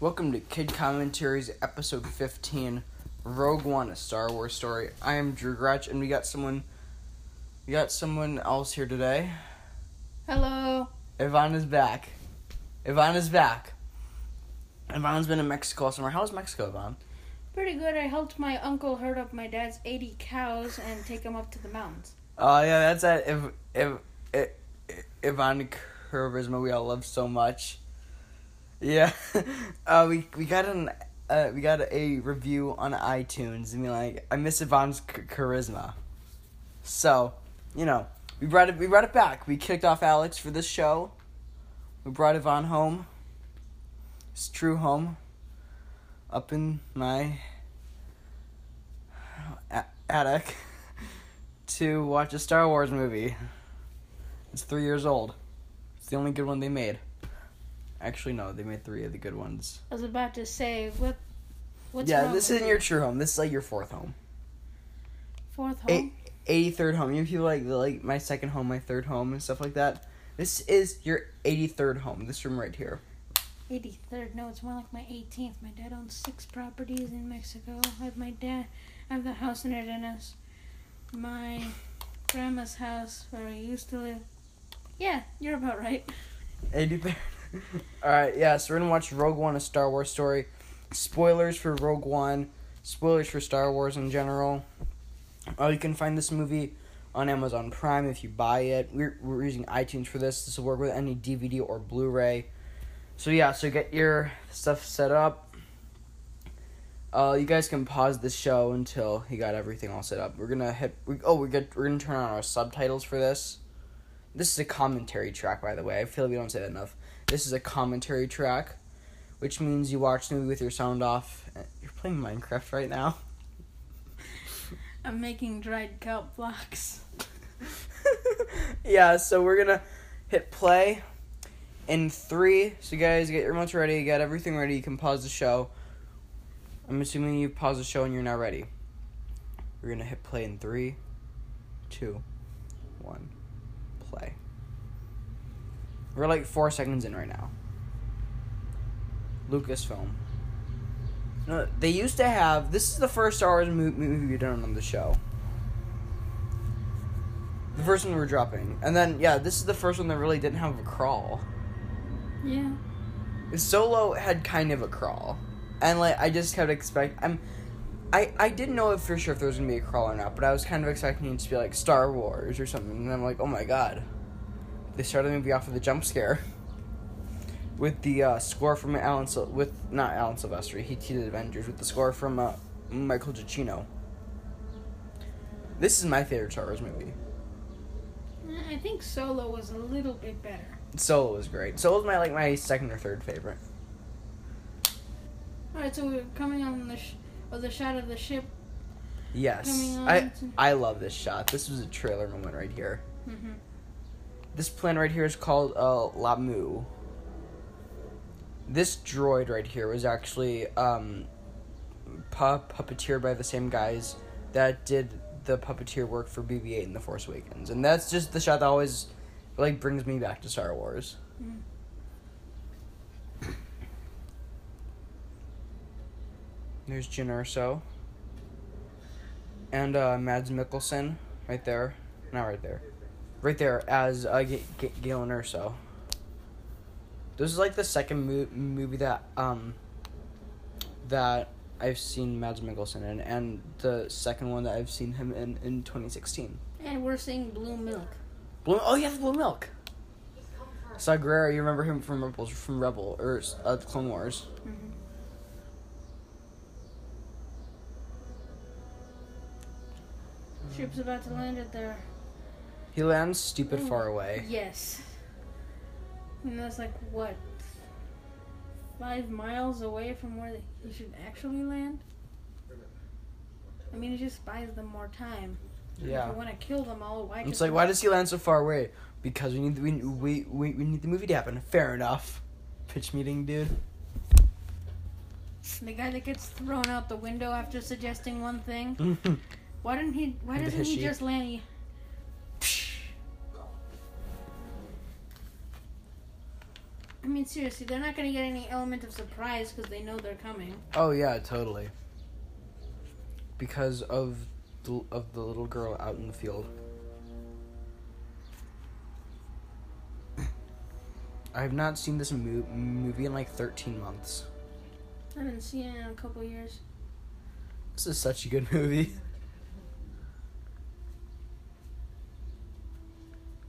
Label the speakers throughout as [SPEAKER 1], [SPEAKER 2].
[SPEAKER 1] Welcome to Kid Commentaries, episode 15, Rogue One, a Star Wars story. I am Drew Gretch, and we got someone, we got someone else here today.
[SPEAKER 2] Hello.
[SPEAKER 1] Ivan is back. Ivan is back. Ivan's been in Mexico all summer. How was Mexico, Ivan?
[SPEAKER 2] Pretty good. I helped my uncle herd up my dad's 80 cows and take them up to the mountains.
[SPEAKER 1] Oh yeah, that's that. If if, if Ivan Charisma we all love so much. Yeah, uh, we we got an uh, we got a review on iTunes and we like I miss Ivan's ch- charisma. So, you know, we brought it we brought it back. We kicked off Alex for this show. We brought Ivan home. His true home. Up in my attic to watch a Star Wars movie. It's three years old. It's the only good one they made. Actually, no, they made three of the good ones.
[SPEAKER 2] I was about to say, what? What's
[SPEAKER 1] yeah, this isn't your true home. This is like your fourth home.
[SPEAKER 2] fourth home?
[SPEAKER 1] 83rd home. You feel like like my second home, my third home, and stuff like that. This is your 83rd home. This room right here.
[SPEAKER 2] 83rd. No, it's more like my 18th. My dad owns six properties in Mexico. I have my dad. I have the house in Arenas. My grandma's house where we used to live. Yeah, you're about right.
[SPEAKER 1] 83rd. All right, yeah. So we're gonna watch Rogue One, a Star Wars story. Spoilers for Rogue One. Spoilers for Star Wars in general. Oh, you can find this movie on Amazon Prime if you buy it. We're, we're using iTunes for this. This will work with any DVD or Blu-ray. So yeah, so get your stuff set up. Uh, you guys can pause the show until he got everything all set up. We're gonna hit. We, oh, we get. We're gonna turn on our subtitles for this. This is a commentary track, by the way. I feel like we don't say that enough. This is a commentary track, which means you watch the movie with your sound off. You're playing Minecraft right now.
[SPEAKER 2] I'm making dried kelp blocks.
[SPEAKER 1] yeah, so we're gonna hit play in three. So you guys get your remotes ready, get everything ready. You can pause the show. I'm assuming you pause the show and you're not ready. We're gonna hit play in three, two, one. We're like four seconds in right now. Lucasfilm. No, they used to have. This is the first Star Wars movie we've done on the show. The first one we're dropping, and then yeah, this is the first one that really didn't have a crawl.
[SPEAKER 2] Yeah.
[SPEAKER 1] Solo had kind of a crawl, and like I just kept expect. I'm, I I didn't know if for sure if there was gonna be a crawl or not, but I was kind of expecting it to be like Star Wars or something, and I'm like, oh my god, they started the movie off with a jump scare. With the uh, score from Alan, Sil- with not Alan Silvestri, he he did Avengers with the score from uh, Michael Giacchino. This is my favorite Star Wars movie.
[SPEAKER 2] I think Solo was a little bit better.
[SPEAKER 1] Solo was great. Solo's my like my second or third favorite.
[SPEAKER 2] Alright, so we're coming on the sh- oh, the shot of the ship.
[SPEAKER 1] Yes, I
[SPEAKER 2] to-
[SPEAKER 1] I love this shot. This was a trailer moment right here.
[SPEAKER 2] Mm-hmm.
[SPEAKER 1] This planet right here is called uh, Lah'mu. This droid right here was actually um, pu- puppeteered by the same guys that did the puppeteer work for BB-8 in The Force Awakens, and that's just the shot that always like brings me back to Star Wars.
[SPEAKER 2] Mm.
[SPEAKER 1] There's Jyn Erso. And uh, Mads Mikkelsen, right there. Not right there. Right there as uh, G- G- Galen Erso. This is like the second mo- movie that um that I've seen Mads Mikkelsen in, and the second one that I've seen him in in 2016.
[SPEAKER 2] And we're seeing blue milk.
[SPEAKER 1] Blue, oh yeah, Blue Milk. Saw you remember him from Rebels, from Rebel or uh, Clone Wars.
[SPEAKER 2] Mm-hmm. Ship's about to land at their.
[SPEAKER 1] He lands stupid far mm, away.
[SPEAKER 2] Yes. And that's like what? Five miles away from where he should actually land? I mean, it just buys them more time. If
[SPEAKER 1] Yeah.
[SPEAKER 2] you want to kill them all, why
[SPEAKER 1] It's like, why does he land so far away? Because we need the, we, we, we, we need the movie to happen. Fair enough. Pitch meeting, dude.
[SPEAKER 2] the guy that gets thrown out the window after suggesting one thing? Why didn't he? Why doesn't he just land? I mean, seriously, they're not gonna get any element of surprise because they know they're coming.
[SPEAKER 1] Oh yeah, totally. Because of the, of the little girl out in the field. I have not seen this mo- movie in like 13 months.
[SPEAKER 2] I haven't seen it in a couple years.
[SPEAKER 1] This is such a good movie.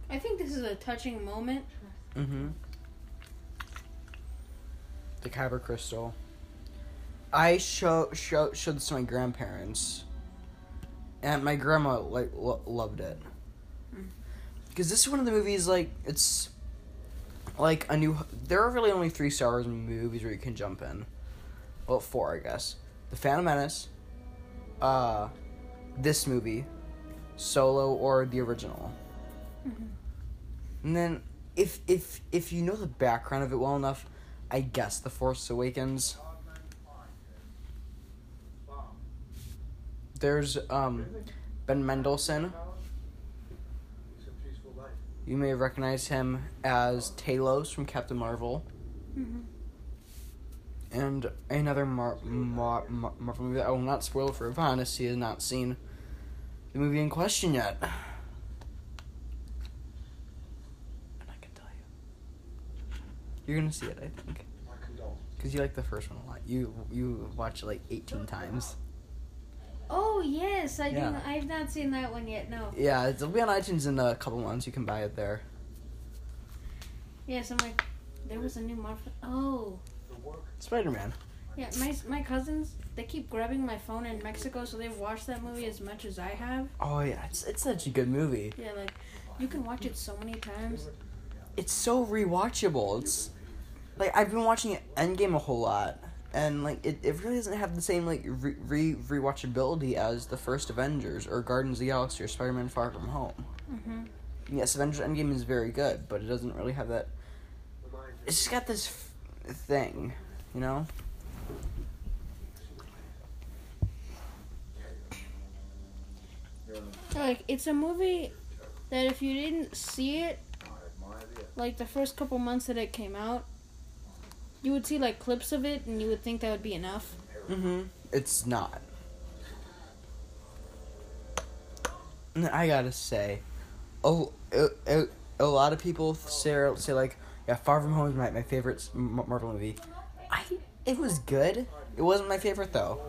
[SPEAKER 2] I think this is a touching moment.
[SPEAKER 1] Mm-hmm. The Kyber crystal. I show show showed this to my grandparents, and my grandma like lo- loved it.
[SPEAKER 2] Mm.
[SPEAKER 1] Because this is one of the movies like it's like a new. There are really only three Star Wars movies where you can jump in. Well, four, I guess. The Phantom Menace, uh, this movie, Solo, or the original.
[SPEAKER 2] Mhm.
[SPEAKER 1] And then, if if if you know the background of it well enough, I guess The Force Awakens. There's um, Ben Mendelsohn. You may recognize him as Talos from Captain Marvel,
[SPEAKER 2] Mhm.
[SPEAKER 1] and another Mar- Mar- Mar- Marvel movie. that I will not spoil for Ivan, as he has not seen the movie in question yet. And I can tell you, you're gonna see it. I think. Because you like the first one a lot. You you watch it like 18 times.
[SPEAKER 2] Oh yes, I
[SPEAKER 1] Yeah.
[SPEAKER 2] do. I've not seen that one yet. No.
[SPEAKER 1] Yeah, it'll be on iTunes in a couple months. You can buy it there.
[SPEAKER 2] Yes, I'm like, there was a new Marvel. Oh.
[SPEAKER 1] Spider Man.
[SPEAKER 2] Yeah, my my cousins they keep grabbing my phone in Mexico, so they've watched that movie as much as I have.
[SPEAKER 1] Oh yeah, it's it's such a good movie.
[SPEAKER 2] Yeah, like you can watch it so many times.
[SPEAKER 1] It's so rewatchable. It's like I've been watching Endgame a whole lot, and like it, it really doesn't have the same like re, re rewatchability as the first Avengers or Guardians of the Galaxy or Spider Man Far From Home.
[SPEAKER 2] Mhm.
[SPEAKER 1] Yes, Avengers Endgame is very good, but it doesn't really have that. It's just got this f- thing, you know.
[SPEAKER 2] Like it's a movie that if you didn't see it, like the first couple months that it came out, you would see like clips of it and you would think that would be enough.
[SPEAKER 1] Mm-hmm. It's not. I gotta say, oh, a, a, a lot of people say, say like, yeah, Far From Home is my, my favorite Marvel movie. I it was good. It wasn't my favorite though.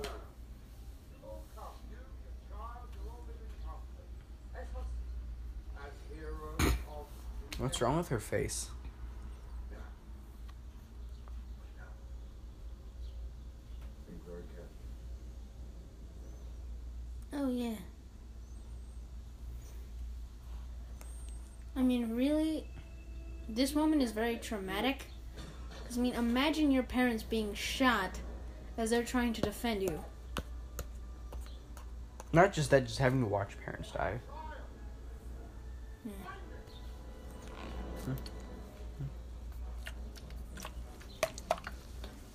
[SPEAKER 1] What's wrong with her face?
[SPEAKER 2] Oh yeah. I mean, really, this moment is very traumatic. Cause I mean, imagine your parents being shot as they're trying to defend you.
[SPEAKER 1] Not just that, just having to watch parents die. Hmm.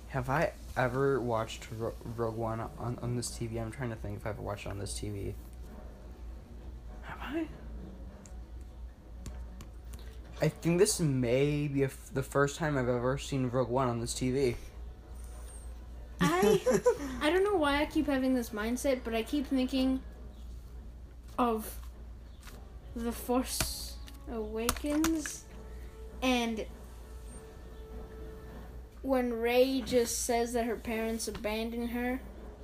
[SPEAKER 1] Have I ever watched Ro- Rogue One on, on this TV? I'm trying to think if I ever watched it on this TV. Have I? I think this may be a f- the first time I've ever seen Rogue One on this TV.
[SPEAKER 2] I I don't know why I keep having this mindset, but I keep thinking of The Force Awakens and when Rey just says that her parents abandoned her.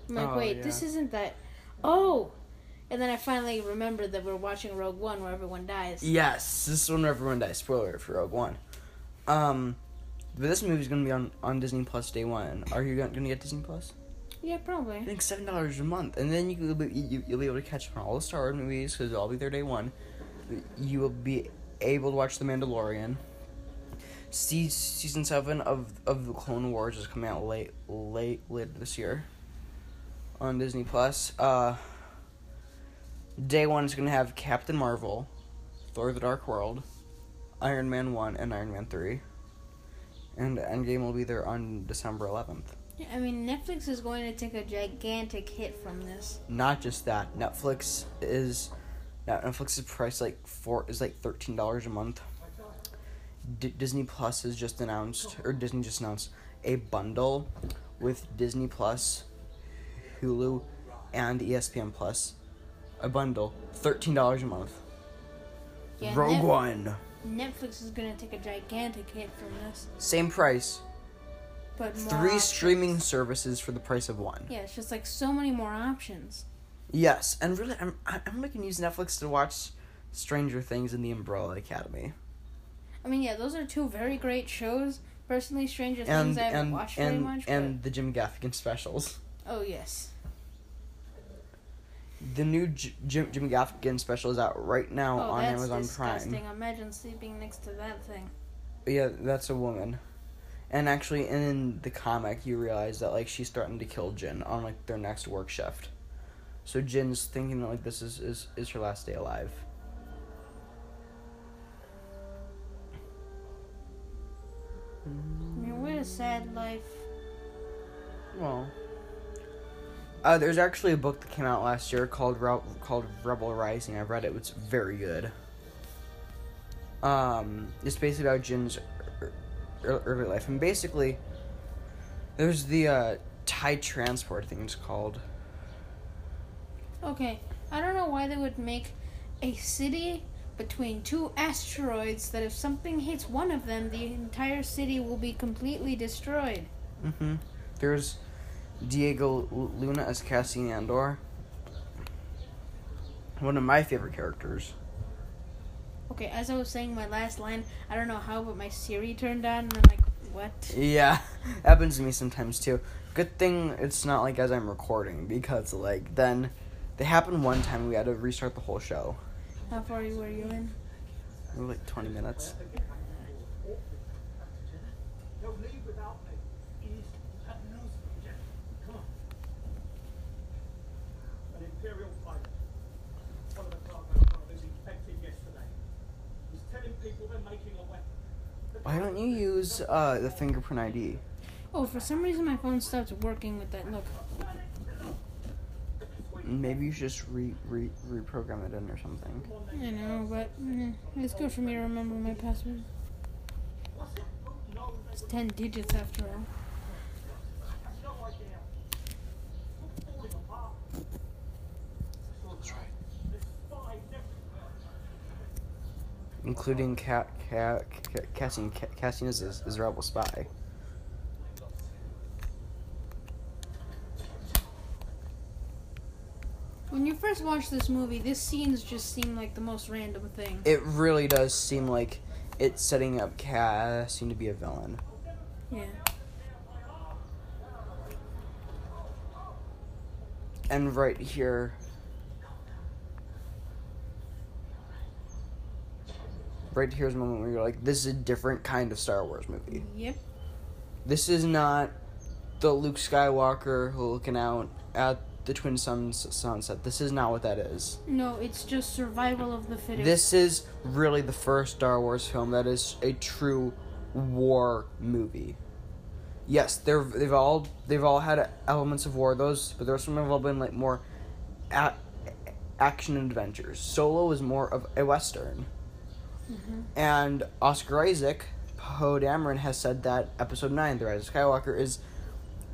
[SPEAKER 2] I'm like,
[SPEAKER 1] Oh,
[SPEAKER 2] wait, this isn't that. Oh! And then I finally remembered that we're watching Rogue One where everyone dies.
[SPEAKER 1] Yes, this is when everyone dies. Spoiler for Rogue One. Um, but this movie's gonna be on, on Disney Plus day one. Are you gonna, get Disney Plus?
[SPEAKER 2] Yeah, probably.
[SPEAKER 1] I think seven dollars a month, and then you will be you, you'll be able to catch up on all the Star Wars movies because they'll all be there day one. You will be able to watch The Mandalorian. See, season seven of of the Clone Wars is coming out late late later this year on Disney Plus. Uh, day one is gonna have Captain Marvel, Thor: The Dark World, Iron Man one, and Iron Man three. And Endgame will be there on December eleventh.
[SPEAKER 2] Yeah, I mean, Netflix is going to take a gigantic hit from this.
[SPEAKER 1] not just that netflix is netflix's price like four is like $13 a month D- Disney Plus has just announced, or Disney just announced, a bundle with Disney Plus, Hulu, and ESPN Plus. A bundle, thirteen dollars a month.
[SPEAKER 2] Yeah,
[SPEAKER 1] Rogue
[SPEAKER 2] Net-
[SPEAKER 1] One,
[SPEAKER 2] Netflix is gonna take a gigantic hit from this,
[SPEAKER 1] same price.
[SPEAKER 2] but
[SPEAKER 1] Three
[SPEAKER 2] options.
[SPEAKER 1] streaming services for the price of one.
[SPEAKER 2] Yeah, it's just like so many more options.
[SPEAKER 1] Yes, and really, I'm I'm only gonna use Netflix to watch Stranger Things and The Umbrella Academy,
[SPEAKER 2] I mean, yeah, those are two very great shows. Personally, Stranger
[SPEAKER 1] and
[SPEAKER 2] Things I haven't
[SPEAKER 1] and
[SPEAKER 2] watched very
[SPEAKER 1] and
[SPEAKER 2] much.
[SPEAKER 1] and the Jim Gaffigan specials.
[SPEAKER 2] oh yes,
[SPEAKER 1] The new J- Jim Jim Gaffigan special is out right now
[SPEAKER 2] oh
[SPEAKER 1] on
[SPEAKER 2] that's
[SPEAKER 1] Amazon
[SPEAKER 2] disgusting.
[SPEAKER 1] Prime.
[SPEAKER 2] Imagine sleeping next to that thing.
[SPEAKER 1] Yeah, that's a woman. And actually, in the comic, you realize that like she's starting to kill Jyn on like their next work shift. So Jyn's thinking that like this is is, is her last day alive.
[SPEAKER 2] I mean, what a sad life.
[SPEAKER 1] Well, uh, there's actually a book that came out last year called Re- called Rebel Rising. I've read it. It's very good. Um, it's basically about Jyn's ear- ear- early life, and basically, there's the uh, Thai transport thing. It's called.
[SPEAKER 2] Okay, I don't know why they would make a city between two asteroids that if something hits one of them, the entire city will be completely destroyed.
[SPEAKER 1] Mm-hmm. There's Diego Luna as Cassian Andor. One of my favorite characters.
[SPEAKER 2] Okay, as I was saying my last line, I don't know how, but my Siri turned on, and I'm like, what?
[SPEAKER 1] Yeah, happens to me sometimes too. Good thing it's not like as I'm recording because like then they happened one time we had to restart the whole show.
[SPEAKER 2] How far were you in?
[SPEAKER 1] Like 20 minutes.
[SPEAKER 3] They'll leave without me. Is that news? Come on. An Imperial pilot. One of the cargo brothers infected yesterday. He's telling people they're making a weapon. The
[SPEAKER 1] Why don't you use uh, the fingerprint ID?
[SPEAKER 2] Oh, for some reason my phone stopped working with that. Look.
[SPEAKER 1] Maybe you should just re, re reprogram it in or something.
[SPEAKER 2] I know, but eh, it's good for me to remember my password. It's 10 digits after all.
[SPEAKER 3] no idea. We're falling apart.
[SPEAKER 1] That's right.
[SPEAKER 3] There's spies everywhere.
[SPEAKER 1] Including Cat Cat Cassian Cassian is is is a rebel spy.
[SPEAKER 2] When you first watch this movie, this scenes just seem like the most random thing.
[SPEAKER 1] It really does seem like it's setting up Cassian to be a villain.
[SPEAKER 2] Yeah.
[SPEAKER 1] And right here. Right here's a moment where you're like, this is a different kind of Star Wars movie.
[SPEAKER 2] Yep.
[SPEAKER 1] This is not the Luke Skywalker looking out at the twin suns sunset. This is not what that is.
[SPEAKER 2] No, it's just survival of the fittest.
[SPEAKER 1] This is really the first Star Wars film that is a true war movie. Yes, they're they've all they've all had elements of war. Those, but those some have all been like more a- action and adventures. Solo is more of a western. Mm-hmm. And Oscar Isaac, Poe Dameron has said that Episode Nine, The Rise of Skywalker, is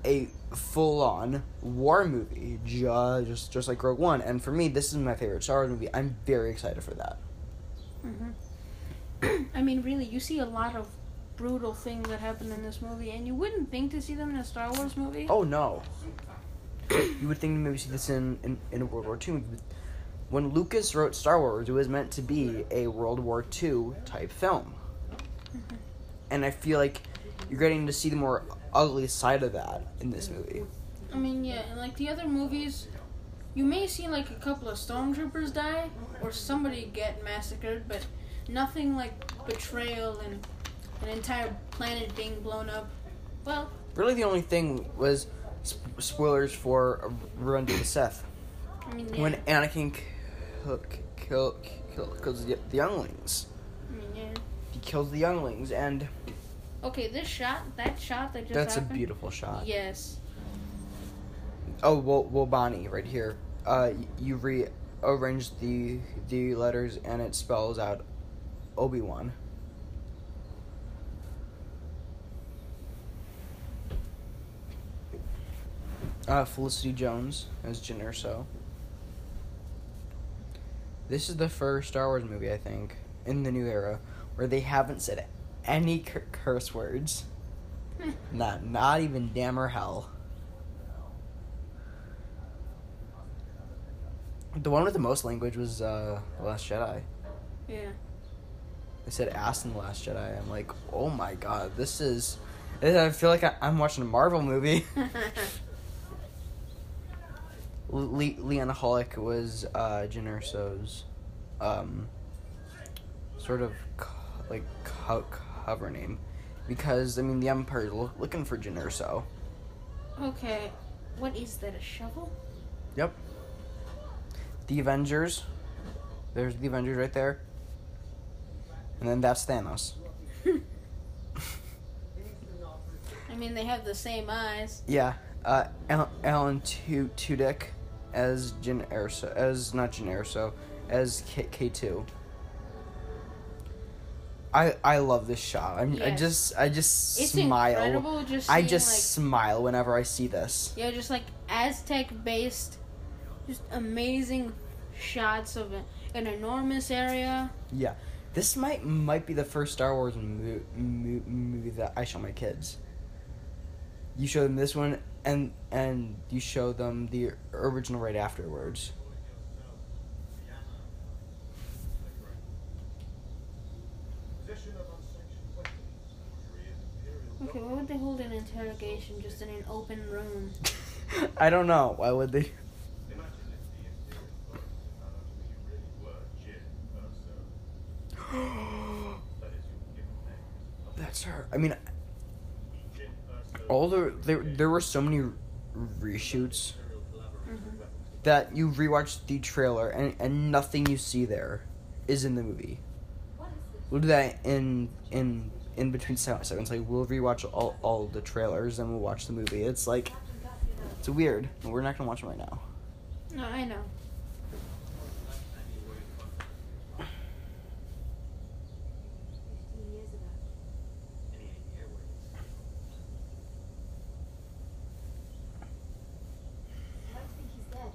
[SPEAKER 1] a full-on war movie, just just like Rogue One. And for me, this is my favorite Star Wars movie. I'm very excited for that. Mm-hmm.
[SPEAKER 2] I mean, really, you see a lot of brutal things that happen in this movie, and you wouldn't think to see them in a Star Wars movie.
[SPEAKER 1] Oh no! you would think maybe see this in, in, in a World War II movie. When Lucas wrote Star Wars, it was meant to be a World War II type film. Mm-hmm. And I feel like you're getting to see the more ugly side of that in this movie.
[SPEAKER 2] I mean, yeah, and like the other movies, you may see like a couple of stormtroopers die or somebody get massacred, but nothing like betrayal and an entire planet being blown up. Well,
[SPEAKER 1] Really, the only thing was sp- spoilers for Revenge of the Sith.
[SPEAKER 2] I mean, yeah.
[SPEAKER 1] When Anakin kill, kill, kill, kills the, the younglings.
[SPEAKER 2] I mean, yeah.
[SPEAKER 1] He kills the younglings, and
[SPEAKER 2] Okay, this shot, that shot that just
[SPEAKER 1] That's
[SPEAKER 2] happened, a
[SPEAKER 1] beautiful shot.
[SPEAKER 2] Yes.
[SPEAKER 1] Oh well, Wobani, right here. Uh, you rearrange the the letters and it spells out Obi Wan. Uh, Felicity Jones as Jyn Erso. This is the first Star Wars movie I think in the new era where they haven't said any cur- curse words.
[SPEAKER 2] Hmm.
[SPEAKER 1] not, not even damn or hell. The one with the most language was uh, The Last Jedi.
[SPEAKER 2] Yeah.
[SPEAKER 1] They said ass in The Last Jedi. I'm like, oh my god, this is. I feel like I, I'm watching a Marvel movie. Le- Liana Hallik was uh, Jyn Erso's um, sort of co- like co- cover name because I mean the Empire is loo- looking for Jyn Erso.
[SPEAKER 2] okay. What is that? A shovel?
[SPEAKER 1] Yep. The Avengers. There's the Avengers right there. And then that's Thanos.
[SPEAKER 2] I mean, they have the same eyes.
[SPEAKER 1] Yeah. Uh, Al- Alan tu- Tudyk as Jyn Erso, as not Jyn Erso, as K- K2. I I love this shot. I'm, I just I just
[SPEAKER 2] It's
[SPEAKER 1] smile.
[SPEAKER 2] just
[SPEAKER 1] I just
[SPEAKER 2] like-
[SPEAKER 1] smile whenever I see this.
[SPEAKER 2] Yeah, just like Aztec based, just amazing shots of an enormous area.
[SPEAKER 1] Yeah, this might might be the first Star Wars mo- mo- movie that I show my kids. You show them this one, and and you show them the original right afterwards.
[SPEAKER 3] Possession of unsanctioned weapons, forgery of imperial
[SPEAKER 2] Okay, why would they hold an interrogation just in an open room?
[SPEAKER 1] I don't know. Why would they?
[SPEAKER 3] Imagine if the Imperial authorities found out who you really were, Jyn Erso. That is your given name.
[SPEAKER 1] That's her. I mean, all the there there were so many reshoots
[SPEAKER 3] Imperial collaborator
[SPEAKER 2] Mhm.
[SPEAKER 1] that you rewatch the trailer and and nothing you see there is in the movie. We'll do that in in in between se- segments. Like we'll rewatch all all the trailers and we'll watch the movie. It's like it's weird. We're not gonna watch them right now.
[SPEAKER 2] No, I know.
[SPEAKER 4] Fifteen years ago. I like to think he's dead.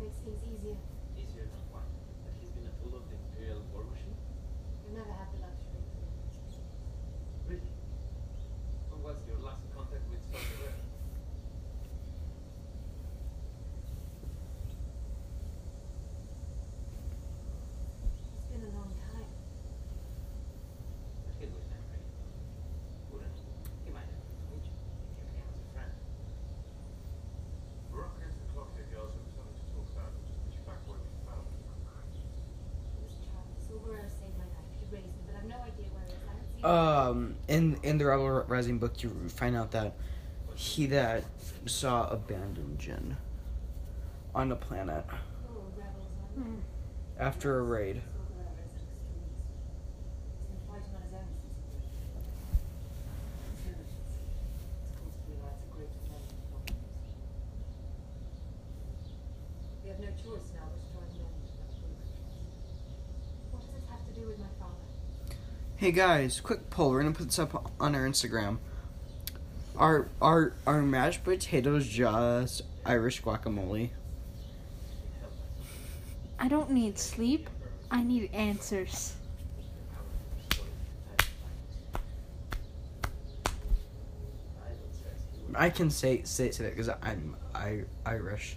[SPEAKER 4] Makes things easier.
[SPEAKER 5] Easier than what? That he's been a tool of the Imperial war machine?
[SPEAKER 4] We've never had the luxury.
[SPEAKER 5] Really? When was your last contact with Saw Gerrera?
[SPEAKER 4] It's been a long time.
[SPEAKER 5] But he'll remember you. Wouldn't he? He might have told you if you came as a friend.
[SPEAKER 3] We're up against the clock here, girls. We've something to talk about. We'll just put you back where we found you.
[SPEAKER 4] It was Charlie. Saw Gerrera saved my life. He raised me, but I've no idea where he is. I haven't seen him.
[SPEAKER 1] Um, in in the Rebel Rising book, you find out that he that saw abandoned Jyn on a planet
[SPEAKER 4] Oh, rebels, aren't they?
[SPEAKER 2] Hmm.
[SPEAKER 1] after a raid.
[SPEAKER 4] Saw Gerrera is an extremist. He's been fighting on his own since he was Intelligence. It's caused to realize a great many problems. We have no choice now but to try and mend that broken trust. What does this have to do with my father?
[SPEAKER 1] Hey guys, quick poll. We're gonna put this up on our Instagram. Are are are mashed potatoes just Irish guacamole?
[SPEAKER 2] I don't need sleep. I need answers.
[SPEAKER 1] I can say say say that because I'm I Irish.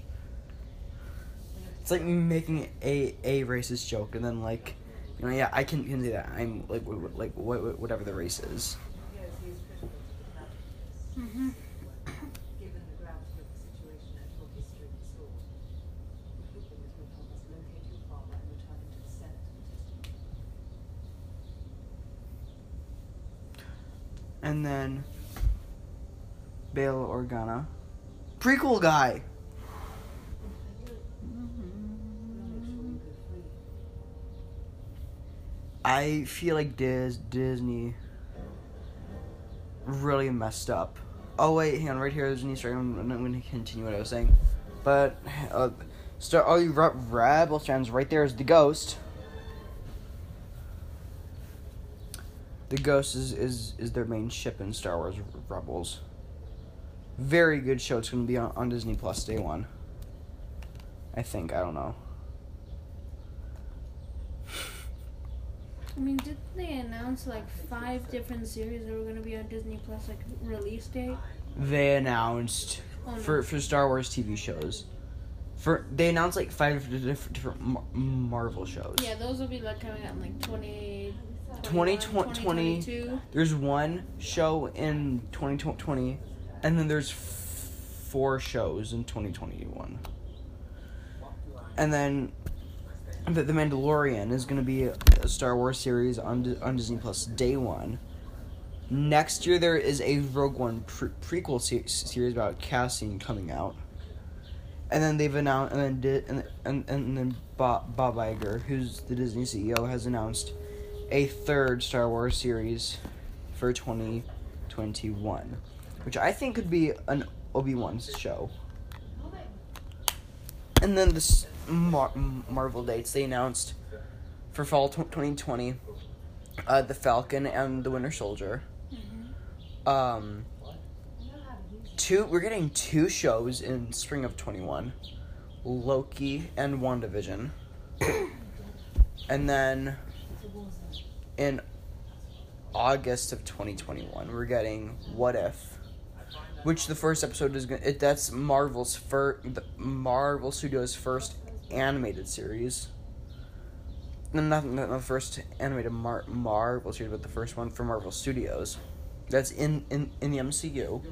[SPEAKER 1] It's like making a a racist joke and then like, you know, yeah, I can can do that. I'm like w- w- like wh- wh- whatever the race is.
[SPEAKER 4] Yes, he is critical to the collaborators.
[SPEAKER 2] Mm-hmm.
[SPEAKER 4] Given the gravity of the situation and then history with Saw, we're hoping that you'll help us locate your father and return him to the Senate for testimony.
[SPEAKER 1] And then Bail Organa, prequel guy.
[SPEAKER 4] We'll make sure you go free.
[SPEAKER 1] I feel like Dis- Disney really messed up. Oh wait, hang on, right here there's an Easter egg. I'm, I'm going to continue what I was saying, but uh, start all you Re- Rebel fans. Right there is the Ghost. The Ghost is, is is their main ship in Star Wars Rebels. very good show. It's gonna be on, on Disney Plus day one. I think I don't know.
[SPEAKER 2] I mean, didn't they announce like five different series that were gonna be on Disney Plus, like release date?
[SPEAKER 1] They announced
[SPEAKER 2] Oh, no.
[SPEAKER 1] for for Star Wars TV shows. For they announced like five different, different Mar- Marvel shows.
[SPEAKER 2] Yeah, those will be like coming out in like 20,
[SPEAKER 1] 20,
[SPEAKER 2] 21,
[SPEAKER 1] 20,
[SPEAKER 2] 2022.
[SPEAKER 1] There's one show in 2020, and then there's f- four shows in 2021. And then the, the Mandalorian is going to be a, Star Wars series on on Disney Plus day one. Next year there is a Rogue One pre- prequel se- series about Cassian coming out. And then they've announced, and then and and and then Bob Bob Iger, who's the Disney CEO, has announced a third Star Wars series for 2021, which I think could be an Obi Wan show. And then this Mar- Marvel dates they announced for fall tw 2020, uh, the Falcon and the Winter Soldier. Um, two we're getting two shows in spring of 21, Loki and WandaVision. and then in August of 2021, we're getting What If, which the first episode is going. to That's Marvel's first, Marvel Studios' first animated series. Not, not the first animated Mar- Marvel series, but the first one for Marvel Studios. That's in, in, in the MCU.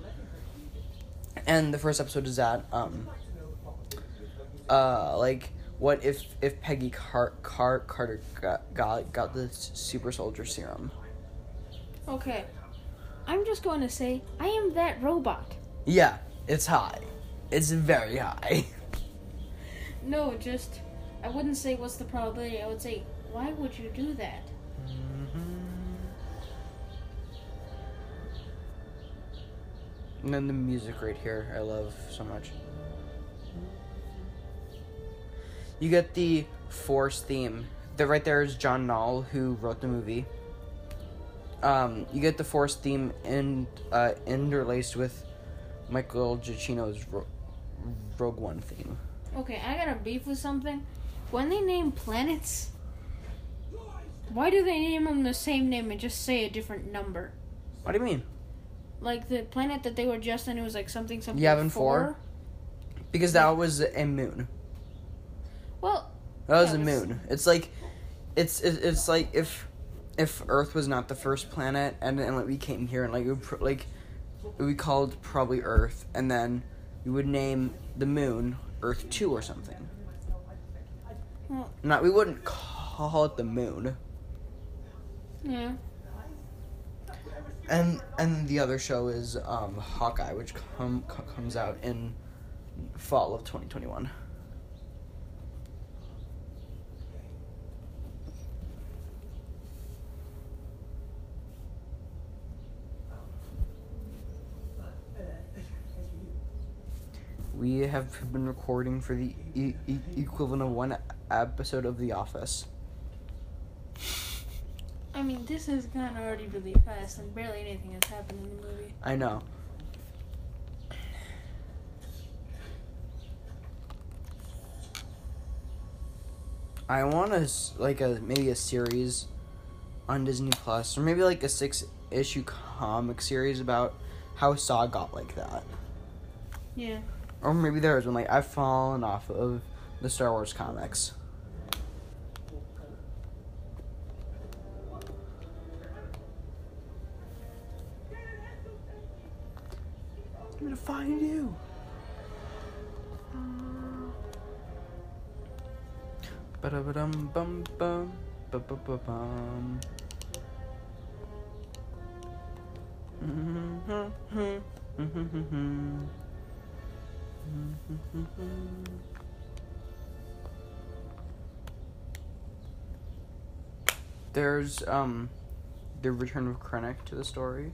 [SPEAKER 1] And the first episode is that, um uh like what if if Peggy Car- Car- Carter got, got got the super soldier serum?
[SPEAKER 2] Okay, I'm just going to say I am that robot.
[SPEAKER 1] Yeah, it's high. It's very high.
[SPEAKER 2] No, just I wouldn't say what's the probability. I would say why would you do that?
[SPEAKER 1] And then the music right here, I love so much. You get the Force theme. The right there is John Knoll, who wrote the movie. Um, you get the Force theme in uh, interlaced with Michael Giacchino's Ro- Rogue One theme.
[SPEAKER 2] Okay, I got a beef with something. When they name planets, why do they name them the same name and just say a different number?
[SPEAKER 1] What do you mean?
[SPEAKER 2] Like the planet that they were just in, it was like something something.
[SPEAKER 1] Yavin 4? Because that was a moon.
[SPEAKER 2] Well,
[SPEAKER 1] That was
[SPEAKER 2] Yeah,
[SPEAKER 1] a moon. It's like, it's it, it's like if if Earth was not the first planet, and and like we came here and like it would pr- like it would be called probably Earth, and then we would name the moon Earth 2 or something.
[SPEAKER 2] Well,
[SPEAKER 1] Not, we wouldn't call it the moon.
[SPEAKER 2] Yeah.
[SPEAKER 1] And and the other show is um, Hawkeye, which com- comes out in fall of 2021. We have been recording for the e- e- equivalent of one episode of The Office.
[SPEAKER 2] I mean, this has gone already really fast, and barely anything has happened in the movie.
[SPEAKER 1] I know. I want a like a maybe a series on Disney Plus or maybe like a six issue comic series about how Saw got like that.
[SPEAKER 2] Yeah.
[SPEAKER 1] Or maybe there is one like I've fallen off of the Star Wars comics. I'm gonna find you. Ba-da-ba-dum bum bum ba-ba-ba-bum. Mm-hmm, mm-hmm, mm-hmm, There's um the return of Krennic to the story.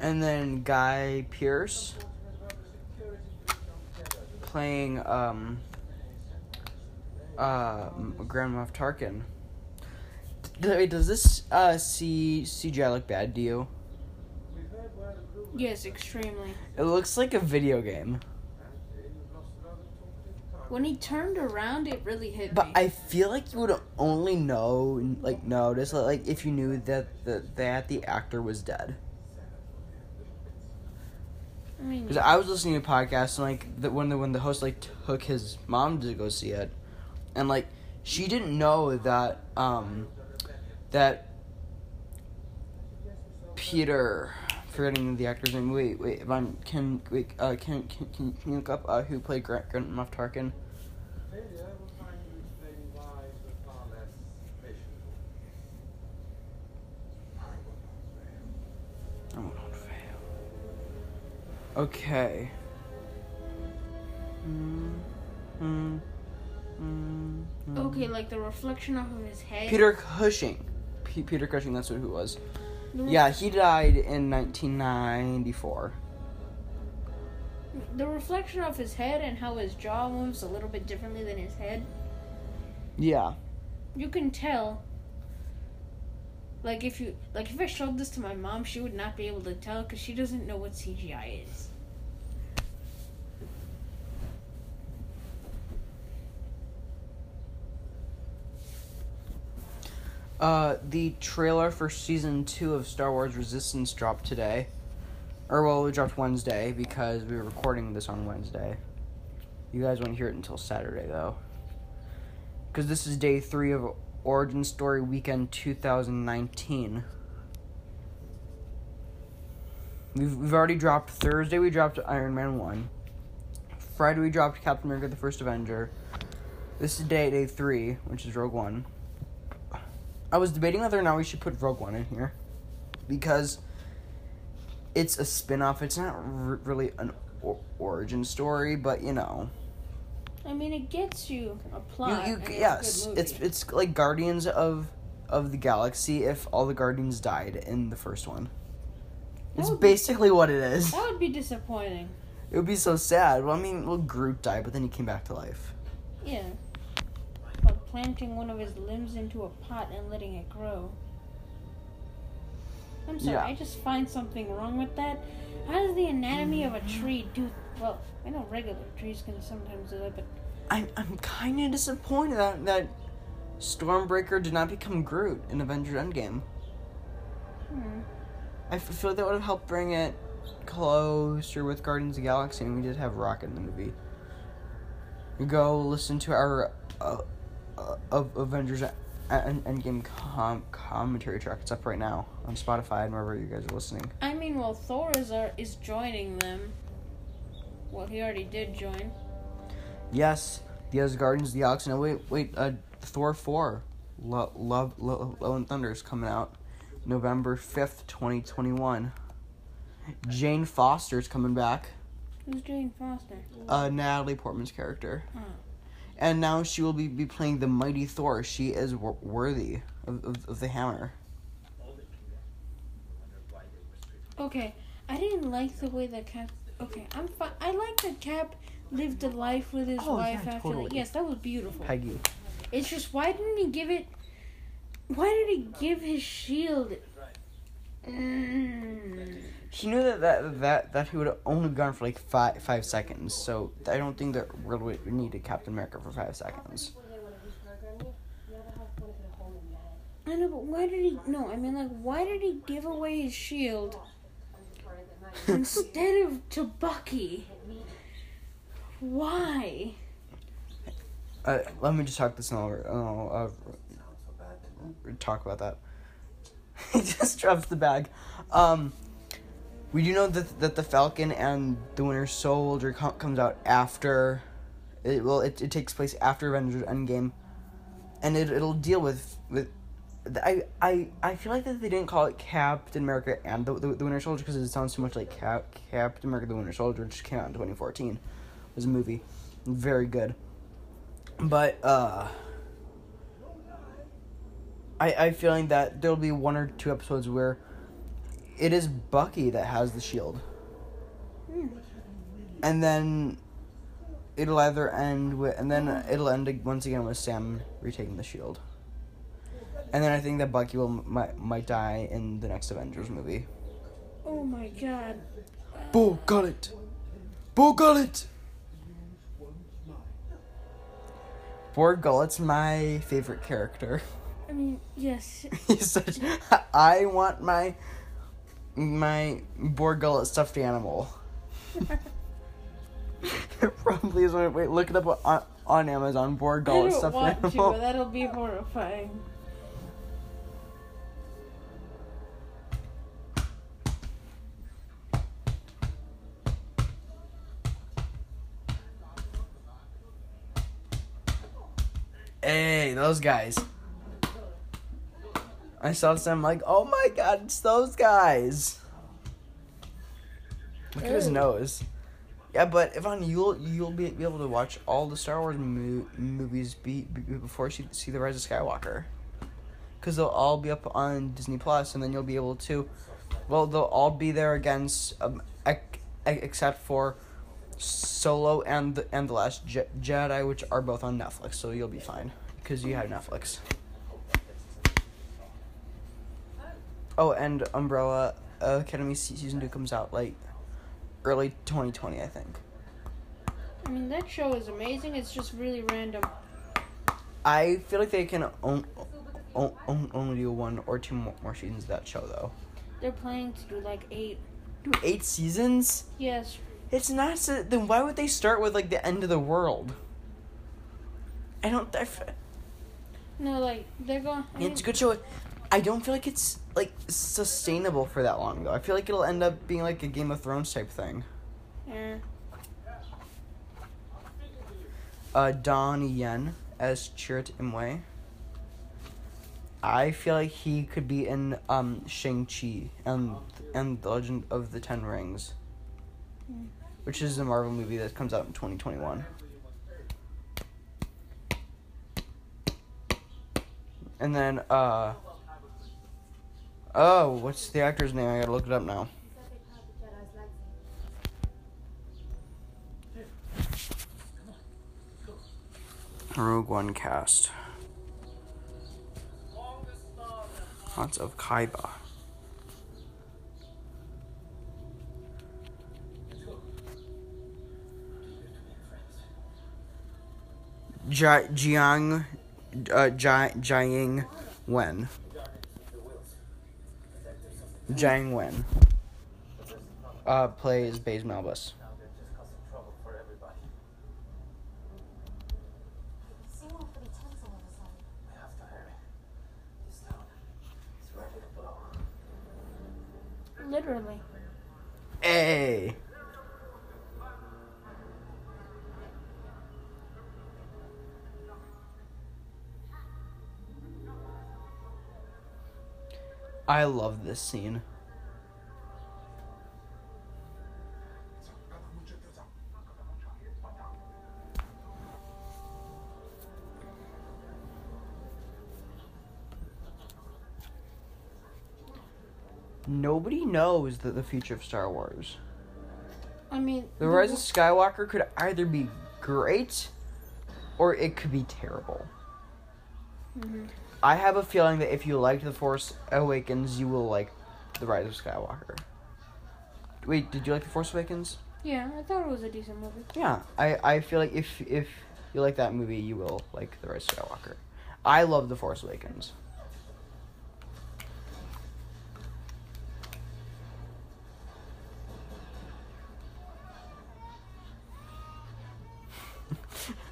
[SPEAKER 1] And then Guy Pierce playing um uh Grand Moff Tarkin. Wait, does this uh C CGI look bad to you?
[SPEAKER 2] Yes, extremely.
[SPEAKER 1] It looks like a video game.
[SPEAKER 2] When he turned around, it really hit
[SPEAKER 1] But
[SPEAKER 2] me.
[SPEAKER 1] I feel like you would only know, like, notice, like, if you knew that the that the actor was dead.
[SPEAKER 2] I mean,
[SPEAKER 1] Because I was listening to a podcast and like the, when the when the host like took his mom to go see it, and like she didn't know that um that Peter forgetting the actor's name. Wait, wait. If I'm can wait uh can can can, can you look up uh, who played Grand Grand Moff Tarkin?
[SPEAKER 5] Failure will find you explaining lies with far less patience.
[SPEAKER 1] I will not fail. Okay. Mm, mm, mm, mm.
[SPEAKER 2] okay, like the reflection off of his head.
[SPEAKER 1] Peter Cushing. P- Peter Cushing, that's what who it was. Yeah, he died in 1994.
[SPEAKER 2] The reflection of his head and how his jaw moves a little bit differently than his head.
[SPEAKER 1] Yeah.
[SPEAKER 2] You can tell. Like if you like if I showed this to my mom, she would not be able to tell because she doesn't know what CGI is.
[SPEAKER 1] Uh, the trailer for season two of Star Wars Resistance dropped today. Or, well, it dropped Wednesday because we were recording this on Wednesday. You guys won't hear it until Saturday, though. Because this is day three of Origin Story Weekend 2019. We've, we've already dropped Thursday, we dropped Iron Man 1. Friday, we dropped Captain America the First Avenger. This is day, day three, which is Rogue One. I was debating whether or not we should put Rogue One in here because it's a spin-off. It's not r- really an or- origin story, but you know,
[SPEAKER 2] I mean, it gets you a
[SPEAKER 1] you,
[SPEAKER 2] plot.
[SPEAKER 1] you
[SPEAKER 2] and it's a
[SPEAKER 1] yes, it's
[SPEAKER 2] movie.
[SPEAKER 1] it's like Guardians of of the Galaxy if all the Guardians died in the first one.
[SPEAKER 2] That
[SPEAKER 1] It's
[SPEAKER 2] would be-
[SPEAKER 1] basically what it is.
[SPEAKER 2] that would be disappointing.
[SPEAKER 1] It would be so sad. Well, I mean, well, Groot died, but then he came back to life.
[SPEAKER 2] Yeah. Like planting one of his limbs into a pot and letting it grow. I'm sorry,
[SPEAKER 1] Yeah.
[SPEAKER 2] I just find something wrong with that. How does the anatomy of a tree do? Well, I know regular trees can sometimes do that, but
[SPEAKER 1] I'm I'm kind of disappointed that that Stormbreaker did not become Groot in Avengers Endgame.
[SPEAKER 2] hmm.
[SPEAKER 1] I feel like that would have helped bring it closer with Guardians of the Galaxy, and we did have Rocket in the movie. Go listen to our uh, of Avengers End- Endgame com- commentary track. It's up right now on Spotify and wherever you guys are listening.
[SPEAKER 2] I mean, well, Thor is are, is joining them. Well, he already did join.
[SPEAKER 1] Yes, the of the Galaxy. No, wait, wait. Uh, Thor four, Lo- Love, Lo- Love and Thunder is coming out November fifth, twenty twenty one. Jane Foster's coming back.
[SPEAKER 2] Who's Jane Foster?
[SPEAKER 1] uh, Natalie Portman's character.
[SPEAKER 2] Oh.
[SPEAKER 1] And now she will be, be playing the mighty Thor. She is wor- worthy of, of, of the hammer.
[SPEAKER 2] Okay, I didn't like the way that Cap. Okay, I'm fine. I like that Cap lived a life with his
[SPEAKER 1] Oh,
[SPEAKER 2] wife
[SPEAKER 1] yeah,
[SPEAKER 2] after
[SPEAKER 1] totally.
[SPEAKER 2] that. Yes, that was beautiful.
[SPEAKER 1] Peggy.
[SPEAKER 2] It's just why didn't he give it? Why did he give his shield? Mm.
[SPEAKER 1] He knew that that that, that he would have only gone for like five five seconds. So I don't think that really we needed Captain America for five seconds.
[SPEAKER 2] I know, but why did he? No, I mean like, why did he give away his shield instead of to Bucky? Why?
[SPEAKER 1] Uh, let me just talk this over. Oh, uh, talk about that. he just drops the bag. Um, we do know that that the Falcon and the Winter Soldier com- comes out after. It well, it, it takes place after Avengers Endgame, and it it'll deal with with. I, I I feel like that they didn't call it Captain America and the, the, the Winter Soldier because it sounds too much like Cap, Captain America the Winter Soldier, which came out in 2014. Was a movie. Very good. But uh I I feeling that there'll be one or two episodes where it is Bucky that has the shield. And then it'll either end with and then it'll end once again with Sam retaking the shield. And then I think that Bucky will might might die in the next Avengers movie.
[SPEAKER 2] Oh my god.
[SPEAKER 1] Bor Gullet. Bor Gullet. Bor Gullet's my favorite character.
[SPEAKER 2] I mean, yes.
[SPEAKER 1] He's such. I want my my Bor Gullet stuffed animal. it probably is. Wait, look it up on, on Amazon. Bor
[SPEAKER 2] I
[SPEAKER 1] Gullet
[SPEAKER 2] don't
[SPEAKER 1] stuffed
[SPEAKER 2] want to,
[SPEAKER 1] animal.
[SPEAKER 2] but that'll be horrifying.
[SPEAKER 1] Hey, those guys. I saw this I'm like, oh my god, it's those guys. Look at his nose. Yeah, but Yvonne, you'll you'll be, be able to watch all the Star Wars mo- movies be, be, before you see the Rise of Skywalker, because they'll all be up on Disney Plus, and then you'll be able to, well, they'll all be there against, um, ec- ec- except for Solo and the, and the Last Je- Jedi, which are both on Netflix, so you'll be fine because you have Netflix. Oh, and Umbrella Academy se- season two comes out like early 2020, I think.
[SPEAKER 2] I mean, that show is amazing. It's just really random.
[SPEAKER 1] I feel like they can on, on, on, only do one or two more, more seasons of that show though.
[SPEAKER 2] They're planning to do like eight.
[SPEAKER 1] Do eight seasons?
[SPEAKER 2] Yes.
[SPEAKER 1] It's not. So, then why would they start with like the end of the world? I don't. I f-
[SPEAKER 2] No, like they're going. I mean,
[SPEAKER 1] it's a good show. I don't feel like it's like sustainable for that long though. I feel like it'll end up being like a Game of Thrones type thing.
[SPEAKER 2] yeah.
[SPEAKER 1] Uh, Donnie Yen as Chirrut Imwe. I feel like he could be in um Shang Chi and and the Legend of the Ten Rings,
[SPEAKER 2] Hmm.
[SPEAKER 1] which is a Marvel movie that comes out in twenty twenty one. And then uh. Oh, what's the actor's name? I gotta look it up now. Rogue One cast. Lots of Kaiba. Jia- Jiang, uh, Jia- Jiang Wen. Jiang Wen. Uh, plays Baze Malbus.
[SPEAKER 5] Now they're just causing trouble for everybody.
[SPEAKER 4] seem awfully tense all of a sudden.
[SPEAKER 5] We have to hurry. This town is ready to blow.
[SPEAKER 2] Literally.
[SPEAKER 1] Hey. I love this scene. Nobody knows that the future of Star Wars.
[SPEAKER 2] I mean,
[SPEAKER 1] The Rise of Skywalker could either be great or it could be terrible.
[SPEAKER 2] Mhm.
[SPEAKER 1] I have a feeling that if you liked The Force Awakens, you will like The Rise of Skywalker. Wait, did you like The Force Awakens?
[SPEAKER 2] Yeah, I thought it was a decent movie.
[SPEAKER 1] Yeah, I, I feel like if if you like that movie, you will like The Rise of Skywalker. I love The Force Awakens.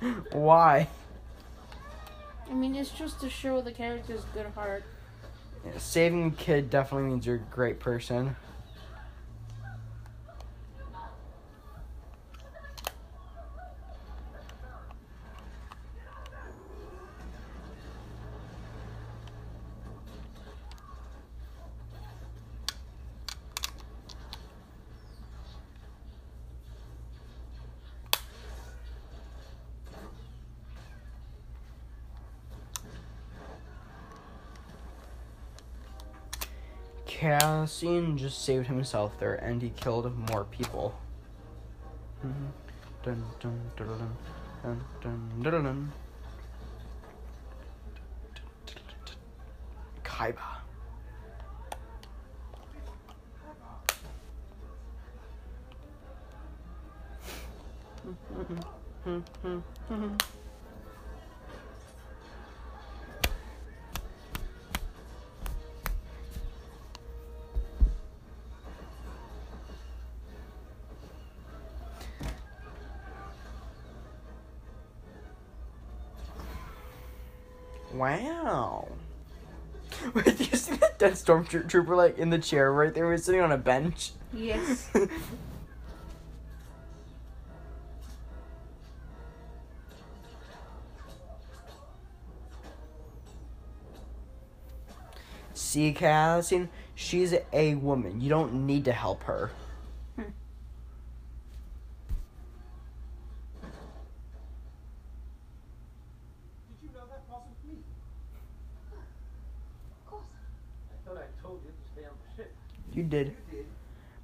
[SPEAKER 1] Why?
[SPEAKER 2] I mean, it's just to show the character's good heart.
[SPEAKER 1] Saving a kid definitely means you're a great person. Scene just saved himself there and he killed more people. Kaiba. Mm-hmm. that dead stormtrooper like in the chair right there? He's sitting on a bench.
[SPEAKER 2] Yes.
[SPEAKER 1] See, Cassian, she's a woman. You don't need to help her.
[SPEAKER 3] Did you know that wasn't me?
[SPEAKER 4] Of course.
[SPEAKER 5] I thought I told you to stay on the ship.
[SPEAKER 1] You did.
[SPEAKER 5] You did.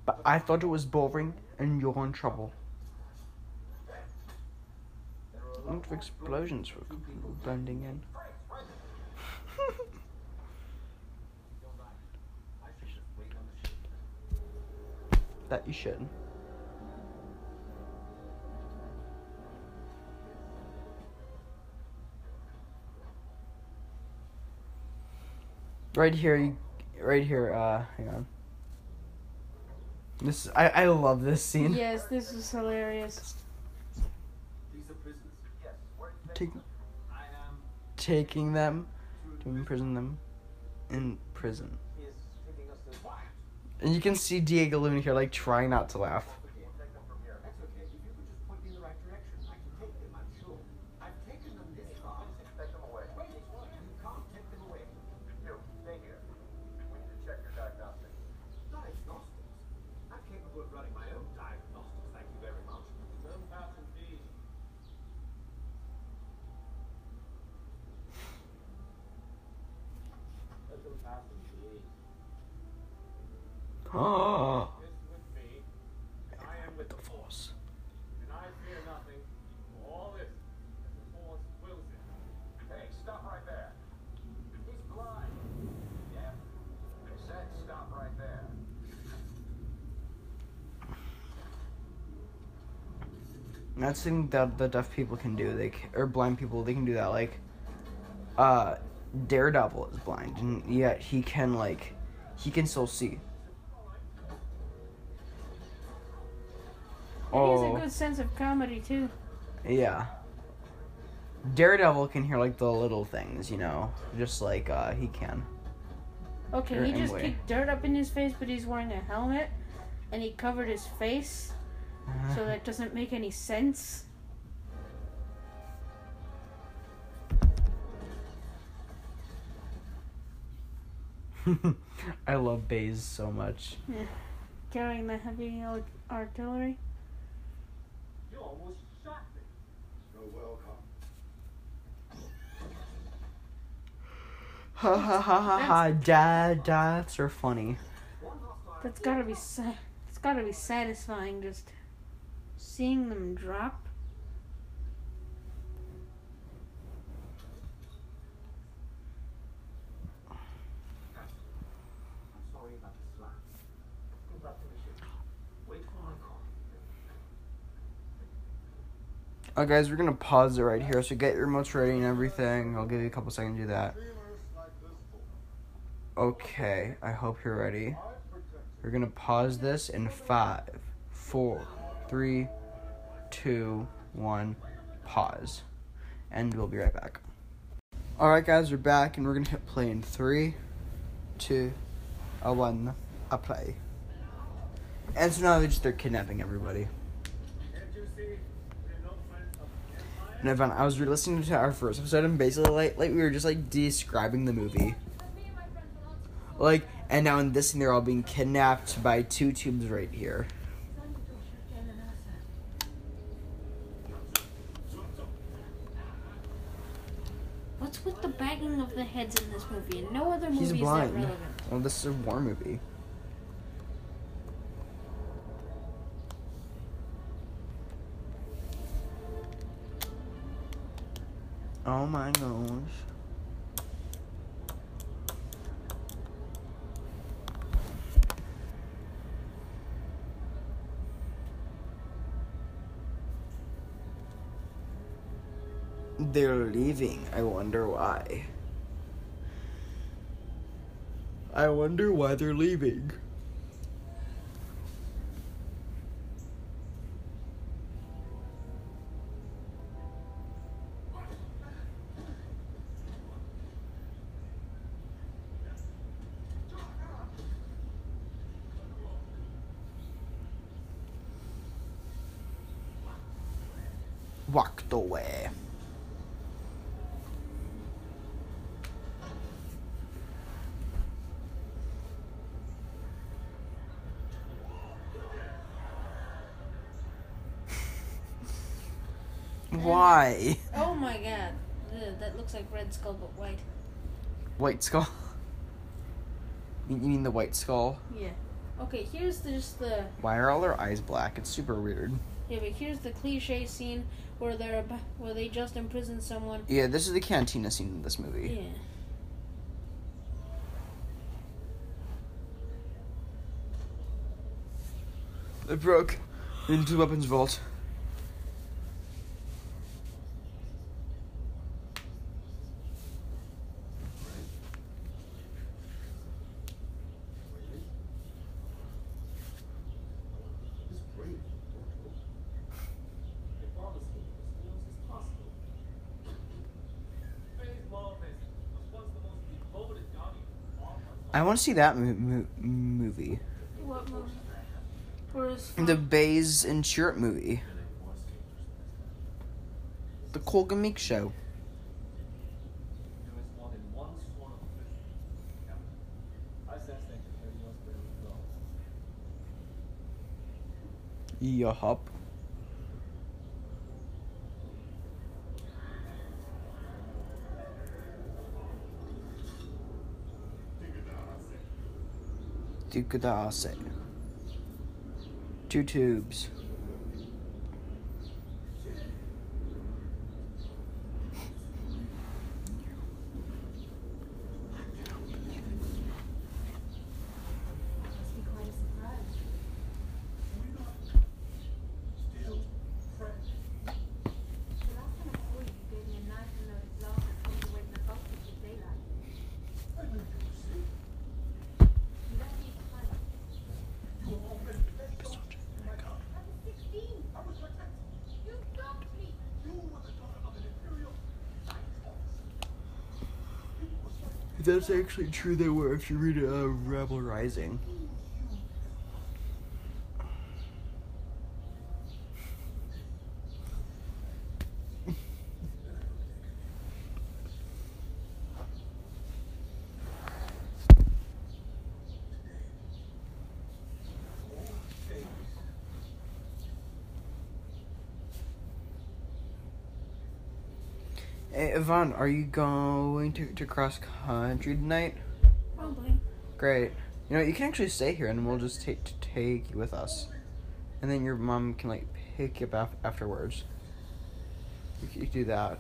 [SPEAKER 1] But I thought it was boring and you're in trouble.
[SPEAKER 5] A lot
[SPEAKER 1] of explosions were blending in. That you should. Right here, right here. Uh, hang on. This I I love this scene.
[SPEAKER 2] yes, this is hilarious.
[SPEAKER 5] These are prisoners. Yes. Where are you
[SPEAKER 1] Take,
[SPEAKER 5] taking them? I am.
[SPEAKER 1] taking them
[SPEAKER 5] to
[SPEAKER 1] to imprison them in prison,
[SPEAKER 5] He is taking us to. Why?
[SPEAKER 1] and you can see Diego Luna here like trying not to laugh.
[SPEAKER 5] Okay, take them from here.
[SPEAKER 3] That's okay. If you could just point me in the right direction, I can take them, I'm sure. I've taken them this far.
[SPEAKER 5] Take them away.
[SPEAKER 3] Wait, you can't take them away.
[SPEAKER 5] You, stay here. We need to check your diagnostics.
[SPEAKER 3] Diagnostics? I'm capable of running my own diagnostics, thank you very much. Don't pass and feed. This with me, and I am with
[SPEAKER 1] the force.
[SPEAKER 3] and I fear nothing. All this, the force wills it.
[SPEAKER 5] Hey, stop right there. He's blind. Yeah. I said stop right there.
[SPEAKER 1] That's something that the deaf people can do. They or blind people they can do that. Like, uh, Daredevil is blind, and yet he can like, he can still see.
[SPEAKER 2] He has
[SPEAKER 1] Oh,
[SPEAKER 2] a good sense of comedy too.
[SPEAKER 1] yeah. Daredevil can hear like the little things, you know, just like uh he can.
[SPEAKER 2] Okay, he just kicked dirt up in his face, but he's wearing a helmet, and he covered his face, so that doesn't make any sense.
[SPEAKER 1] I love Baze so much.
[SPEAKER 2] Carrying the heavy ar- artillery.
[SPEAKER 3] You almost shot me.
[SPEAKER 5] You're welcome.
[SPEAKER 1] Ha ha ha ha ha! Dad, dads are funny.
[SPEAKER 2] That's gotta be sa- It's gotta be satisfying just seeing them drop.
[SPEAKER 3] I'm sorry about the slap. Go back to the ship. Wait for my call.
[SPEAKER 1] Oh, guys, we're gonna pause it right here. So get your remotes ready and everything. I'll give you a couple seconds to do that. Okay, I hope you're ready. We're gonna pause this in five, four, three, two, one, pause. And we'll be right back. Alright, guys, we're back and we're gonna hit play in three, two, a one, a play. And so now they're just they're kidnapping everybody.
[SPEAKER 3] Can't you see? We're no friends of the Empire.
[SPEAKER 1] And Evan, I was re-listening to our first episode, and basically, like, like we were just like describing the movie. Like, and now in this scene, they're all being kidnapped by two tubes right here.
[SPEAKER 2] What's with the bagging of the heads in this movie? No other movie
[SPEAKER 1] He's
[SPEAKER 2] is that
[SPEAKER 1] blind.
[SPEAKER 2] relevant.
[SPEAKER 1] Well, this is a war movie. Oh my gosh. They're leaving. I wonder why. I wonder why they're leaving. Away. Why?
[SPEAKER 2] Oh my god. Ugh, that looks like Red Skull but white.
[SPEAKER 1] White skull. You you mean the white skull?
[SPEAKER 2] Yeah. Okay, here's the, just the
[SPEAKER 1] Why are all their eyes black? It's super weird.
[SPEAKER 2] yeah, but here's the cliche scene where they're where they just imprisoned someone.
[SPEAKER 1] Yeah, this is the cantina scene in this movie.
[SPEAKER 2] Yeah.
[SPEAKER 1] It broke into weapons vault.
[SPEAKER 5] It's great. If all the schools is possible. Faye's mom is was once the most devoted guardian of all my
[SPEAKER 1] I want to see that mo- mo- movie.
[SPEAKER 2] What movie?
[SPEAKER 1] The Baze and Chirrut movie. The Colgan Meek Show.
[SPEAKER 5] There is more than one sworn official. Yeah. I sense that Harry was where he goes.
[SPEAKER 1] Yup. The Osset. Two tubes.
[SPEAKER 4] Must be quite a surprise. The last time I saw you, you gave me a knife and loaded block and told me to wait in the box until daylight. You left me behind. I was 16. You dumped me.
[SPEAKER 1] That's actually true. They were. If you read uh, Rebel Rising. Hey, Yvonne, are you going to, to cross country tonight?
[SPEAKER 2] probably?
[SPEAKER 1] Great. You know, you can actually stay here, and we'll just take take you with us, and then your mom can like pick you up af- afterwards. You can do that.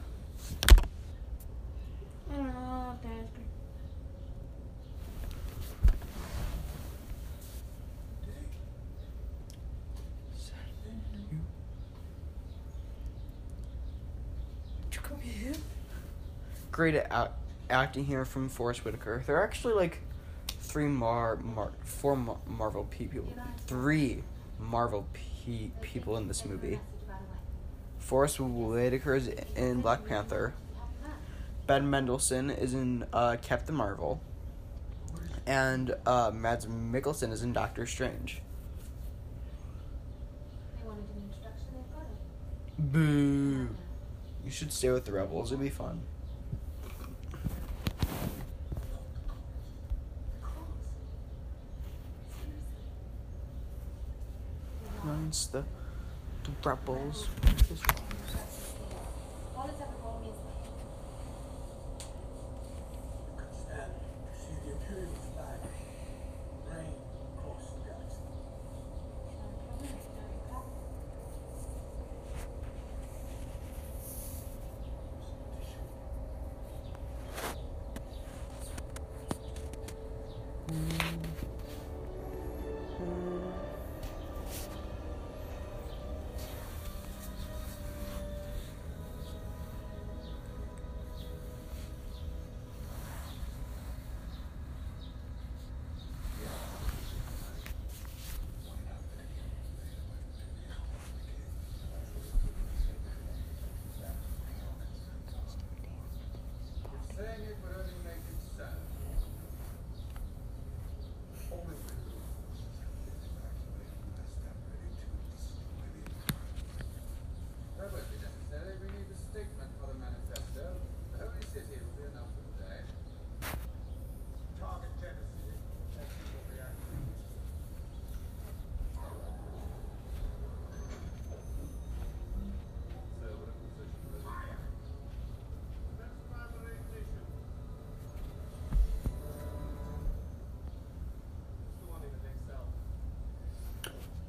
[SPEAKER 2] I don't know. I'll have to ask her.
[SPEAKER 1] Did you come here? Great at act- acting here from Forest Whitaker. There are actually like three Mar, Mar four Mar- Marvel people, three Marvel pe- people in this movie. Forest Whitaker is in Black Panther. Ben Mendelsohn is in uh, Captain Marvel. And uh, Mads Mikkelsen is in Doctor Strange. Boo. You should stay with the Rebels. It'd be fun. Mine's the, the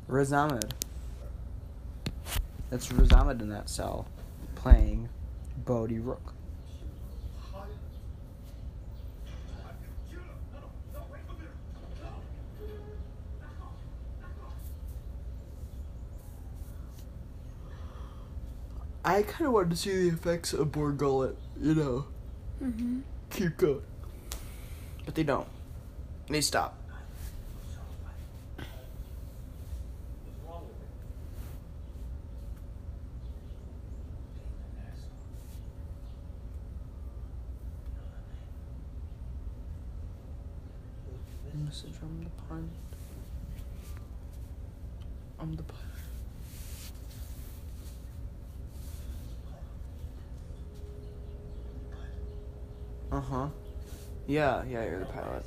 [SPEAKER 1] Riz Ahmed. That's Riz Ahmed in that cell, playing Bodhi Rook. I kind of wanted to see the effects of Bor Gullet, you know,
[SPEAKER 2] Mm-hmm.
[SPEAKER 1] keep going. But they don't. They stop.
[SPEAKER 3] What's wrong with it?
[SPEAKER 1] Message from the pond. I'm the pilot. Uh huh. Yeah, yeah, you're the pilot.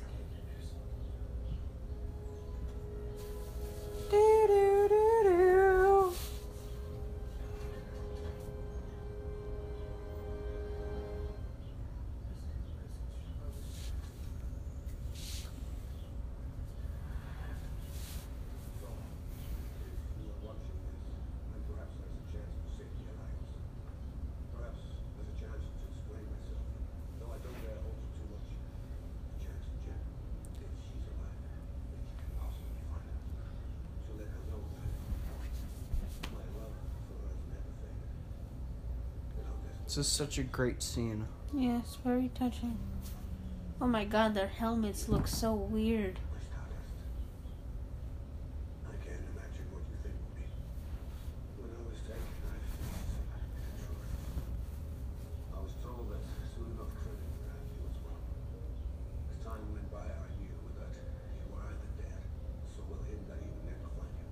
[SPEAKER 1] Is such a great scene.
[SPEAKER 2] Yes, very touching. Oh my god, their helmets look so weird.
[SPEAKER 6] my stardust. I can't imagine what you think of me. When I was taken, I faced the truth. I was told that soon enough Krennic would have you as well. As time went by, I knew that you were either dead, so well hidden that he would never find you.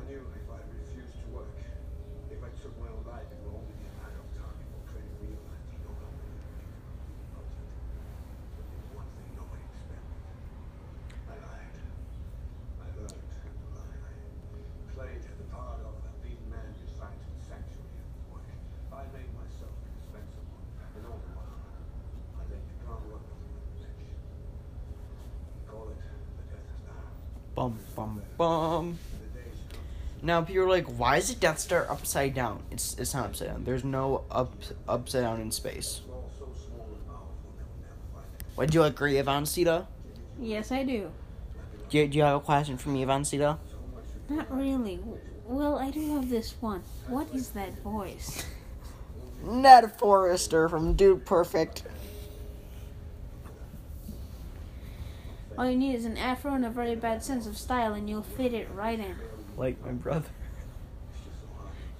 [SPEAKER 6] I knew if I refused to work, if I took my own life, it would only be a matter of time before Krennic realized he no longer lived But there was one thing nobody expected. I lied. I learned how to lie. I played the part of a beaten man designed to the sanctuary of his work. I made myself indispensable, and all the while, I laid the groundwork of revenge. Call it the Death Star.
[SPEAKER 1] Bum bum bum.
[SPEAKER 6] The days come.
[SPEAKER 1] Now people are like, why is the Death Star upside down? It's it's not upside down. There's no up upside down in space.
[SPEAKER 6] Small, so small and powerful they will never find it.
[SPEAKER 1] What do you agree, Ivan Sita?
[SPEAKER 2] Yes, I do.
[SPEAKER 1] Do you, do you have a question for me, Ivan Sita?
[SPEAKER 2] Not really. Well, I do have this one. What is that voice?
[SPEAKER 1] Ned Forrester from Dude Perfect.
[SPEAKER 2] All you need is an afro and a very bad sense of style, and you'll fit it right in.
[SPEAKER 1] Like my brother.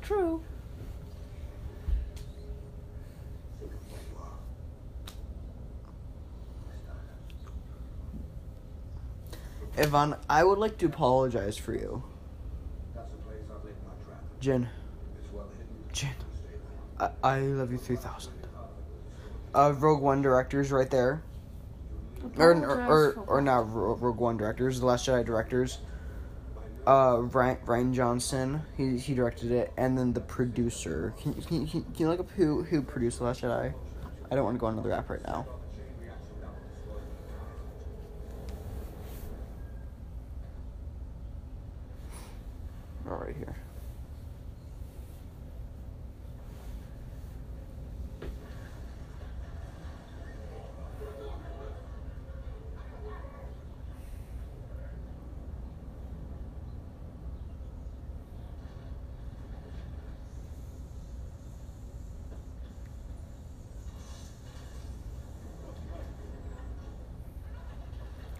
[SPEAKER 2] True.
[SPEAKER 1] Ivan, I would like to apologize for you.
[SPEAKER 6] That's I've laid my trap.
[SPEAKER 1] Jyn,
[SPEAKER 6] It's well hidden. Jyn,
[SPEAKER 1] I, I love you 3000. Uh, Rogue One directors right there. Or, or, or, or not Rogue One directors, The Last Jedi directors. Uh, Rian, Rian Johnson, he, he directed it, and then the producer. Can, can, can, you look up who, who produced The Last Jedi? I don't want to go on another app right now. Oh, right here.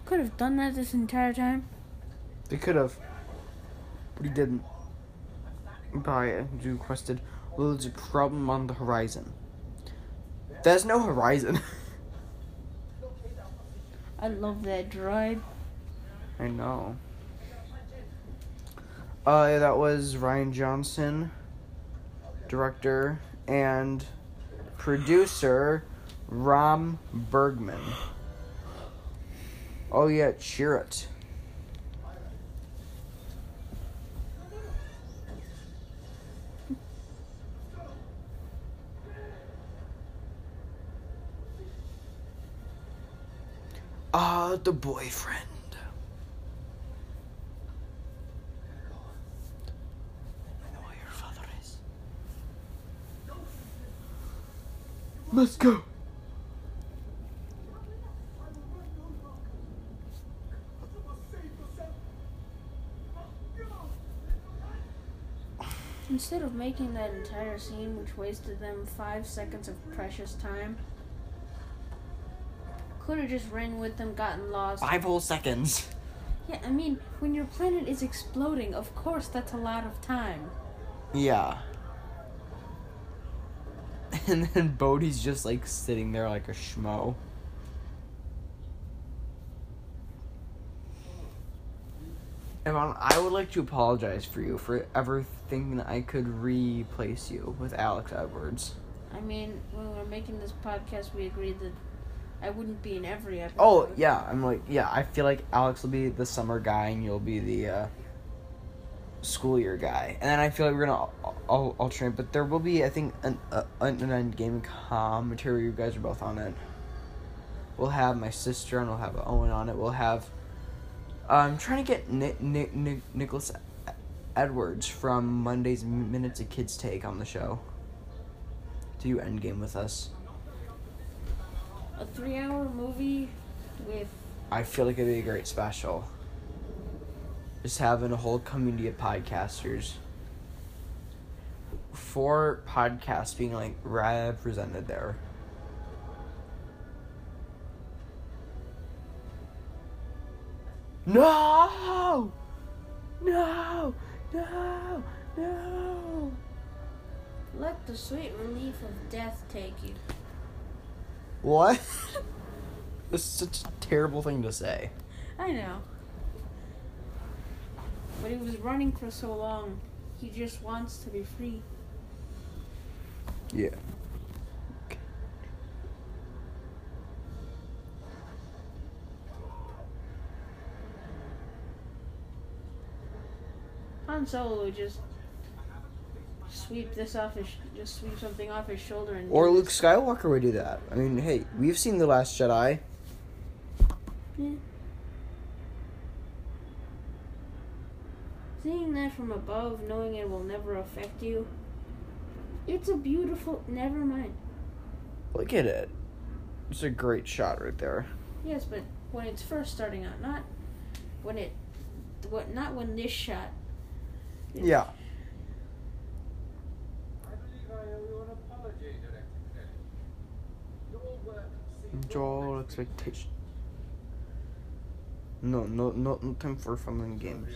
[SPEAKER 2] Could have done that this entire time.
[SPEAKER 1] They could have, but he didn't. By requested, well, there's a problem on the horizon. There's no horizon.
[SPEAKER 2] I love that drive.
[SPEAKER 1] I know. Uh, yeah, that was Rian Johnson, director and producer Ram Bergman. Oh, yeah, Chirrut. Ah, uh, the boyfriend. Let's go.
[SPEAKER 2] Instead of making that entire scene, which wasted them five seconds of precious time, could have just ran with them, gotten lost.
[SPEAKER 1] Five whole seconds.
[SPEAKER 2] Yeah, I mean, when your planet is exploding, of course that's a lot of time.
[SPEAKER 1] Yeah. And then Bodhi's just like sitting there like a schmo. I would like to apologize for you for ever thinking that I could replace you with Alex Edwards.
[SPEAKER 2] I mean, when we were making this podcast, we agreed that I wouldn't be in every episode.
[SPEAKER 1] Oh yeah, I'm like yeah. I feel like Alex will be the summer guy and you'll be the uh, school year guy, and then I feel like we're gonna al- al- alternate. But there will be, I think, an uh, an end game commentary. You guys are both on it. We'll have my sister and we'll have Owen on it. We'll have. I'm trying to get Nick, Nick, Nick, Nicholas Edwards from Monday's Minutes of Kids Take on the show. To do Endgame with us.
[SPEAKER 2] A three-hour movie with
[SPEAKER 1] I feel like it'd be a great special. Just having a whole community of podcasters. Four podcasts being like represented there. No! No! No! No!
[SPEAKER 2] Let the sweet relief of death take you.
[SPEAKER 1] What? That's such a terrible thing to say.
[SPEAKER 2] I know. But he was running for so long. He just wants to be free.
[SPEAKER 1] Yeah.
[SPEAKER 2] Han Solo would just sweep this off his, just sweep something off his shoulder and.
[SPEAKER 1] Or Luke. Skywalker would do that. I mean, hey, we've seen The Last Jedi.
[SPEAKER 2] Yeah. Seeing that from above, knowing it will never affect you, it's a beautiful. Never mind.
[SPEAKER 1] Look at it. It's a great shot right there.
[SPEAKER 2] Yes, but when it's first starting out, not when it, what, not when this shot.
[SPEAKER 1] Yeah.
[SPEAKER 5] I believe I owe you an apology, Director Krennic. Your work seemed
[SPEAKER 1] Joel expectation. No, no, no, no time for fun and games.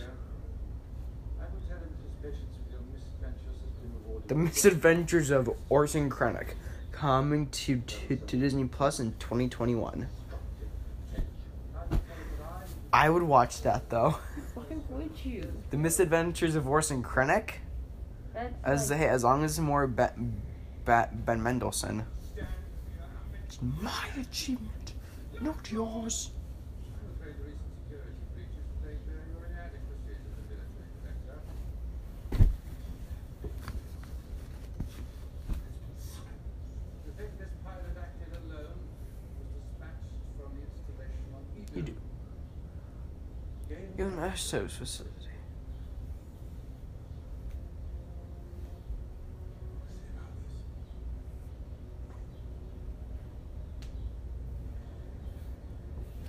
[SPEAKER 5] I will tell him that his patience with your misadventures has been rewarded.
[SPEAKER 1] The Misadventures of Orson Krennic, coming to, to to Disney Plus in 2021.
[SPEAKER 5] I will tell him that
[SPEAKER 1] I
[SPEAKER 5] I
[SPEAKER 1] would watch that though.
[SPEAKER 2] Why would you?
[SPEAKER 1] The Misadventures of Orson Krennic,
[SPEAKER 2] That's
[SPEAKER 1] as
[SPEAKER 2] like,
[SPEAKER 1] hey, as long as it's more Ben, ben, ben Mendelsohn. It's my achievement, not yours.
[SPEAKER 5] I'm afraid the recent security breaches played bear your inadequacies as a military director. To think this pilot acted alone was dispatched from the installation on Eadu.
[SPEAKER 1] You do.
[SPEAKER 5] Gained
[SPEAKER 1] You're an SOS facility.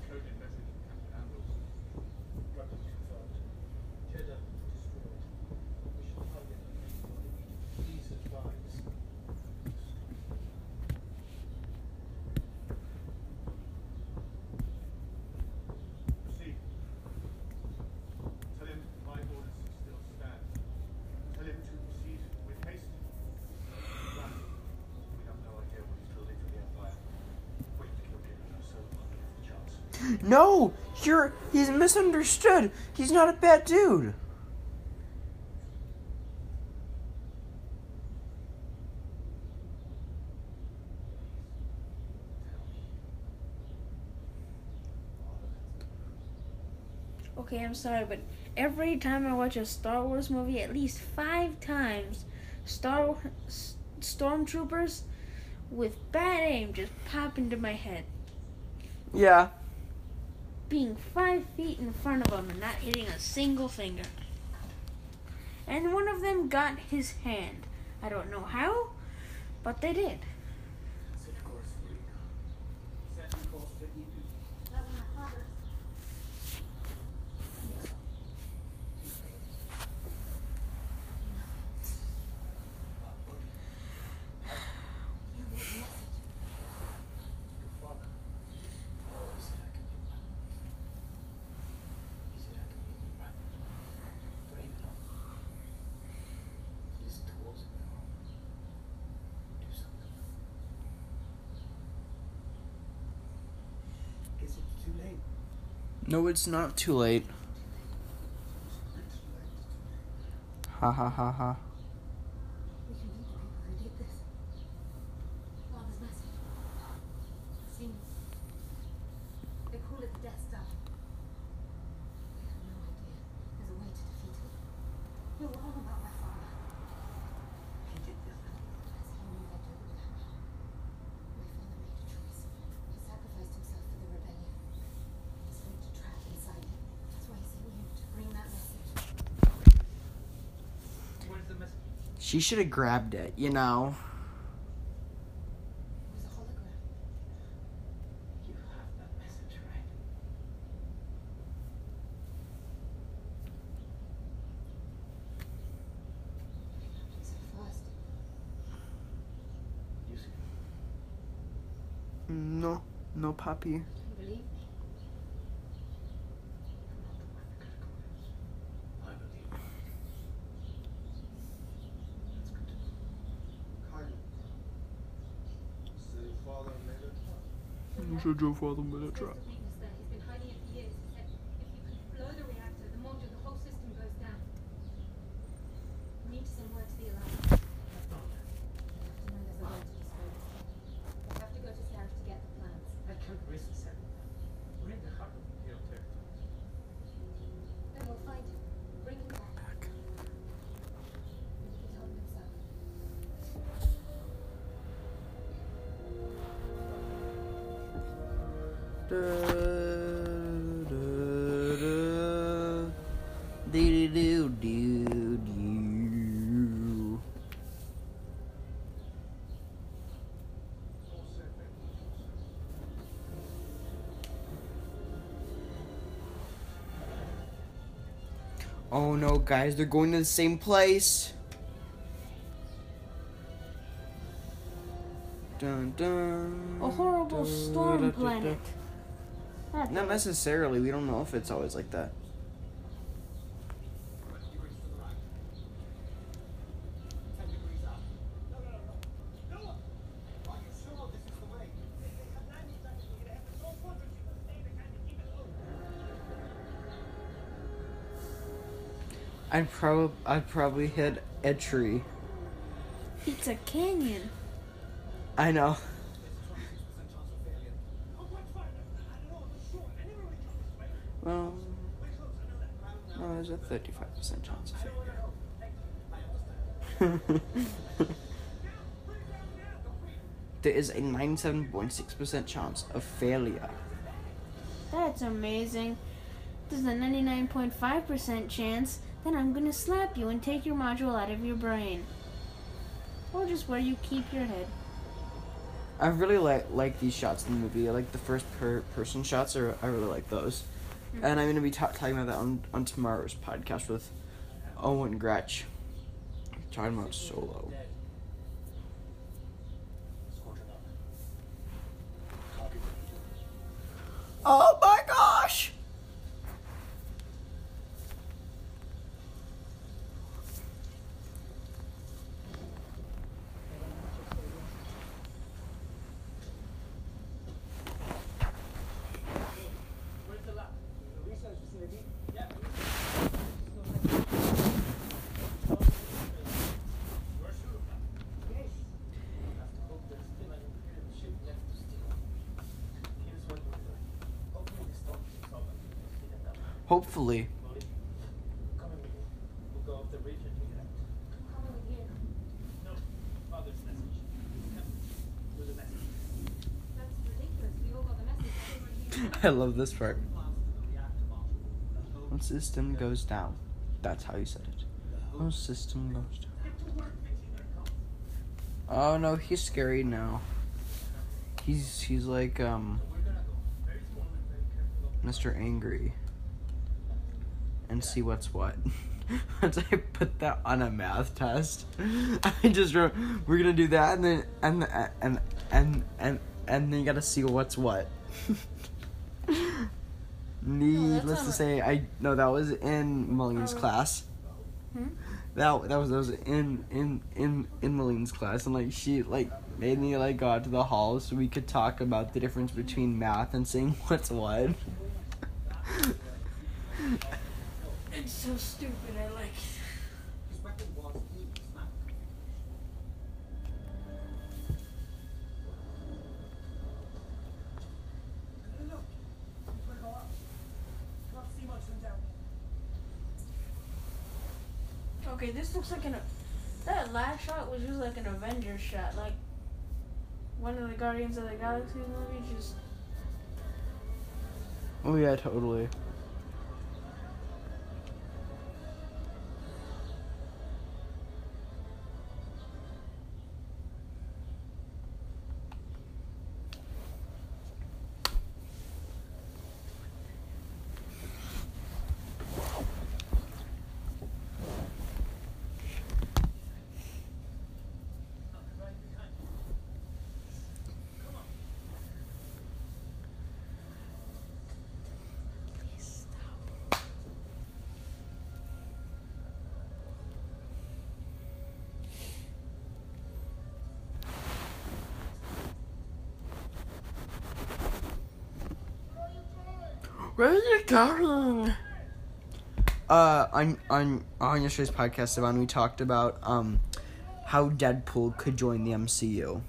[SPEAKER 3] Coded message from Captain Anderson. Weapons confirmed. Jedha destroyed. Mission target. Please advise. Proceed. Tell him my orders still stand. Tell him to proceed with haste. Run. We have no idea what he's building for the Empire. Wait to kill him so we'll give the chance.
[SPEAKER 1] No, you're he's misunderstood. He's not a bad dude.
[SPEAKER 2] Okay, I'm sorry, but every time I watch a Star Wars movie, at least five times, Star S- stormtroopers with bad aim just pop into my head.
[SPEAKER 1] Yeah.
[SPEAKER 2] Being five feet in front of them and not hitting a single finger. And one of them got his hand. I don't know how, but they did.
[SPEAKER 1] No, it's not too late. Ha ha ha ha.
[SPEAKER 4] We can meet the people who did this. Father's message. I've seen it. They call it the Death Star. We have no idea. There's a way to defeat it. You're wrong about my father. He did this. As he knew I'd do it with Hannah. My father made a choice. He sacrificed himself for the rebellion. He's linked a trap inside him. That's why he sent you to bring that message.
[SPEAKER 5] Where's the message?
[SPEAKER 1] She should have grabbed it, you know.
[SPEAKER 4] It was a hologram.
[SPEAKER 5] You message, right?
[SPEAKER 4] He said first.
[SPEAKER 5] You see.
[SPEAKER 1] No, no, Poppy.
[SPEAKER 4] Don't believe me.
[SPEAKER 6] I believe you. That's good to know. Kylie. So your father made a trap.
[SPEAKER 1] Should your father made guys, they're going to the same place. Dun, dun,
[SPEAKER 2] A horrible
[SPEAKER 1] dun,
[SPEAKER 2] storm
[SPEAKER 1] da, da, da.
[SPEAKER 2] planet.
[SPEAKER 1] Not necessarily. We don't know if it's always like that. I'd probably I'd probably hit a tree.
[SPEAKER 2] It's a canyon.
[SPEAKER 1] I know. Well, no, there's a thirty-five percent chance of failure. there is a ninety-seven point six percent chance of failure.
[SPEAKER 2] That's amazing. There's a 99.5% chance that I'm gonna slap you and take your module out of your brain. Or just where you keep your head.
[SPEAKER 1] I really like like these shots in the movie. I like the first per- person shots. Are I really like those, mm-hmm. and I'm gonna be ta- talking about that on on tomorrow's podcast with Owen Gretsch. Talking about Solo.
[SPEAKER 6] Squadron up. Target
[SPEAKER 1] Oh my gosh!
[SPEAKER 5] Where's the lab?
[SPEAKER 3] Research facility.
[SPEAKER 5] Yeah. Where's your lab?
[SPEAKER 3] Yes.
[SPEAKER 5] I have to hope there's still an Imperial ship left to steal. Here's what we're doing. Hopefully the storm is over. Speed it up.
[SPEAKER 1] Hopefully.
[SPEAKER 5] Molly, come with me. We'll go up the ridge and take it out.
[SPEAKER 7] I'm coming with you.
[SPEAKER 5] No, father's message. Come, do the message.
[SPEAKER 7] That's ridiculous. We all got the message. Everyone here.
[SPEAKER 1] I love this part. When system goes down. That's how you said it. When system goes down. Oh no, he's scary now. He's he's like um Mr. Angry. And see what's what. Once I put that on a math test, I just wrote we're gonna do that and then and and and and and then you gotta see what's what. Needless to
[SPEAKER 2] not-
[SPEAKER 1] say, I no that was in Mullings
[SPEAKER 2] Oh.
[SPEAKER 1] class.
[SPEAKER 2] Hmm?
[SPEAKER 1] That that was that was in in in in Maline's class, and like she like made me like go out to the hall so we could talk about the difference between math and saying what's what.
[SPEAKER 2] It's so stupid. I like it. Looks like an. That last shot was just like an Avengers shot, like one of the Guardians of the Galaxy movies. Just
[SPEAKER 1] Oh yeah, totally. Where are you going? Uh, on on on yesterday's podcast, Devon, we talked about um how Deadpool could join the MCU.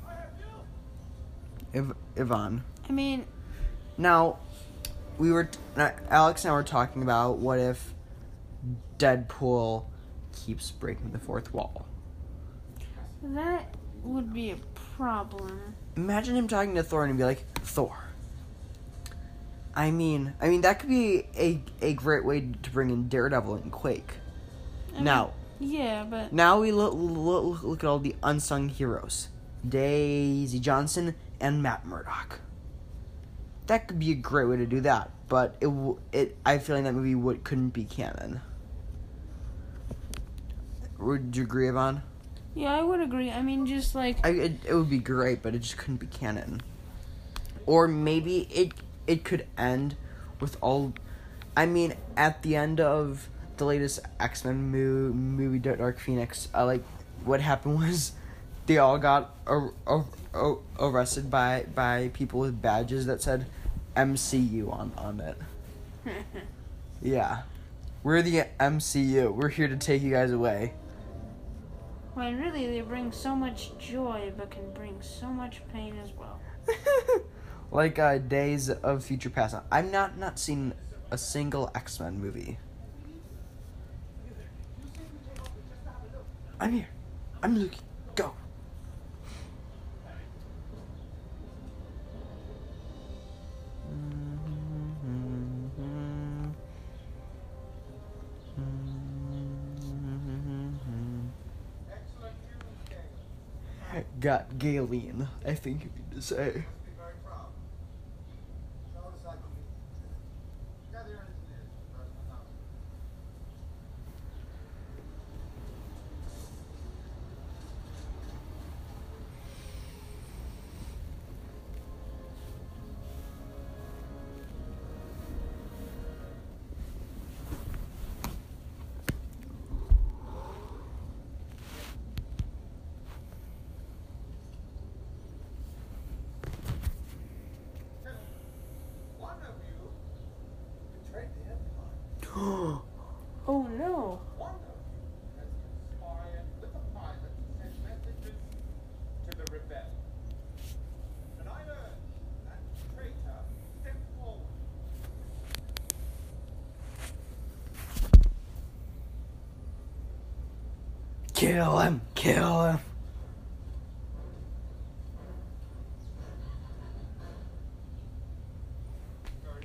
[SPEAKER 1] Iv- Yvonne.
[SPEAKER 2] I mean,
[SPEAKER 1] Now, we were uh, Alex and I were talking about what if Deadpool keeps breaking the fourth wall.
[SPEAKER 2] that would be a problem.
[SPEAKER 1] Imagine him talking to Thor and he'd be like, Thor. I mean, I mean that could be a a great way to bring in Daredevil and Quake.
[SPEAKER 2] I mean,
[SPEAKER 1] now,
[SPEAKER 2] Yeah, but
[SPEAKER 1] now we look, look look at all the unsung heroes: Daisy Johnson and Matt Murdock. That could be a great way to do that, but it it I feel like that movie would couldn't be canon. Would you agree, Yvonne?
[SPEAKER 2] yeah, I would agree. I mean, just like
[SPEAKER 1] I, it, it would be great, but it just couldn't be canon. Or maybe it it could end with all. I mean, at the end of the latest X Men mo- movie, Dark Phoenix, uh, like what happened was they all got ar- ar- ar- arrested by by people with badges that said MCU on on it. Yeah, we're the MCU. We're here to take you guys away.
[SPEAKER 2] when really they bring so much joy, but can bring so much pain as well.
[SPEAKER 1] like uh, Days of Future Past. I'm not not seen a single X Men movie. I'm here. I'm looking. Go. Got Galen, I think you need to say.
[SPEAKER 3] Forward.
[SPEAKER 1] Kill him. Kill him.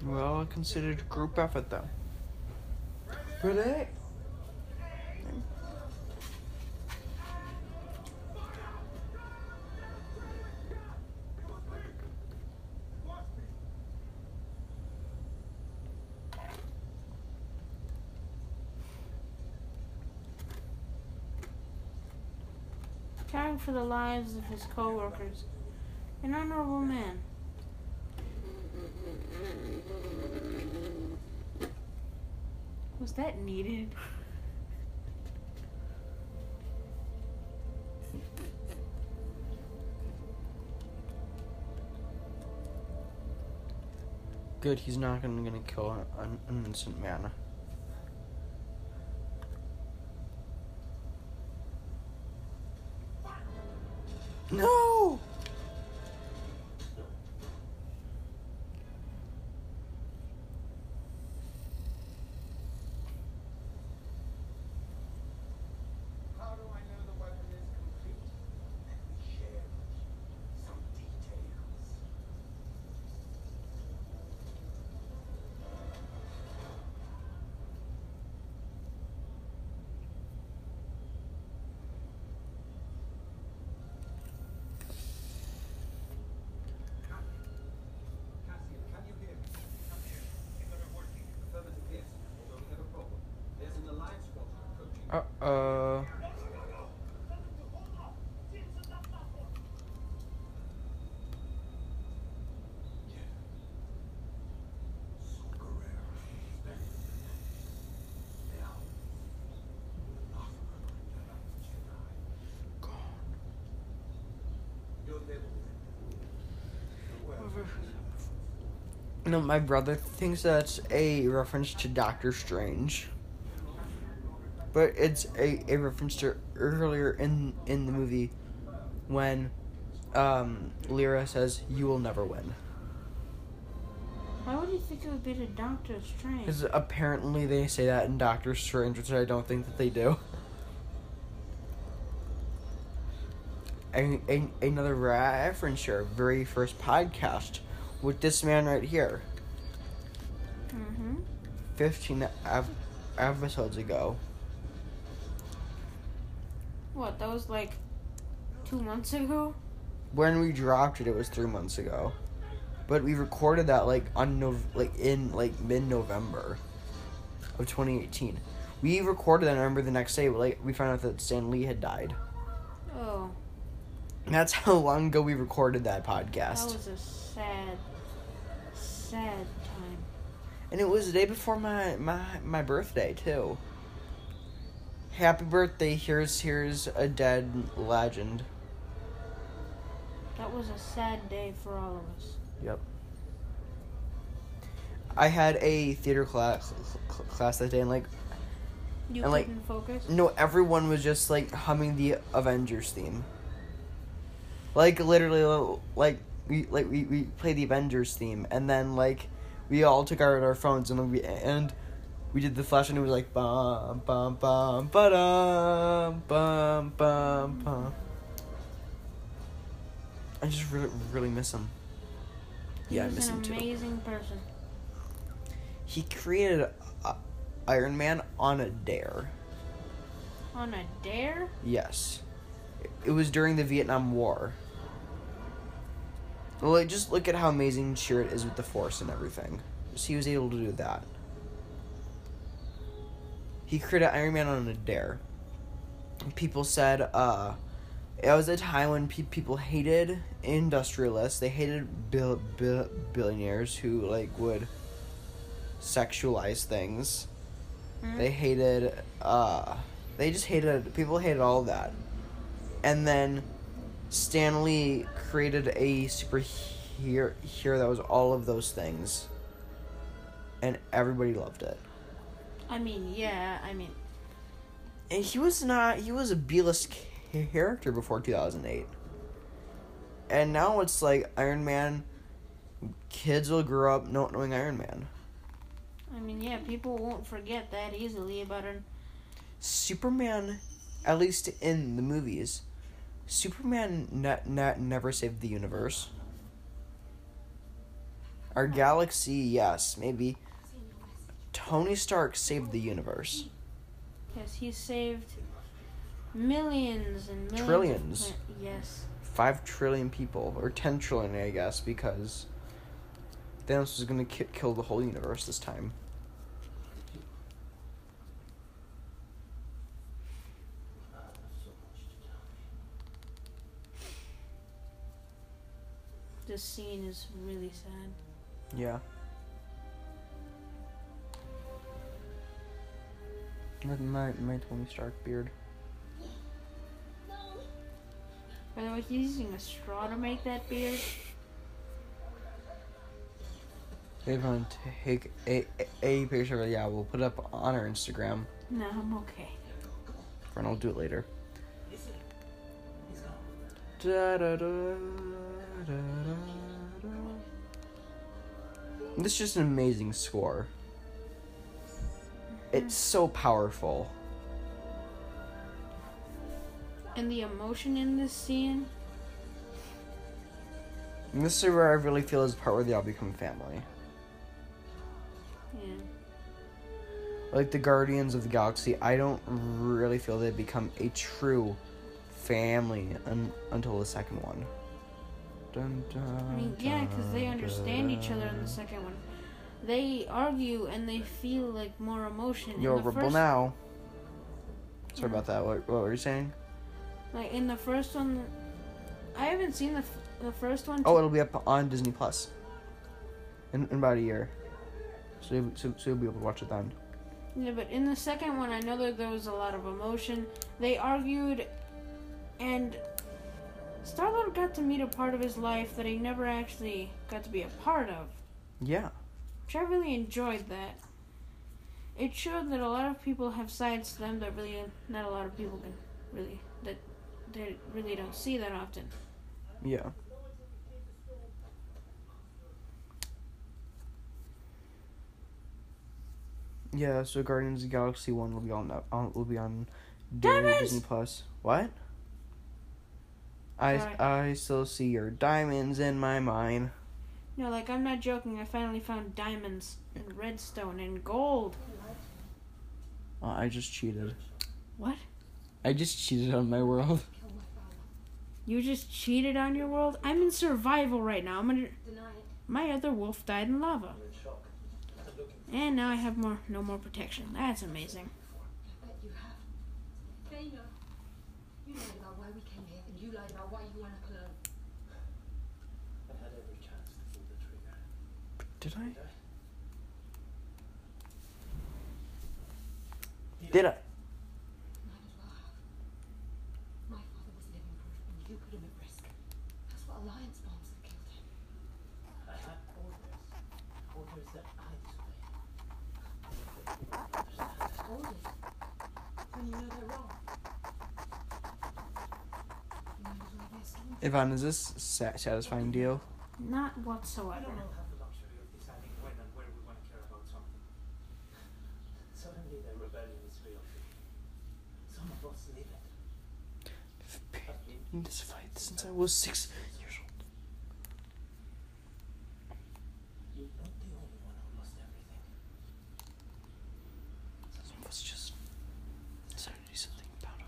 [SPEAKER 1] Well, considered group effort though. Ready?
[SPEAKER 2] For the lives of his co-workers. An honorable man. Was that needed?
[SPEAKER 1] Good, he's not gonna, gonna kill an, an innocent man. No.
[SPEAKER 6] How do I know the weapon is complete? Let me share some details. Cassian, can you hear me? I'm here. Is it working? Affirmative, yes. Although we have a problem. There's an alliance squadron approaching.
[SPEAKER 1] Uh oh. No, my brother thinks that's a reference to Doctor Strange. But it's a, a reference to earlier in in the movie when um, Lyra says, You will never win.
[SPEAKER 2] Why would you think it would be the Doctor Strange?
[SPEAKER 1] Because apparently they say that in Doctor Strange, which I don't think that they do. A, a, another reference to our very first podcast with this man right here.
[SPEAKER 2] Mm-hmm.
[SPEAKER 1] 15 av- episodes ago.
[SPEAKER 2] What? That was like two months ago.
[SPEAKER 1] When we dropped it, it was three months ago. But we recorded that like on Nov- like in like mid November of 2018. We recorded that. and I remember the next day, like we found out that Stan Lee had died. That's how long ago we recorded that podcast.
[SPEAKER 2] that was a sad, sad time.
[SPEAKER 1] and it was the day before my my my birthday too. Happy birthday! Here's here's a dead legend.
[SPEAKER 2] That was a sad day for all of us.
[SPEAKER 1] Yep. I had a theater class class that day, and like
[SPEAKER 2] You
[SPEAKER 1] And, like,
[SPEAKER 2] couldn't focus.
[SPEAKER 1] no, everyone was just like humming the Avengers theme. Like literally, like we like we, we played the Avengers theme, and then like we all took out our phones and we and we did the flash, and it was like bum bum bum ba dum bum bum bum. I just really really miss him. Yeah, I miss him too.
[SPEAKER 2] amazing person.
[SPEAKER 1] He created uh, Iron Man on a dare.
[SPEAKER 2] On a dare?
[SPEAKER 1] Yes. It was during the Vietnam War. Well, like, just look at how amazing Chirrut is with the Force and everything. Just he was able to do that. He created Iron Man on a dare. People said, uh, it was a time when pe- people hated industrialists. They hated bil- bil- billionaires who, like, would sexualize things.
[SPEAKER 2] Hmm?
[SPEAKER 1] They hated, uh, they just hated, people hated all of that. And then Stan Lee created a superhero hero that was all of those things. And everybody loved it.
[SPEAKER 2] I mean, yeah. I mean,
[SPEAKER 1] And he was not, he was a B-list character before 2008. And now it's like Iron Man, kids will grow up not knowing Iron Man.
[SPEAKER 2] I mean, yeah. People won't forget that easily about it.
[SPEAKER 1] Superman, at least in the movies, Superman ne- ne- never saved the universe. Our galaxy, yes, maybe. Tony Stark saved the universe.
[SPEAKER 2] Yes, he saved millions and millions. of
[SPEAKER 1] Trillions.
[SPEAKER 2] pla- yes.
[SPEAKER 1] Five trillion people, or ten trillion, I guess, because Thanos was gonna ki- kill the whole universe this time.
[SPEAKER 2] This scene is really sad.
[SPEAKER 1] Yeah. With my my Tony Stark beard.
[SPEAKER 2] By the way, he's using a straw to make that beard.
[SPEAKER 1] If you want to take a, a, a picture, yeah, we'll put it up on our Instagram.
[SPEAKER 2] No, I'm okay.
[SPEAKER 1] And I'll do it later. Da, da, da. This is just an amazing score. It's hmm. so powerful.
[SPEAKER 2] And the emotion in this scene.
[SPEAKER 1] And this is where I really feel is the part where they all become family.
[SPEAKER 2] Yeah.
[SPEAKER 1] Like the Guardians of the Galaxy, I don't really feel they become a true family un- until the second one. Dun, dun,
[SPEAKER 2] I mean, yeah, because they
[SPEAKER 1] dun,
[SPEAKER 2] understand each other in the second one. They argue and they feel like more emotion.
[SPEAKER 1] You're
[SPEAKER 2] the
[SPEAKER 1] rebel
[SPEAKER 2] first,
[SPEAKER 1] now. Sorry about that. What, what were you saying?
[SPEAKER 2] Like in the first one, I haven't seen the f- the first one.
[SPEAKER 1] Oh, it'll be up on Disney Plus in, in about a year. So, you- so, so you'll be able to watch it then.
[SPEAKER 2] Yeah, but in the second one, I know that there was a lot of emotion. They argued, and Star Lord got to meet a part of his life that he never actually got to be a part of,
[SPEAKER 1] Yeah.
[SPEAKER 2] which I really enjoyed. That it showed that a lot of people have sides to them that really not a lot of people can really that they really don't see that often.
[SPEAKER 1] Yeah. Yeah, so Guardians of the Galaxy one will be on that on will be on Disney, Disney Plus. What? I
[SPEAKER 2] Sorry.
[SPEAKER 1] I still see your diamonds in my mind.
[SPEAKER 2] No, like I'm not joking. I finally found diamonds and redstone and gold.
[SPEAKER 1] Oh, I just cheated.
[SPEAKER 2] What?
[SPEAKER 1] I just cheated on my world.
[SPEAKER 2] You just cheated on your world? I'm in survival right now. I'm gonna. My other wolf died in lava.
[SPEAKER 5] I'm in shock. I'm looking
[SPEAKER 2] And now I have more no more protection. That's amazing.
[SPEAKER 4] I bet you have. They know. You lied about why we came here, and you lied about why went up alone.
[SPEAKER 5] I had every chance to pull the trigger.
[SPEAKER 1] Did I?
[SPEAKER 5] Did I?
[SPEAKER 1] Did I?
[SPEAKER 4] Might as well have. My father was living proof, and you put him at risk. That's what Alliance bombs that killed him.
[SPEAKER 5] I had orders. Orders that I disobeyed.
[SPEAKER 4] Orders. When you know they're wrong.
[SPEAKER 5] Rebellion is real. Some of us live it. I've been
[SPEAKER 1] In this fight since I was six years old.
[SPEAKER 5] You're not the only one who lost everything.
[SPEAKER 1] Some of us just decided to do something about it.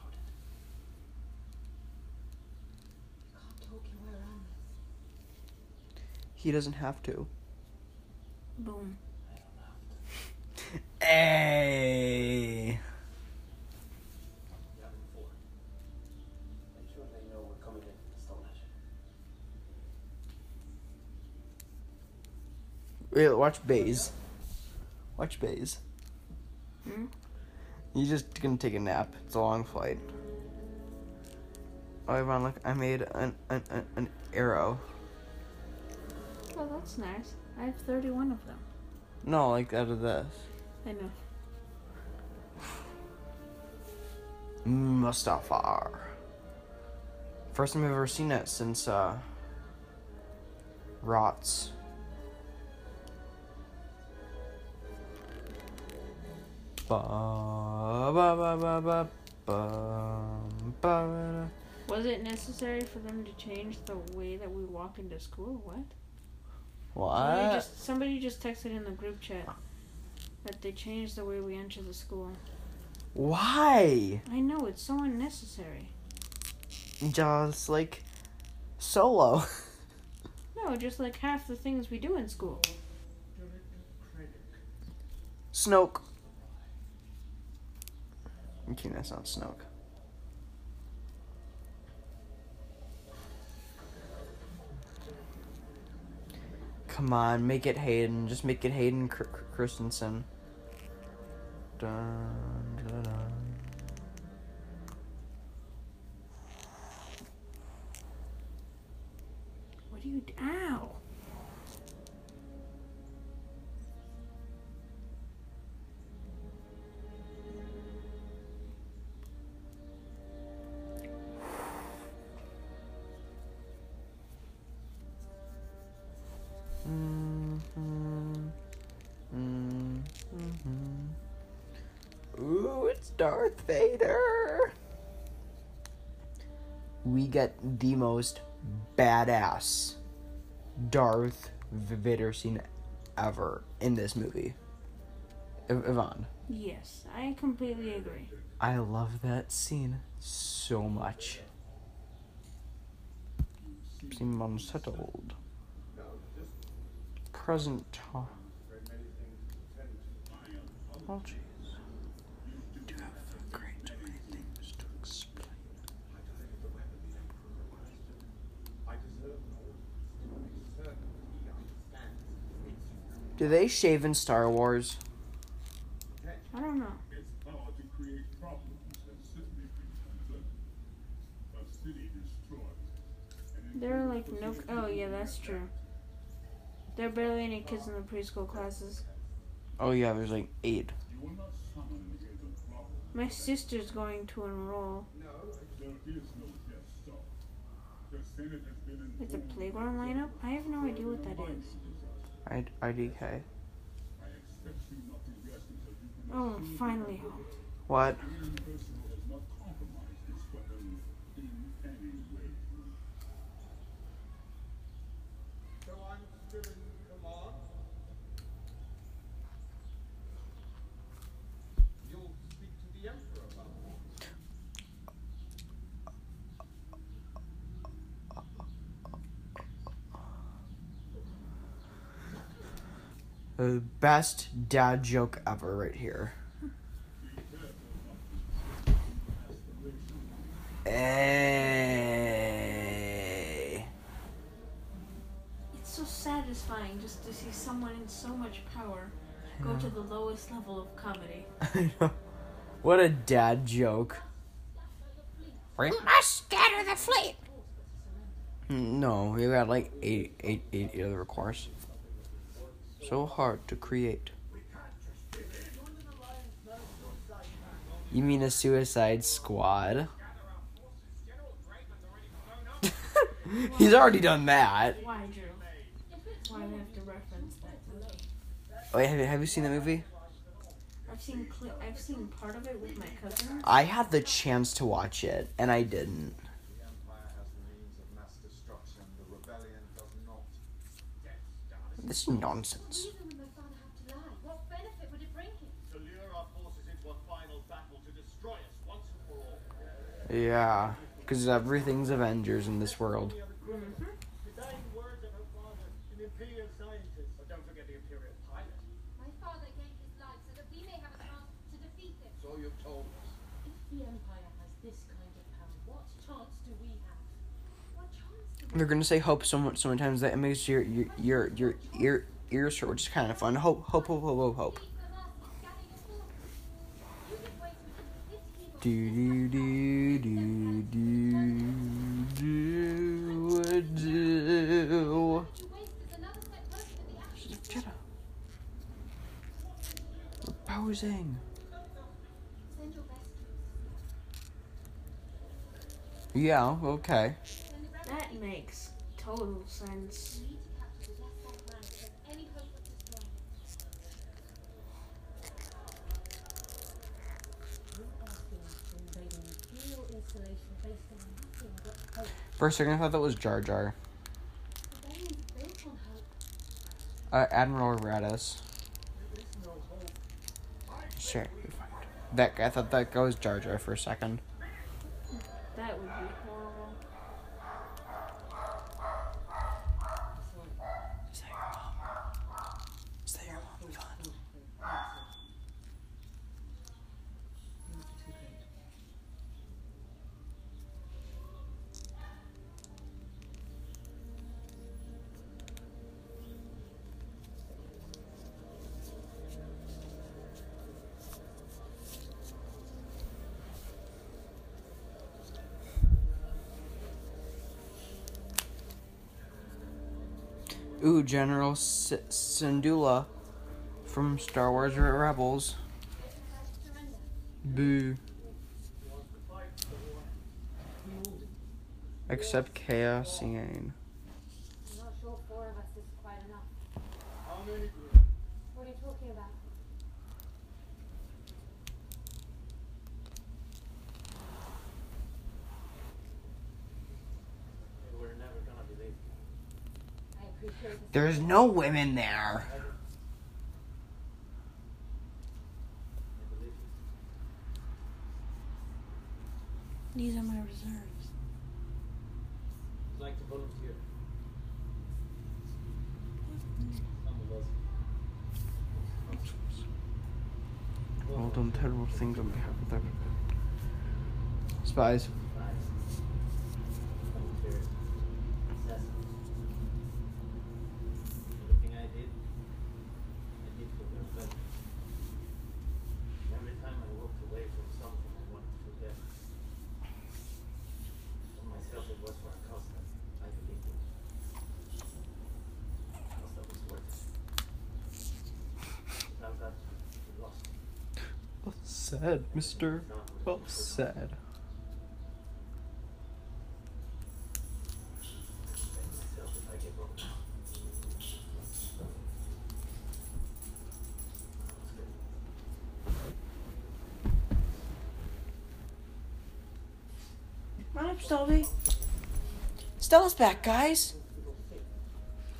[SPEAKER 4] You can't talk your way around this.
[SPEAKER 1] He doesn't have to.
[SPEAKER 2] Boom.
[SPEAKER 5] I don't have to.
[SPEAKER 1] Hey.
[SPEAKER 5] Yavin 4. Make sure they know we're coming in to install that shit.
[SPEAKER 1] Wait, watch Baze. Watch Baze.
[SPEAKER 2] Hmm?
[SPEAKER 1] You just gonna take a nap. It's a long flight. Oh, Ivan, look, I made an an, an, an arrow.
[SPEAKER 2] Oh, that's nice. I have 31 of them.
[SPEAKER 1] No, like out of this.
[SPEAKER 2] I know.
[SPEAKER 1] Mustafar. First time I've ever seen it since uh Rots.
[SPEAKER 2] Was it necessary for them to change the way that we walk into school? What? Somebody just, somebody just texted in the group chat that they changed the way we enter the school.
[SPEAKER 1] Why?
[SPEAKER 2] I know, it's so unnecessary.
[SPEAKER 1] Just like solo.
[SPEAKER 2] No, just like half the things we do in school.
[SPEAKER 1] Snoke. Okay, that's not Snoke. Come on, make it Hayden. Just make it Hayden Chr- Christensen. Dun, dun, dun.
[SPEAKER 2] What do you. Ow!
[SPEAKER 1] Darth Vader. We get the most badass Darth Vader scene ever in this movie. I- Yvonne,
[SPEAKER 2] Yes, I completely agree.
[SPEAKER 1] I love that scene so much. Seem unsettled. Present time. Oh, jeez. Do have a great many things to explain.
[SPEAKER 3] I deserve no to make certain he understands its
[SPEAKER 1] Do they shave in Star Wars?
[SPEAKER 2] I don't know.
[SPEAKER 8] Its power to create problems has certainly been confirmed. A city destroyed. an
[SPEAKER 2] There are like no. Oh yeah, that's true. There are barely any kids in the preschool classes.
[SPEAKER 1] Oh yeah, there's like eight.
[SPEAKER 8] You will not summon here the problem.
[SPEAKER 2] My sister's going to enroll.
[SPEAKER 8] No Death Star. The Senate has been
[SPEAKER 2] It's a playground lineup. I have no idea what that is.
[SPEAKER 1] I IDK.
[SPEAKER 8] I expect you not to rest until you can
[SPEAKER 2] Oh, finally home.
[SPEAKER 1] What?
[SPEAKER 8] Universal has not compromised this weapon in any way.
[SPEAKER 3] So I'm still in command? You'll speak to the Emperor about it.
[SPEAKER 1] The best dad joke ever right here. Hey.
[SPEAKER 2] It's so satisfying just to see someone in so much power go to the lowest level of comedy.
[SPEAKER 1] I know. What a dad joke. We must scatter the fleet. No, we got like eight, eight, eight other course. So hard to create. You mean a Suicide Squad? He's already done that.
[SPEAKER 2] Why, Drew? Why do we have to reference that movie?
[SPEAKER 1] Wait, have you, have you seen the movie?
[SPEAKER 2] I've seen cli- I've seen part of it with my cousin.
[SPEAKER 1] I had the chance to watch it, and I didn't.
[SPEAKER 3] The Empire has the means of mass destruction. The rebellion does not.
[SPEAKER 1] This is nonsense.
[SPEAKER 4] reason would my father have to lie? What benefit would it bring him?
[SPEAKER 6] To lure our forces into a final battle to destroy us once and for all.
[SPEAKER 1] Yeah, because everything's Avengers in this world.
[SPEAKER 6] The dying words of her father, an imperial scientist. But don't forget the imperial pilot.
[SPEAKER 4] My father gave his life so that we may have a chance to defeat them.
[SPEAKER 3] So you've told us.
[SPEAKER 4] If the Empire has this kind of power, what chance do we have? What
[SPEAKER 1] They're gonna say hope so much so many times that it makes your your your your ear ears hurt, which is kind of fun. Hope, hope, hope, hope, hope, hope. Do do do do do do do.
[SPEAKER 4] to waste is another step closer to the action.
[SPEAKER 1] Jedha. We're posing.
[SPEAKER 4] Send your best troops.
[SPEAKER 1] Yeah. Okay.
[SPEAKER 4] Send the rebels.
[SPEAKER 2] That makes total sense.
[SPEAKER 4] We need to capture the Death Star planet if there's any hope of destroying it.
[SPEAKER 1] For a second, I thought that was Jar Jar.
[SPEAKER 4] Rebellion is built on hope.
[SPEAKER 1] Uh, Admiral Raddus. Sure. That guy, I thought that guy was Jar Jar for a second.
[SPEAKER 2] That would be
[SPEAKER 1] General S- Syndulla from Star Wars Rebels. Boo. Except Cassian.
[SPEAKER 9] I'm not sure four of us is quite enough. What are you talking about?
[SPEAKER 1] There's no women there.
[SPEAKER 5] I believe you.
[SPEAKER 2] These are my reserves.
[SPEAKER 5] I'd like to volunteer. Some of us.
[SPEAKER 1] All done terrible things on behalf of their spies.
[SPEAKER 5] Spies. Volunteers. Assassins. Everything I did, I did for their benefit. Every time I walked away from something I wanted to forget. For myself it was for a cause that I believed in. A cause that was worth it. Without that, we lost.
[SPEAKER 1] Well said, Mister. Well said.
[SPEAKER 5] myself if I give up now.
[SPEAKER 1] Come on up, Stelby. Stella's back, guys.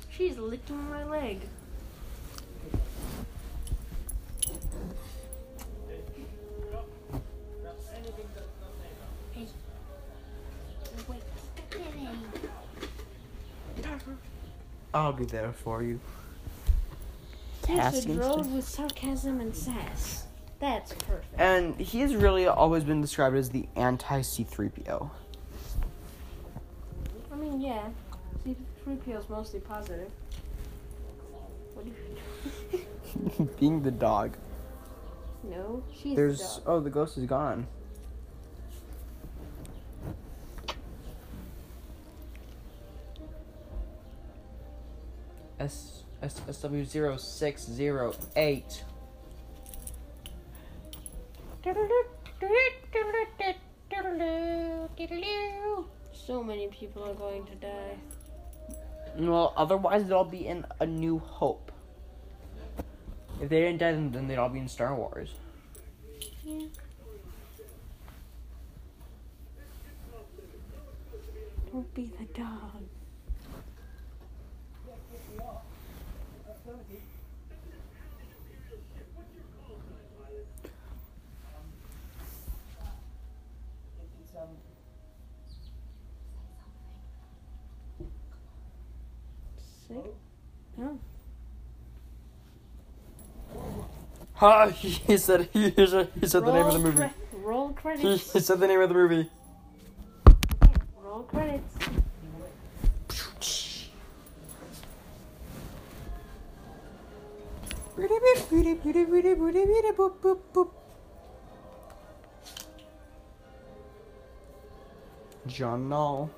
[SPEAKER 2] She's licking my leg.
[SPEAKER 1] I'll be there for you.
[SPEAKER 2] Yes,
[SPEAKER 1] Task
[SPEAKER 2] a
[SPEAKER 1] and
[SPEAKER 2] with sarcasm and sass. That's perfect.
[SPEAKER 1] And he's really always been described as the anti C3PO.
[SPEAKER 2] I mean, yeah. C3PO is mostly positive. What do you
[SPEAKER 1] Being the dog.
[SPEAKER 2] No, she's
[SPEAKER 1] There's
[SPEAKER 2] the dog.
[SPEAKER 1] oh the ghost is gone. S S SW zero six zero eight.
[SPEAKER 2] So many people are going to die.
[SPEAKER 1] Well, otherwise they'll be in A New Hope. If they didn't die, then, then they'd all be in Star Wars.
[SPEAKER 2] Yeah. Don't be the dog. Sick. Oh.
[SPEAKER 1] Ha! He said he, he said, he said the name of the movie.
[SPEAKER 2] cre- roll credits.
[SPEAKER 1] he said the name of the movie.
[SPEAKER 2] Roll credits.
[SPEAKER 1] John Null.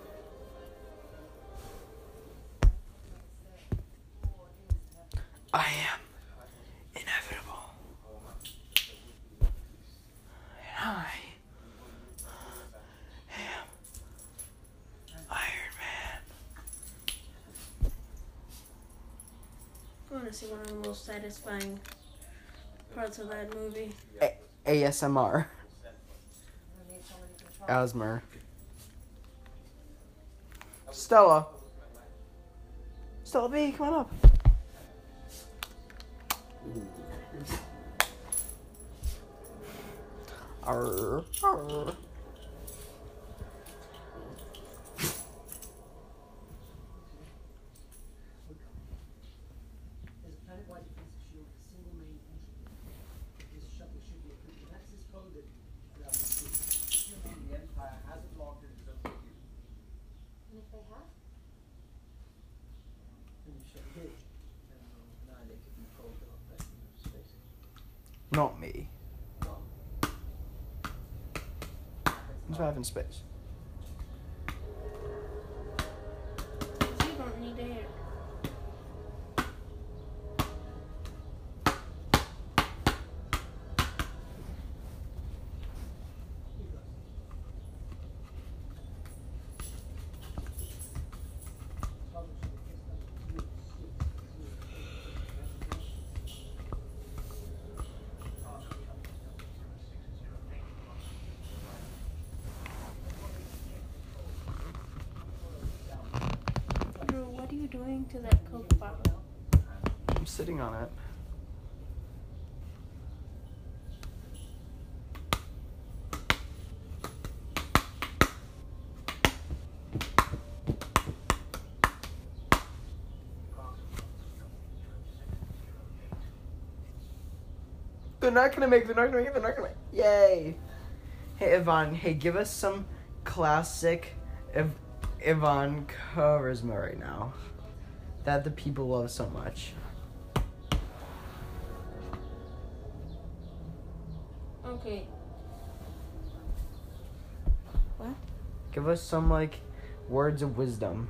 [SPEAKER 1] I am inevitable. And I am Iron Man.
[SPEAKER 2] I want to see one of the most satisfying parts of that movie.
[SPEAKER 1] A- ASMR. Asmer. Stella. Stella B, come on up. Arr, arr.
[SPEAKER 10] There's a planet-wide defensive shield with a single main entry. This shuttle should be equipped with access code that allows us to
[SPEAKER 3] Assuming the Empire hasn't logged into the view.
[SPEAKER 7] And if they have?
[SPEAKER 10] finish it here. And we'll annihilate the control of the rest of space.
[SPEAKER 1] Not me. Let's have in space.
[SPEAKER 2] Happening to that Coke bottle?
[SPEAKER 1] I'm sitting on it. They're not gonna make. They're not gonna make. They're not gonna. Make, yay! Hey Yvonne. Hey, give us some classic Iv- Yvonne charisma right now. That the people love so much.
[SPEAKER 2] Okay. What?
[SPEAKER 1] Give us some like words of wisdom.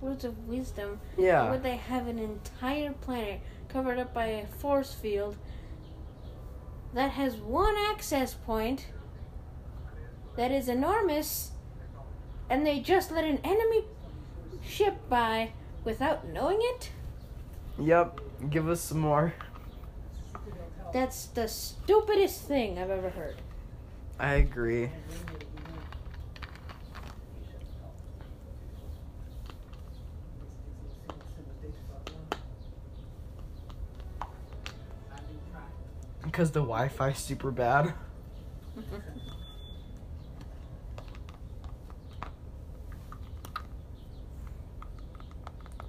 [SPEAKER 2] Words of wisdom.
[SPEAKER 1] Yeah.
[SPEAKER 2] Where they have an entire planet covered up by a force field that has one access point that is enormous, and they just let an enemy ship by without knowing it?
[SPEAKER 1] Yep. Give us some more.
[SPEAKER 2] That's the stupidest thing I've ever heard.
[SPEAKER 1] I agree. Because the Wi-Fi's super bad.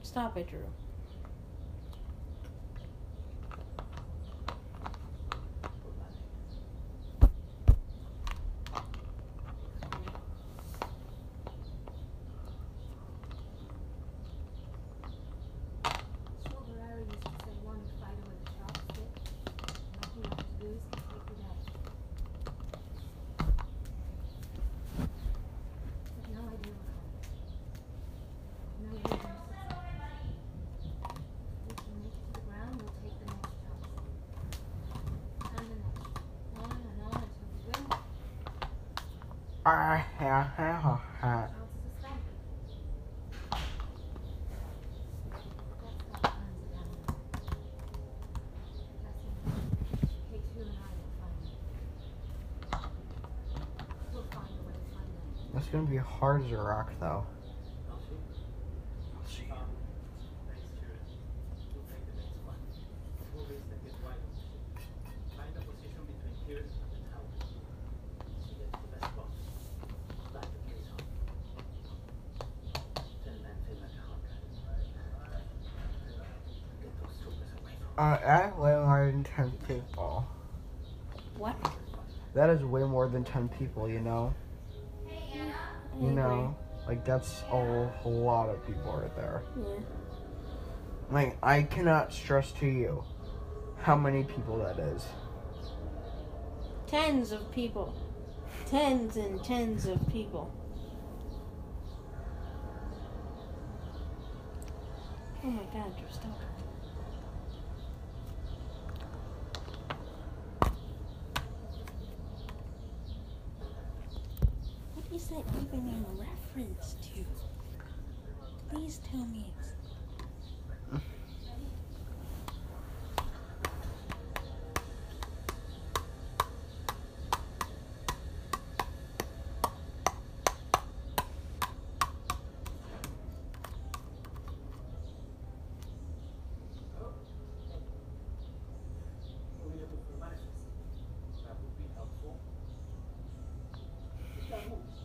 [SPEAKER 2] Stop it, Drew.
[SPEAKER 4] Saw Gerrera used to say one fighter with a sharp stick. Nothing left to lose can take the day. There's no idea what happened. No reason to succeed. If we can make it to the ground, we'll take the next chance. And the next. On and on until we win.
[SPEAKER 1] Ah, ha, ha, ha, ha.
[SPEAKER 4] Chances are stamped. That's what turns it down. That's it. K2 and I will find it. We'll find a way to find them.
[SPEAKER 1] That's gonna be hard as a rock, though.
[SPEAKER 3] Thanks, Stuart. We'll take the next one. We'll raise the get wide of the ship. Find a position between here and the tower. See that's the best spot. Light the place on. Then man feel like a hot gun. Get those troopers away from
[SPEAKER 1] Uh, at way more than 10 people.
[SPEAKER 2] What?
[SPEAKER 1] That is way more than 10 people, you know?
[SPEAKER 2] I
[SPEAKER 1] You know? Like, that's a whole lot of people right there.
[SPEAKER 2] Yeah.
[SPEAKER 1] Like, I cannot stress to you how many people that is.
[SPEAKER 2] Tens of people. Tens and tens of people. Oh my god, Drew, stop. What is that even in reference to? Please tell me it's
[SPEAKER 3] We're looking for matches. That would be helpful. That moves.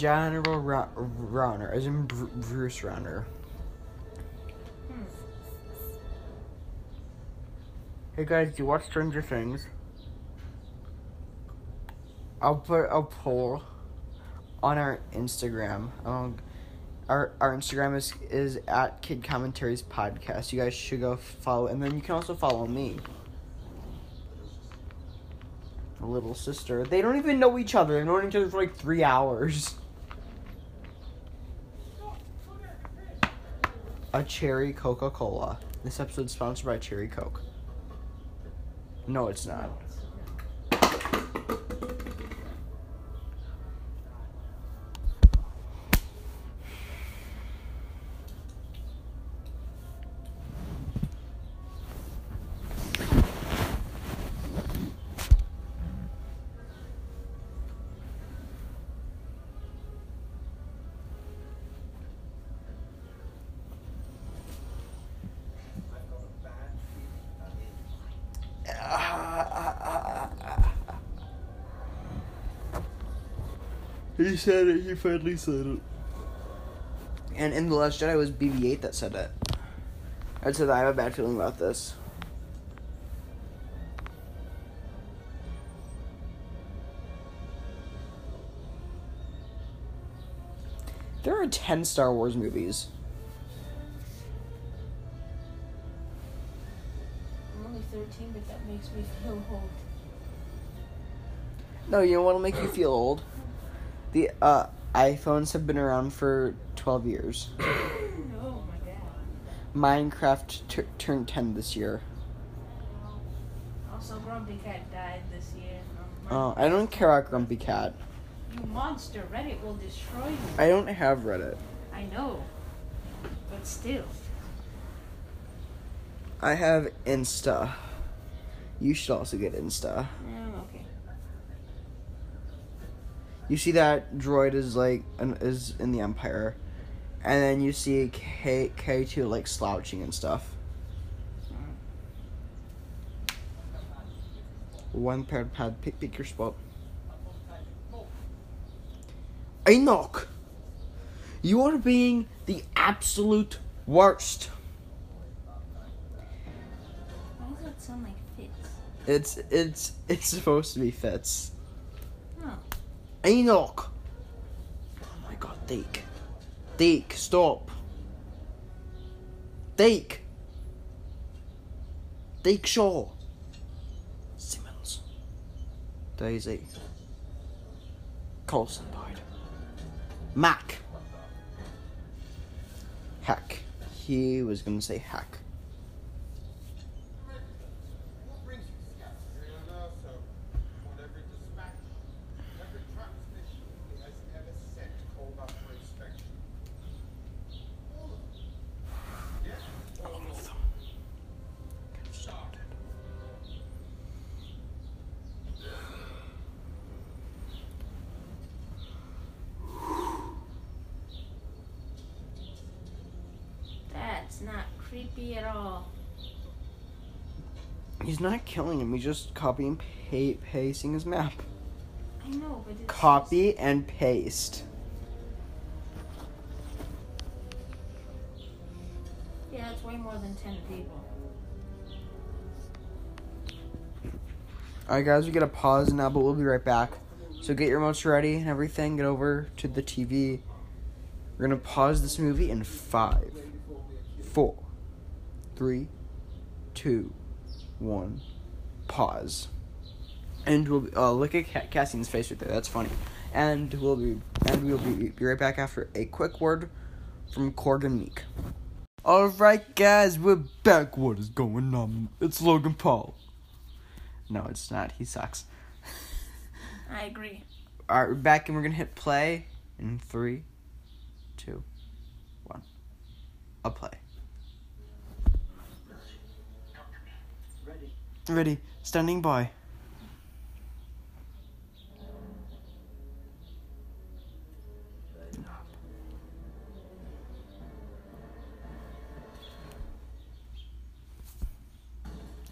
[SPEAKER 1] General Ra- Rauner, as in Bru- Bruce Rauner. Hey guys, do you watch Stranger Things? I'll put a poll on our Instagram. Um, our our Instagram is is at Kid Commentaries Podcast. You guys should go follow, and then you can also follow me. Little sister. They don't even know each other. They've known each other for like three hours. A cherry Coca Cola. This episode is sponsored by Cherry Coke. No, it's not. He said it. He finally said it. And in the Last Jedi was BB-8 that said it. I said I have a bad feeling about this. There are ten Star Wars movies.
[SPEAKER 2] I'm only 13, but that makes me feel old.
[SPEAKER 1] No, you know what'll make you feel old? The uh, iPhones have been around for twelve years.
[SPEAKER 2] Oh my god.
[SPEAKER 1] Minecraft t- turned ten this year.
[SPEAKER 2] Also, Grumpy Cat died this year.
[SPEAKER 1] Oh, I don't care about Grumpy Cat.
[SPEAKER 2] You monster, Reddit will destroy you.
[SPEAKER 1] I don't have Reddit.
[SPEAKER 2] I know. But still.
[SPEAKER 1] I have Insta. You should also get Insta.
[SPEAKER 2] I'm okay.
[SPEAKER 1] You see that droid is like an, is in the Empire, and then you see K K two like slouching and stuff. One paired pad. Pick, pick your spot. Enoch, you are being the absolute worst.
[SPEAKER 2] Why does that sound like Fitz?
[SPEAKER 1] It's it's it's supposed to be Fitz. Enoch. Oh my god, Deke. Deke, stop. Deke. Deke Shaw. Simmons. Daisy. Coulson died. Mac. Heck. He was gonna say heck.
[SPEAKER 3] What brings you to Scotland? so on every dispatch, every transmission he has ever sent called up for inspection. All of them. Yeah, all of them.
[SPEAKER 2] That's not creepy at all.
[SPEAKER 1] He's not killing him, he's just copying pa- pasting his map.
[SPEAKER 2] I know, but it's
[SPEAKER 1] Copy and paste.
[SPEAKER 2] Yeah, it's way more than 10 people.
[SPEAKER 1] Alright, guys, we gotta pause now, but we'll be right back. So get your remotes ready and everything. Get over to the TV. We're gonna pause this movie in five, four, three, two, one. Pause. And we'll uh, look at Ca- Cassian's face right there. That's funny. And we'll be and we'll be, be right back after a quick word from Corgan Meek. All right, guys, we're back. What is going on? It's Logan Paul. No, it's not. He sucks.
[SPEAKER 2] I agree.
[SPEAKER 1] All right, we're back and we're gonna hit play in three, two, one. I'll play.
[SPEAKER 5] Ready.
[SPEAKER 1] Standing by.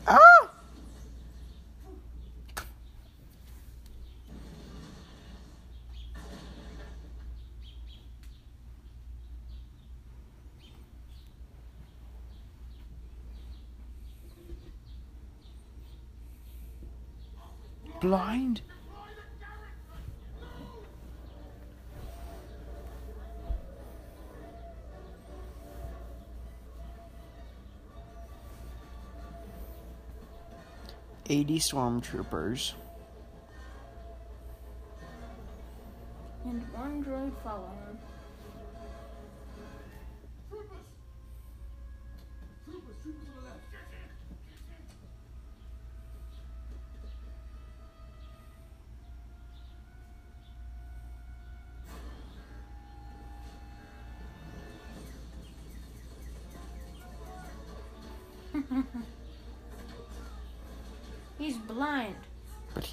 [SPEAKER 1] Ah! Blind? Eighty stormtroopers.
[SPEAKER 2] And one droid following.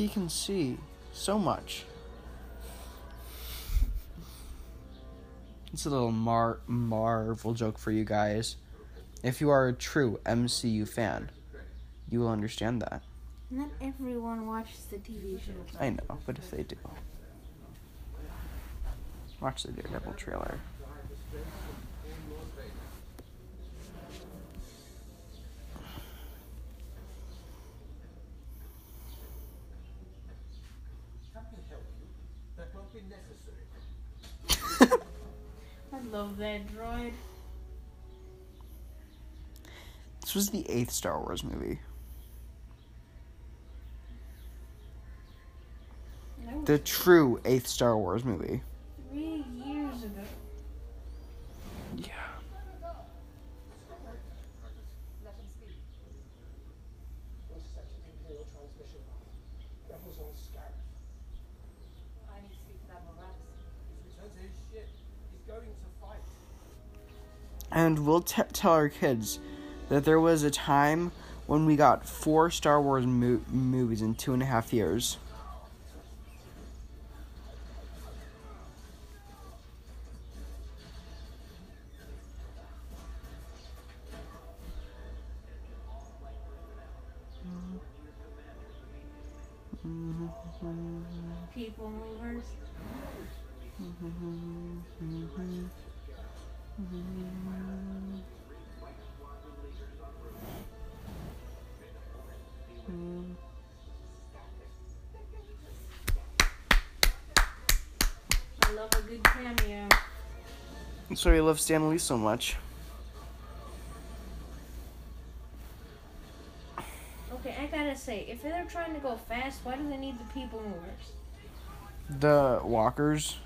[SPEAKER 1] He can see so much. It's a little Mar- Marvel joke for you guys. If you are a true MCU fan, you will understand that.
[SPEAKER 2] Not everyone watches the TV show.
[SPEAKER 1] I know, but if they do. Watch the Daredevil trailer.
[SPEAKER 6] Drive the strength of all Lord Vader. I can help you. That won't be necessary.
[SPEAKER 2] I love that droid.
[SPEAKER 1] This was the eighth Star Wars movie. The true eighth Star Wars movie.
[SPEAKER 2] three years ago.
[SPEAKER 1] Yeah.
[SPEAKER 10] Let him speak. Intercepted Imperial transmission line. Rebels on Scarif.
[SPEAKER 7] I need to speak to Admiral Raddus.
[SPEAKER 6] He's returned to his ship. He's going to fight.
[SPEAKER 1] And we'll t- tell our kids that there was a time when we got four Star Wars mo- movies in two and a half years. Why we love Stan Lee so much.
[SPEAKER 2] Okay, I gotta say, if they're trying to go fast, why do they need the people movers?
[SPEAKER 1] The walkers.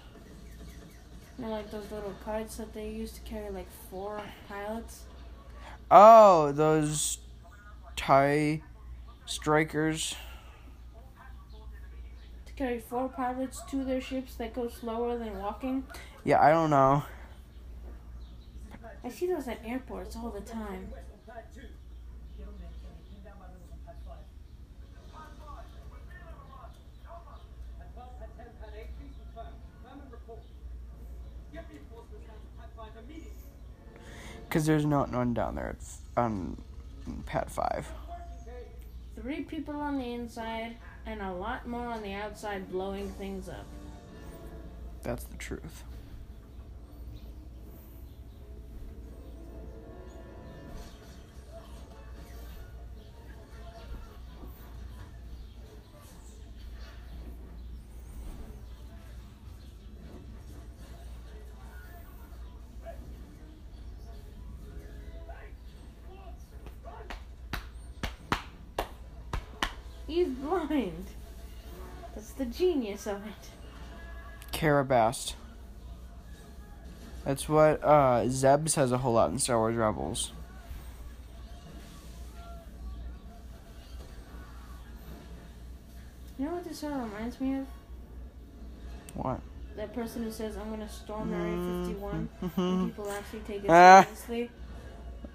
[SPEAKER 2] You know, like those little carts that they used to carry like four pilots?
[SPEAKER 1] Oh, those tie strikers.
[SPEAKER 2] To carry four pilots to their ships that go slower than walking?
[SPEAKER 1] Yeah, I don't know.
[SPEAKER 2] I see those at airports all the time.
[SPEAKER 10] West on pad two. Get on there, Kenny. Pin down my rebels on pad five. Pad twelve, pad ten, pad eight. Please confirm. Confirm and report. Get reinforcements down to pad five immediately.
[SPEAKER 1] Because there's no one down there It's on Pad 5.
[SPEAKER 2] Three people on the inside and a lot more on the outside blowing things up.
[SPEAKER 1] That's the truth.
[SPEAKER 2] Genius of it.
[SPEAKER 1] Karabast. That's what uh, Zeb says a whole lot in Star Wars Rebels.
[SPEAKER 2] You know what this all reminds me of?
[SPEAKER 1] What?
[SPEAKER 2] That person who says, I'm gonna storm Area 51.
[SPEAKER 1] Mhm.
[SPEAKER 2] And people actually take it
[SPEAKER 1] Ah.
[SPEAKER 2] seriously.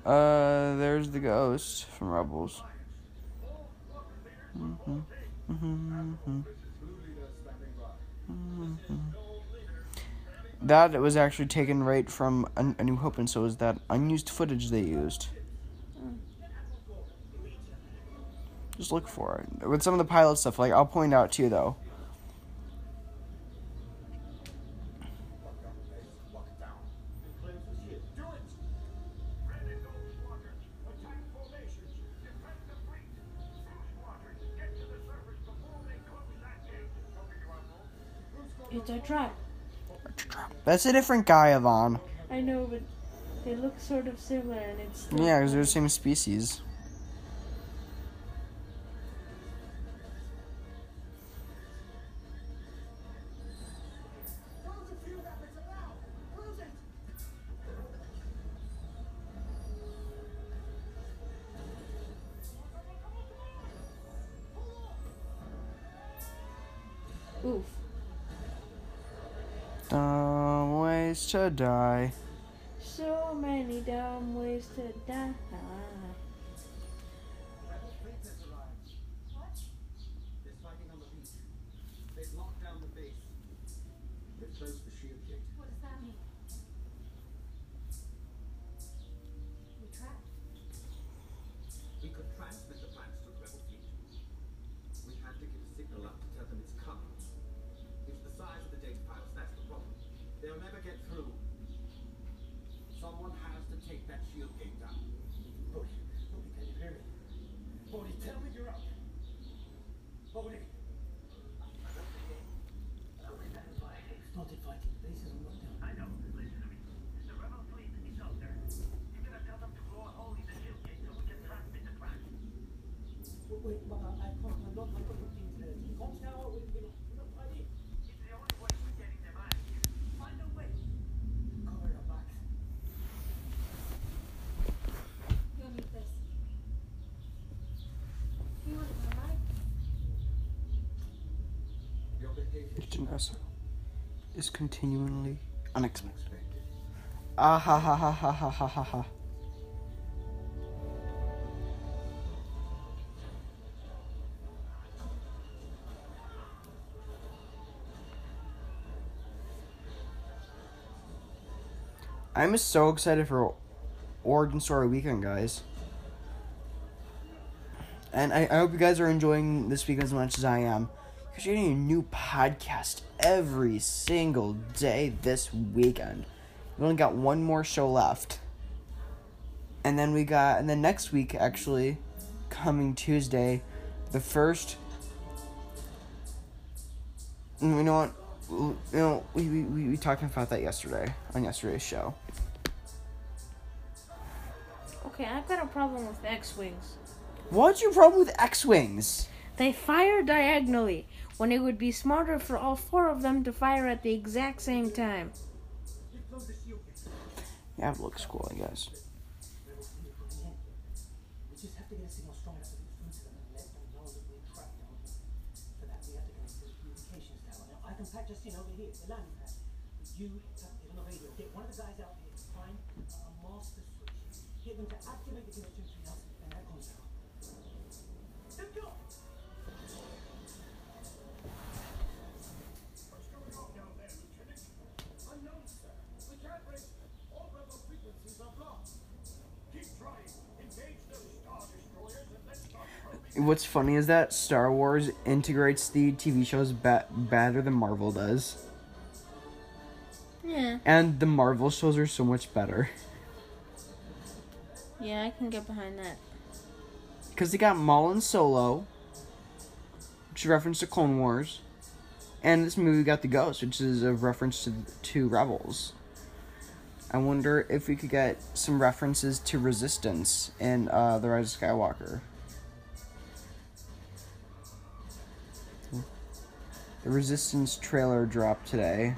[SPEAKER 1] Uh, there's the ghost from Rebels. Mhm. Mhm. Mhm. That was actually taken right from A, New Hope, and so was that unused footage they used. Just look for it. With some of the pilot stuff, like I'll point out to you though.
[SPEAKER 3] Got
[SPEAKER 2] It's a trap.
[SPEAKER 1] That's a different guy, Ivan.
[SPEAKER 2] I know, but they look sort of similar and it's.
[SPEAKER 1] Yeah, because they're the same species. To die.
[SPEAKER 2] So many dumb ways to die.
[SPEAKER 5] To take that shield gate down. Bodhi, Bodhi, can you hear me? Bodhi, tell me you're out. Bodhi. Started fighting. Base is on lockdown.
[SPEAKER 3] I know. Listen to me. The rebel fleet is out there. You gotta tell them to blow a hole in the shield gate so we can transmit the crash.
[SPEAKER 5] Wait, wait, but I, I can't. I'm not. I'm not looking into the comms tower. We, we're not. We're not tied in.
[SPEAKER 3] It's the only way we're getting them out of here. Find a way.
[SPEAKER 5] Cover our backs.
[SPEAKER 7] You'll need this. You want to go, right?
[SPEAKER 5] Your behavior.
[SPEAKER 1] Jyn Erso is continually unexpected. Ah ha ha ha ha ha ha ha ha. I'm so excited for Origin Story Weekend, guys. And I, I hope you guys are enjoying this weekend as much as I am. Because you're getting a new podcast every single day this weekend. We only got one more show left. And then we got, and then next week, actually, coming Tuesday, the first. You know what? You know, we, we, we, we talked about that yesterday on yesterday's show.
[SPEAKER 2] Okay, I've got a problem with X Wings.
[SPEAKER 1] What's your problem with X Wings?
[SPEAKER 2] They fire diagonally when it would be smarter for all four of them to fire at the exact same time.
[SPEAKER 5] Close the shield gate.
[SPEAKER 1] Yeah, it looks cool, I guess.
[SPEAKER 5] Rebel
[SPEAKER 3] What's
[SPEAKER 1] funny is that Star Wars integrates the TV shows ba- better than Marvel does.
[SPEAKER 2] Yeah,
[SPEAKER 1] And the Marvel shows are so much better.
[SPEAKER 2] yeah, I can get behind that.
[SPEAKER 1] Because they got Maul and Solo, which is a reference to Clone Wars. And this movie got The Ghost, which is a reference to, to Rebels. I wonder if we could get some references to Resistance in uh, The Rise of Skywalker. The Resistance trailer dropped today.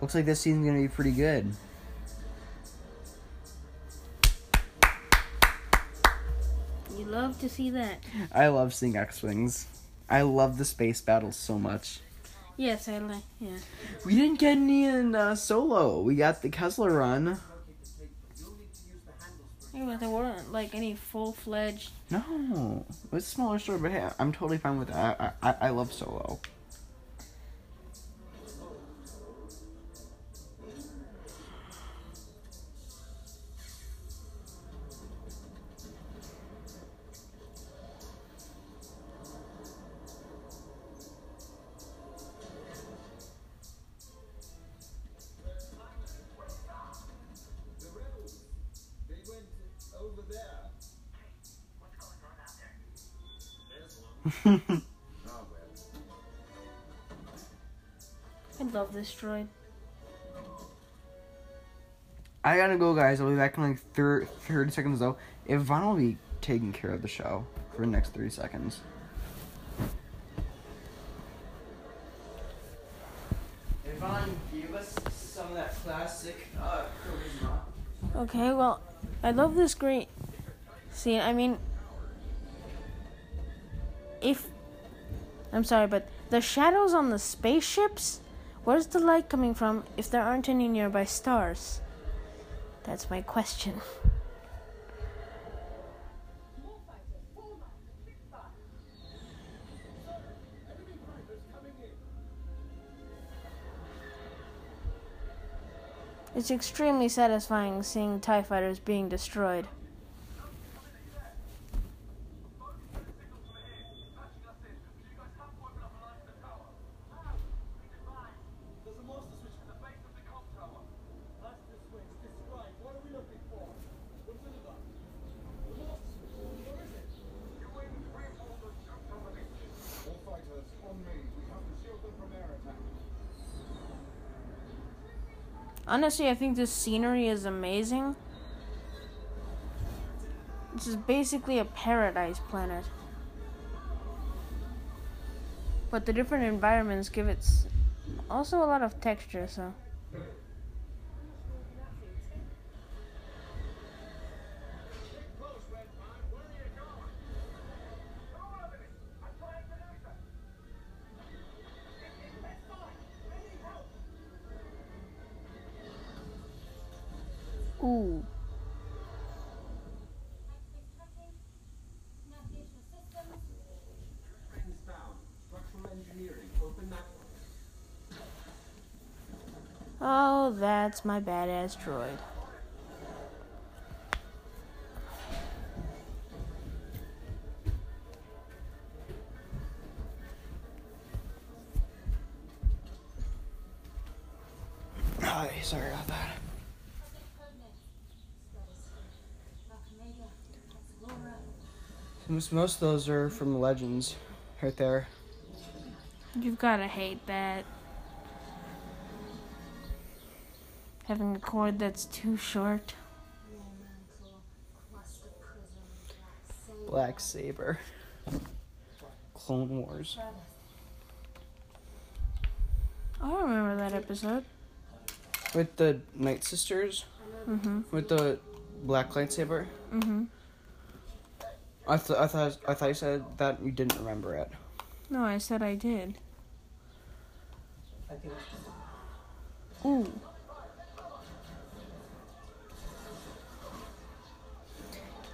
[SPEAKER 1] Looks like this scene's gonna be pretty good.
[SPEAKER 2] You love to see that.
[SPEAKER 1] I love seeing X Wings. I love the space battles so much.
[SPEAKER 2] Yes, I like. Yeah.
[SPEAKER 1] We didn't get any in uh, Solo. We got the Kessel run.
[SPEAKER 5] Locate the tape. You'll need to use the handles for
[SPEAKER 2] Yeah, there weren't like any full fledged.
[SPEAKER 1] No, it was a smaller store, but hey, I'm totally fine with that. I, I, I love Solo.
[SPEAKER 2] I love this droid.
[SPEAKER 1] I gotta go, guys. I'll be back in like thir- 30 seconds, though. Ivan will be taking care of the show for the next 30 seconds. Ivan, give us some of that classic uh, charisma.
[SPEAKER 2] Okay, well, I love this great scene. I mean, if I'm sorry, but the shadows on the spaceships. Where's the light coming from if there aren't any nearby stars? That's my question. It's extremely satisfying seeing TIE fighters being destroyed.
[SPEAKER 5] There's a master switch at the base of the comm tower. Master switch described
[SPEAKER 2] Honestly, I think this scenery is amazing. This is basically a paradise planet. But the different environments give it also a lot of texture, so. Oh, that's my badass droid.
[SPEAKER 1] Sorry about that. Most, most of those are from Legends, right there.
[SPEAKER 2] You've gotta hate that. Having a cord that's too short.
[SPEAKER 4] War mantle. Cluster prism. Black saber.
[SPEAKER 1] Clone Wars.
[SPEAKER 2] I remember that episode.
[SPEAKER 1] With the Night Sisters,
[SPEAKER 2] Mm-hmm.
[SPEAKER 1] with the black lightsaber.
[SPEAKER 2] Mm-hmm.
[SPEAKER 1] I thought I thought I thought you said that you didn't remember it.
[SPEAKER 2] No, I said I did.
[SPEAKER 5] I think
[SPEAKER 2] Ooh.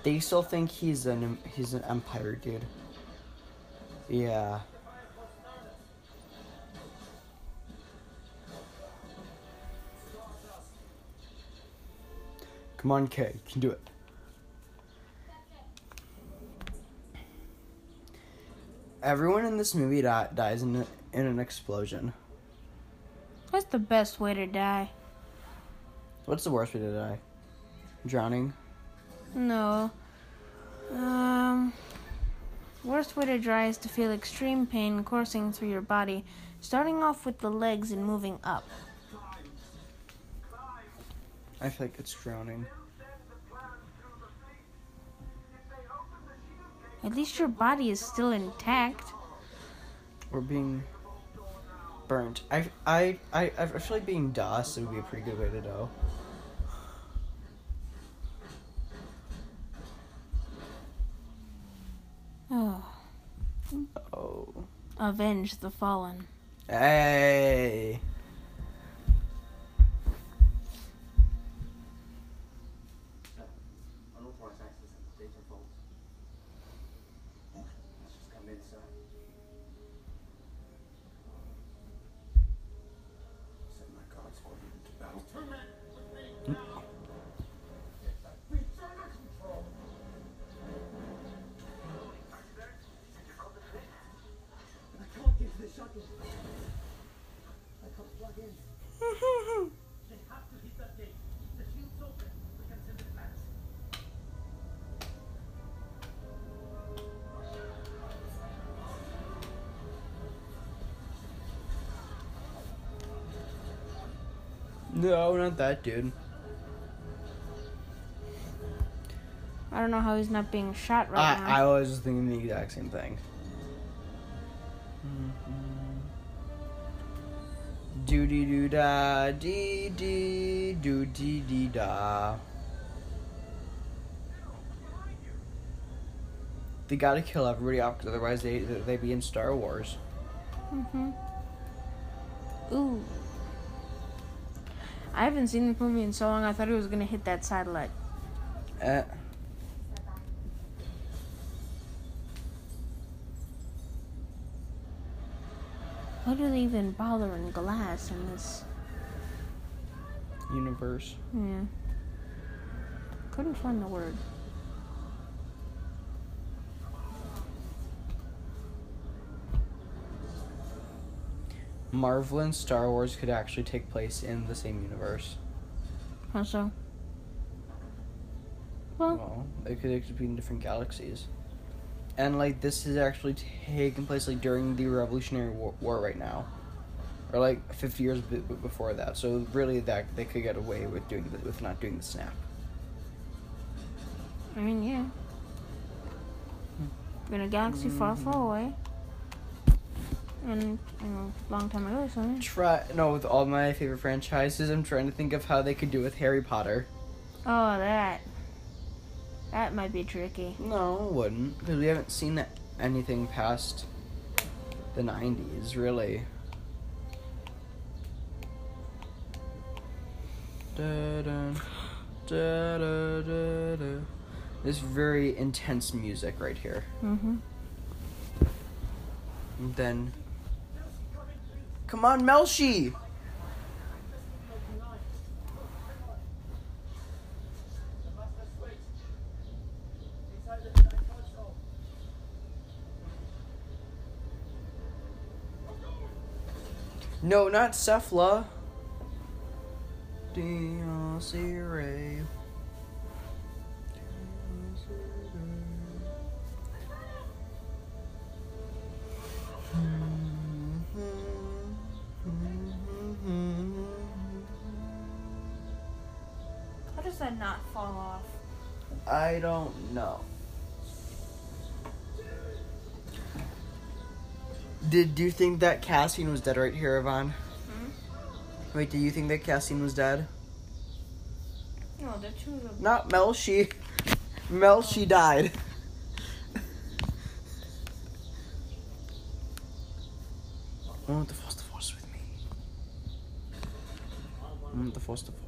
[SPEAKER 1] They still think he's an he's an Empire dude. Yeah. Come on, Kay, you can do it. Everyone in this movie di- dies in, a, in an explosion.
[SPEAKER 2] That's the best way to die.
[SPEAKER 1] What's the worst way to die? Drowning?
[SPEAKER 2] No. Um. Worst way to die is to feel extreme pain coursing through your body, starting off with the legs and moving up.
[SPEAKER 1] I feel like it's drowning.
[SPEAKER 2] At least your body is still intact.
[SPEAKER 1] We're being burnt. I I I I feel like being dust would be a pretty good way to go.
[SPEAKER 2] Oh.
[SPEAKER 1] Oh.
[SPEAKER 2] Avenge the fallen.
[SPEAKER 1] Hey. No, not that dude.
[SPEAKER 2] I don't know how he's not being shot right now.
[SPEAKER 1] I I was thinking the exact same thing. Do dee do da dee dee do dee dee da. They gotta kill everybody off, 'cause otherwise they they be in Star Wars.
[SPEAKER 2] Mm-hmm. Ooh. I haven't seen the movie in so long. I thought he was gonna hit that satellite.
[SPEAKER 1] Eh.
[SPEAKER 2] Why do they even bother in glass in this?
[SPEAKER 1] universe.
[SPEAKER 2] Yeah. Couldn't find the word.
[SPEAKER 1] Marvel and Star Wars could actually take place in the same universe.
[SPEAKER 2] How so? Well,
[SPEAKER 1] Well, they could actually be in different galaxies. And like this is actually taking place like during the Revolutionary War, War right now. or like 50 years b- before that. So really, that they could get away with doing the, with not doing the snap.
[SPEAKER 2] I mean, yeah. In a galaxy far, far mm-hmm. away. And, you know, long time ago or something.
[SPEAKER 1] Try no with all my favorite franchises. I'm trying to think of how they could do with Harry Potter.
[SPEAKER 2] Oh, that. That might be tricky.
[SPEAKER 1] No, it wouldn't because we haven't seen anything past the 90s really. Da-da, da-da-da-da. This very intense music right here.
[SPEAKER 2] Mm-hmm.
[SPEAKER 1] And then, come on, Melshi. No, not Cephla. DLC.
[SPEAKER 2] That not fall off?
[SPEAKER 1] I don't know. Did do you think that Cassian was dead right here, Ivan? Hmm? Wait, do you think that Cassian was dead?
[SPEAKER 2] No, the two of them.
[SPEAKER 1] Not Melshi. Melshi oh. died. I want the force to force with me. I want the force to force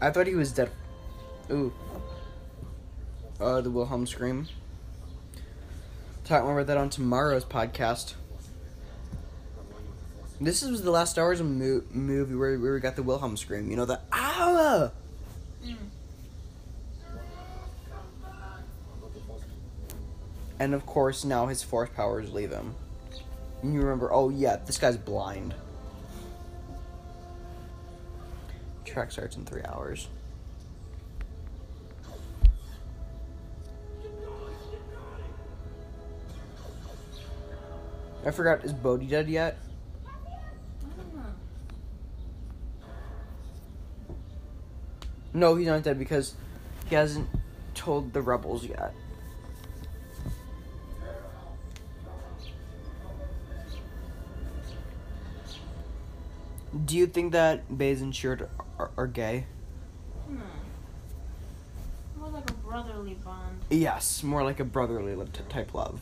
[SPEAKER 1] I thought he was dead. Ooh. Uh, the Wilhelm scream. Talk more about that on tomorrow's podcast. This was the last Star Wars mo- movie where, where we got the Wilhelm scream. You know the ah. And of course, now his force powers leave him. And you remember, oh yeah, this guy's blind. Track starts in three hours. I forgot, is Bodhi dead yet? No, he's not dead because he hasn't told the rebels yet. Do you think that Baze and are, are gay?
[SPEAKER 2] Hmm. More like a brotherly bond.
[SPEAKER 1] Yes, more like a brotherly type love.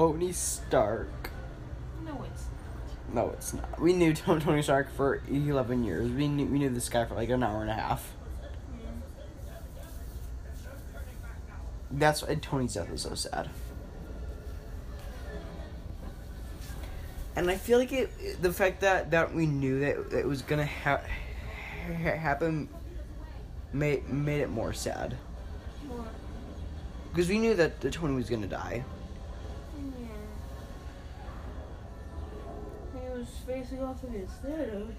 [SPEAKER 1] Tony Stark.
[SPEAKER 2] No, it's
[SPEAKER 1] No, it's not. We knew Tony Stark for 11 years. We knew, we knew this guy for like an hour and a half. That's why Tony's death is so sad. And I feel like it, the fact that, that we knew that, that it was gonna ha- ha- happen made made it more sad because we knew that the Tony was gonna die.
[SPEAKER 2] Was facing off against Thanos.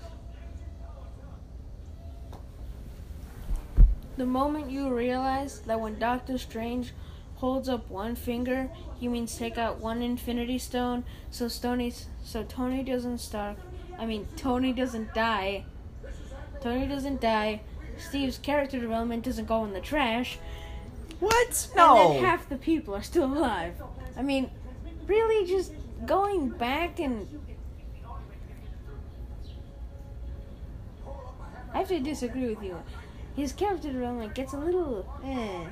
[SPEAKER 2] The moment you realize that when Doctor Strange holds up one finger, he means take out one Infinity Stone, so Stony, so Tony doesn't Stark. I mean, Tony doesn't die. Tony doesn't die. Steve's character development doesn't go in the trash.
[SPEAKER 1] What? No.
[SPEAKER 2] And then half the people are still alive. I mean, really, just going back and. I have to disagree with you. His character development gets a little. eh.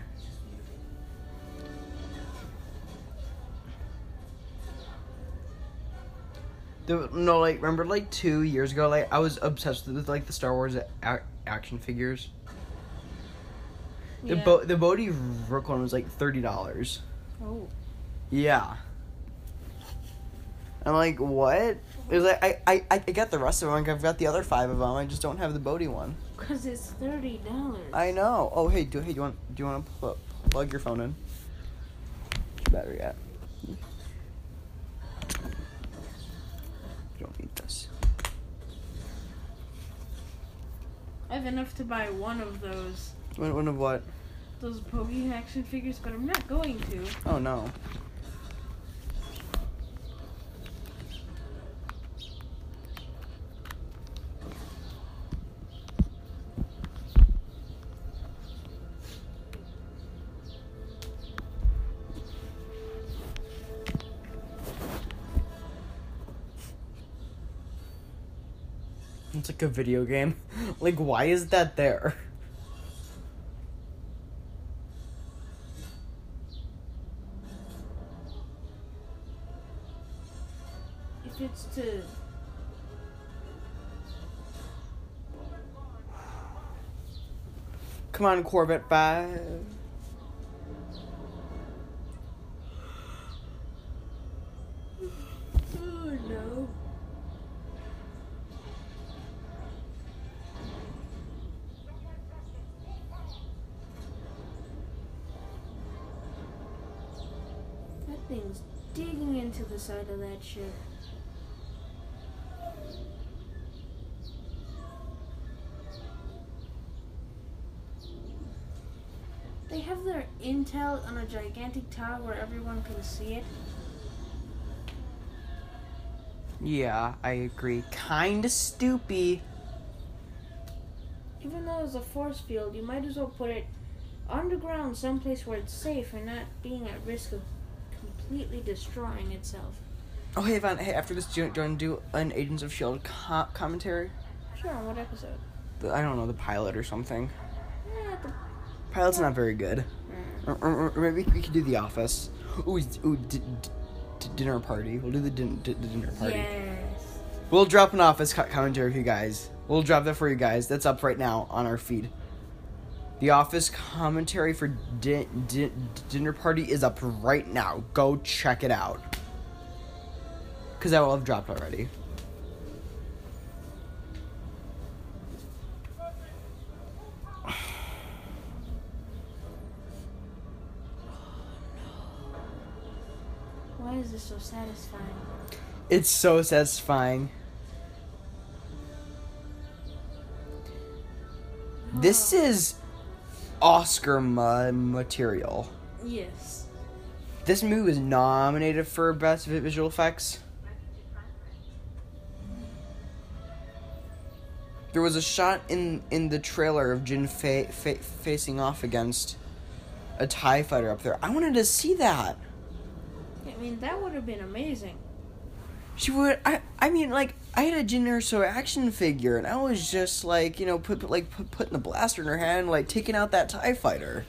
[SPEAKER 1] The, no, like remember like two years ago, like I was obsessed with like the Star Wars a- action figures. The
[SPEAKER 2] Yeah.
[SPEAKER 1] Bo- the Bodhi Rook one was like thirty dollars.
[SPEAKER 2] Oh.
[SPEAKER 1] Yeah. I'm like, what? It was like I, I I got the rest of them. I've got the other five of them. I just don't have the Bodhi one.
[SPEAKER 2] Cause it's thirty dollars.
[SPEAKER 1] I know. Oh hey, do hey, do you want do you want to pl- plug your phone in? Battery at. You don't need this.
[SPEAKER 2] I have enough to buy one of those
[SPEAKER 1] One, one of what?
[SPEAKER 2] those Pokey action figures, but I'm not going to.
[SPEAKER 1] Oh no. It's like a video game. Like, why is that there?
[SPEAKER 2] If it's to
[SPEAKER 1] Come on, Corbett 5.
[SPEAKER 2] Oh no. That thing's digging into the side of that ship. They have their intel on a gigantic tower where everyone can see it.
[SPEAKER 1] Yeah, I agree. Kinda stoopy.
[SPEAKER 2] Even though it's a force field, you might as well put it underground someplace where it's safe and not being at risk of completely destroying itself.
[SPEAKER 1] Oh, hey, Van. Hey, after this, do you, do you want to do an Agents of S.H.I.E.L.D. co- commentary?
[SPEAKER 2] Sure, on what episode?
[SPEAKER 1] The, I don't know, the pilot or something.
[SPEAKER 2] Yeah, the,
[SPEAKER 1] Pilot's not very good. Mm. Or, or, or maybe we could do The Office. Ooh, ooh d- d- dinner party. We'll do the, din- d- dinner party.
[SPEAKER 2] yes.
[SPEAKER 1] We'll drop an Office co- commentary for you guys. We'll drop that for you guys. That's up right now on our feed. The Office commentary for di- di- dinner party is up right now. Go check it out. Because that will have dropped already.
[SPEAKER 2] Why is this so satisfying?
[SPEAKER 1] It's so satisfying. This oh. is Oscar ma- material.
[SPEAKER 2] Yes.
[SPEAKER 1] This movie was nominated for Best Visual Effects. There was a shot in in the trailer of Jyn fa- fa- facing off against a Tie Fighter up there. I wanted to see that.
[SPEAKER 2] I mean, that would have been amazing.
[SPEAKER 1] She would. I. I mean, like, I had a Jyn Erso action figure, and I was just like, you know, put, like put, putting the blaster in her hand, like taking out that Tie Fighter.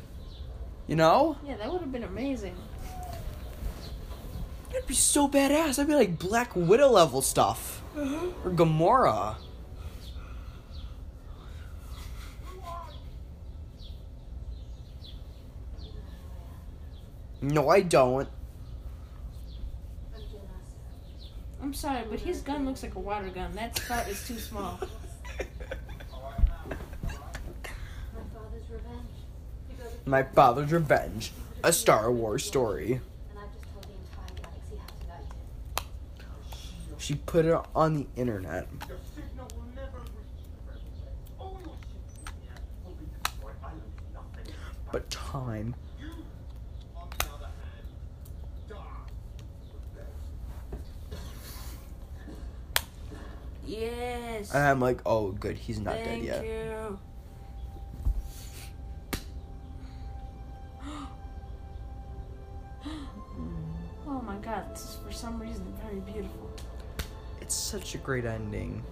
[SPEAKER 1] You know,
[SPEAKER 2] Yeah, that would have been amazing.
[SPEAKER 1] that'd be so badass. That'd be like Black Widow level stuff, uh-huh. or Gamora. No, I don't.
[SPEAKER 7] I'm Jim Master.
[SPEAKER 2] I'm sorry, but his gun looks like a water gun. That spout is too small.
[SPEAKER 7] My father's revenge. You go to
[SPEAKER 1] My father's revenge, a Star Wars story.
[SPEAKER 7] and I've just told the entire galaxy how to light it.
[SPEAKER 1] She put it on the internet.
[SPEAKER 3] But signal will never reach the rebels. All your ships will be destroyed. I lose nothing.
[SPEAKER 1] But time.
[SPEAKER 3] You, on the other hand, die.
[SPEAKER 2] Yes.
[SPEAKER 1] And I'm like, oh, good, he's not
[SPEAKER 2] Thank
[SPEAKER 1] dead yet.
[SPEAKER 2] you. oh my god, this is for some reason very beautiful.
[SPEAKER 1] It's such a great ending.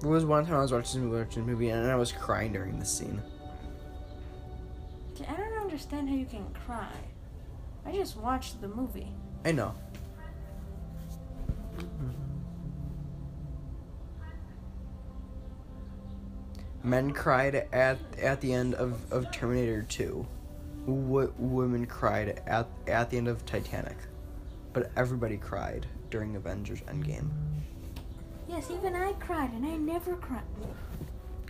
[SPEAKER 1] There was one time I was watching this movie, watching this movie and I was crying during the scene.
[SPEAKER 2] I don't understand how you can cry. I just watched the movie.
[SPEAKER 1] I know. Mm-hmm. Men cried at at the end of, of Terminator 2. W- women cried at at the end of Titanic. But everybody cried during Avengers Endgame.
[SPEAKER 2] Yes, even I cried, and I never cried.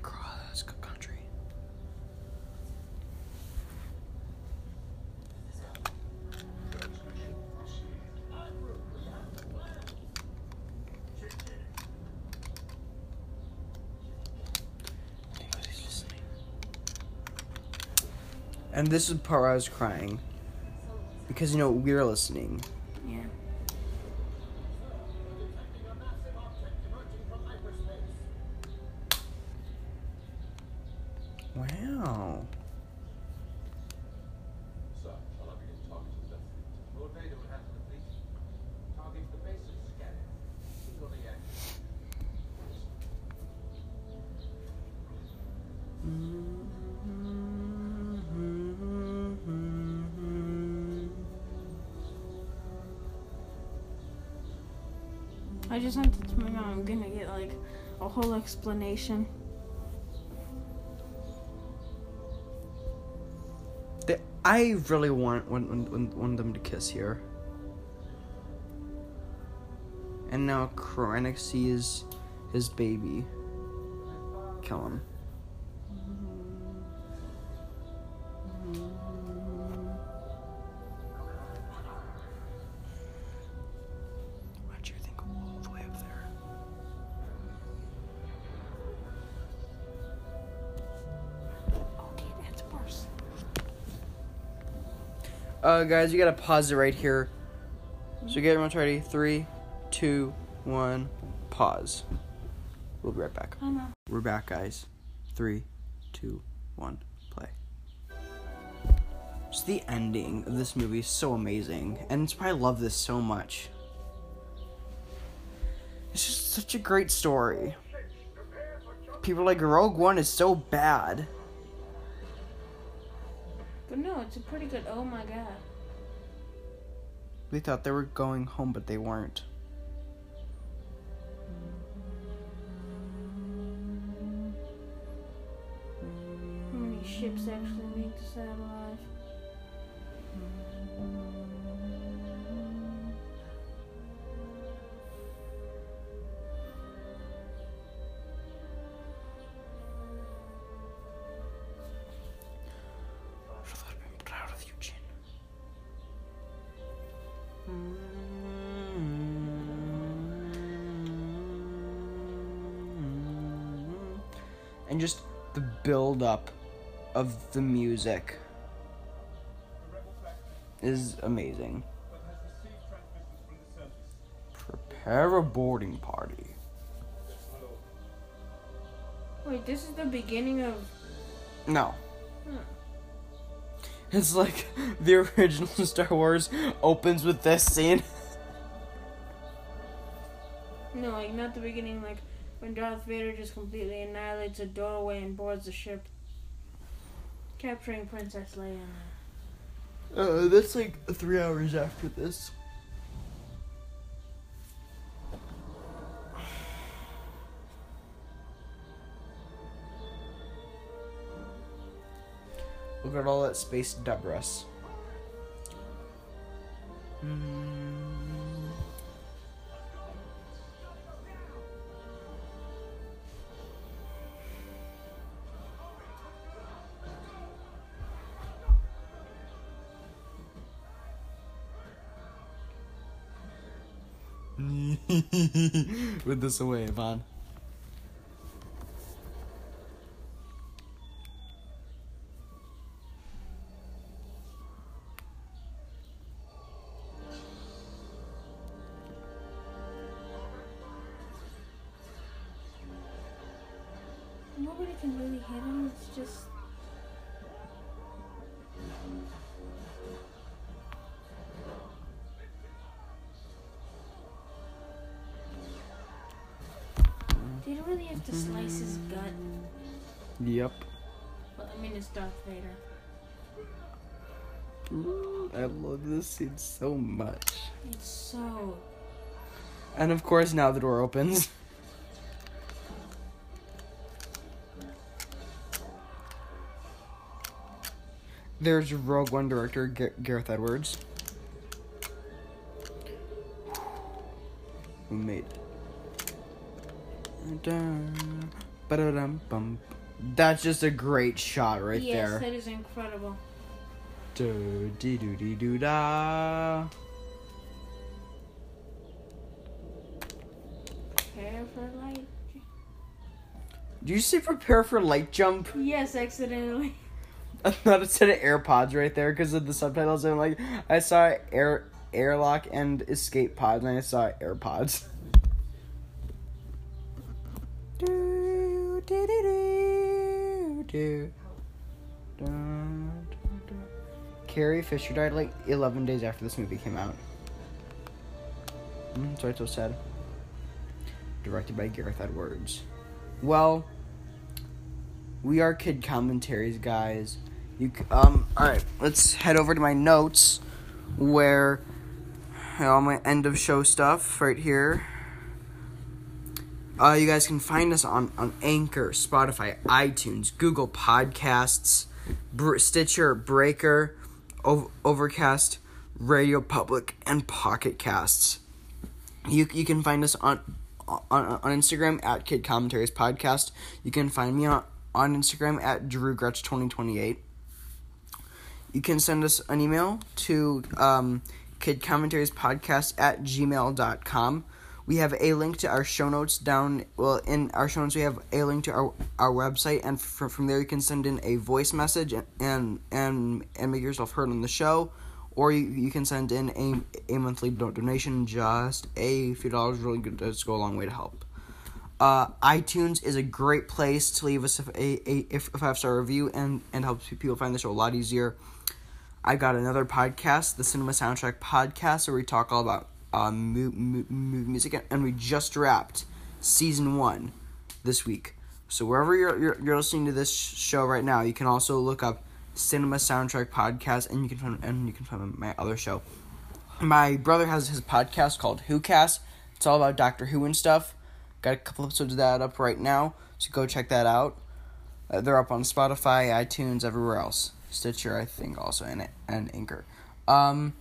[SPEAKER 1] Cross country. And this is the part where I was crying. Because, you know, we were listening.
[SPEAKER 2] Whole explanation.
[SPEAKER 1] They, I really want want, want want them to kiss here. And now Krennic sees his baby. Kill him. Uh, guys, you gotta pause it right here. So get everyone ready. Three, two, one, pause. We'll be right back. We're back, guys. Three, two, one, play. Just the ending of this movie is so amazing, and it's why I love this so much. It's just such a great story. People are like Rogue One is so bad.
[SPEAKER 2] But no, it's a pretty good. Oh my god.
[SPEAKER 1] They thought they were going home, but they weren't.
[SPEAKER 2] How many ships actually make this out alive?
[SPEAKER 1] Build up of the music
[SPEAKER 8] The rebel faction
[SPEAKER 1] is amazing.
[SPEAKER 8] but has received transmissions from the surface.
[SPEAKER 1] Prepare a boarding party.
[SPEAKER 2] Wait, this is the beginning of.
[SPEAKER 1] No.
[SPEAKER 2] Hmm.
[SPEAKER 1] It's like the original Star Wars opens with this scene.
[SPEAKER 2] No, like not the beginning, like when Darth Vader just completely annihilates a doorway and boards the ship, capturing Princess Leia.
[SPEAKER 1] Uh, that's like three hours after this. Look at all that space debris. Mm. With this away,
[SPEAKER 2] Ivan. It's his gut.
[SPEAKER 1] Yep.
[SPEAKER 2] Well, I mean, it's Darth Vader.
[SPEAKER 1] Ooh, I love this scene so much.
[SPEAKER 2] It's so.
[SPEAKER 1] And of course, now the door opens. There's Rogue One director G- Gareth Edwards. Who made it ba-da-dum, bum. That's just a great shot right
[SPEAKER 2] yes,
[SPEAKER 1] there.
[SPEAKER 2] that is incredible.
[SPEAKER 1] Do dee doo dee doo da.
[SPEAKER 2] Prepare for light.
[SPEAKER 1] Did you say prepare for light jump?
[SPEAKER 2] Yes, accidentally.
[SPEAKER 1] I thought it said AirPods right there because of the subtitles. And like, I saw air airlock and escape pods, and I saw AirPods. Do, do, do, do. Carrie Fisher died like 11 days after this movie came out. Mm, sorry, it's so sad. Directed by Gareth Edwards. Well, we are kid commentaries, guys. You um. All right, let's head over to my notes, where all my end of show stuff right here. Uh, you guys can find us on on Anchor, Spotify, iTunes, Google Podcasts, Stitcher, Breaker, o- Overcast, Radio Public, and Pocket Casts. You you can find us on on, on Instagram at Kid Commentaries Podcast. You can find me on, on Instagram at Drew Gretch twenty twenty eight. You can send us an email to um, kidcommentariespodcast at gmail.com. We have a link to our show notes down. Well, in our show notes, we have a link to our, our website, and from, from there, you can send in a voice message and and and, make yourself heard on the show, or you, you can send in a, a monthly do- donation. Just a few dollars really good does go a long way to help. Uh, iTunes is a great place to leave us a, a, a, a five star review and, and helps people find the show a lot easier. I got another podcast, the Cinema Soundtrack Podcast, where we talk all about mu- mu- music, and we just wrapped season one this week. So wherever you're, you're, you're listening to this show right now, you can also look up Cinema Soundtrack Podcast, and you can find and you can find my other show. My brother has his podcast called Who Cast. It's all about Doctor Who and stuff. Got a couple episodes of that up right now, so go check that out. Uh, they're up on Spotify, iTunes, everywhere else. Stitcher, I think, also in it, and Anchor. Um,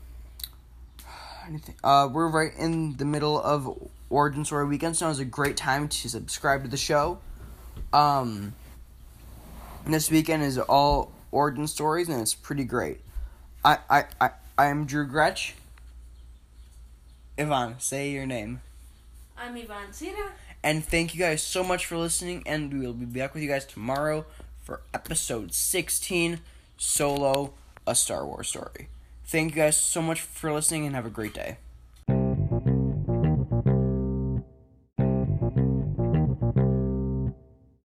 [SPEAKER 1] anything. Uh, we're right in the middle of Origin Story weekend, so it's a great time to subscribe to the show. Um, this weekend is all origin stories, and it's pretty great. I I I I am Drew Gretch. Ivan, say your name.
[SPEAKER 2] I'm Ivan Sira.
[SPEAKER 1] And thank you guys so much for listening, and we will be back with you guys tomorrow for episode 16 Solo, a Star Wars story. Thank you guys so much for listening, and have a great day.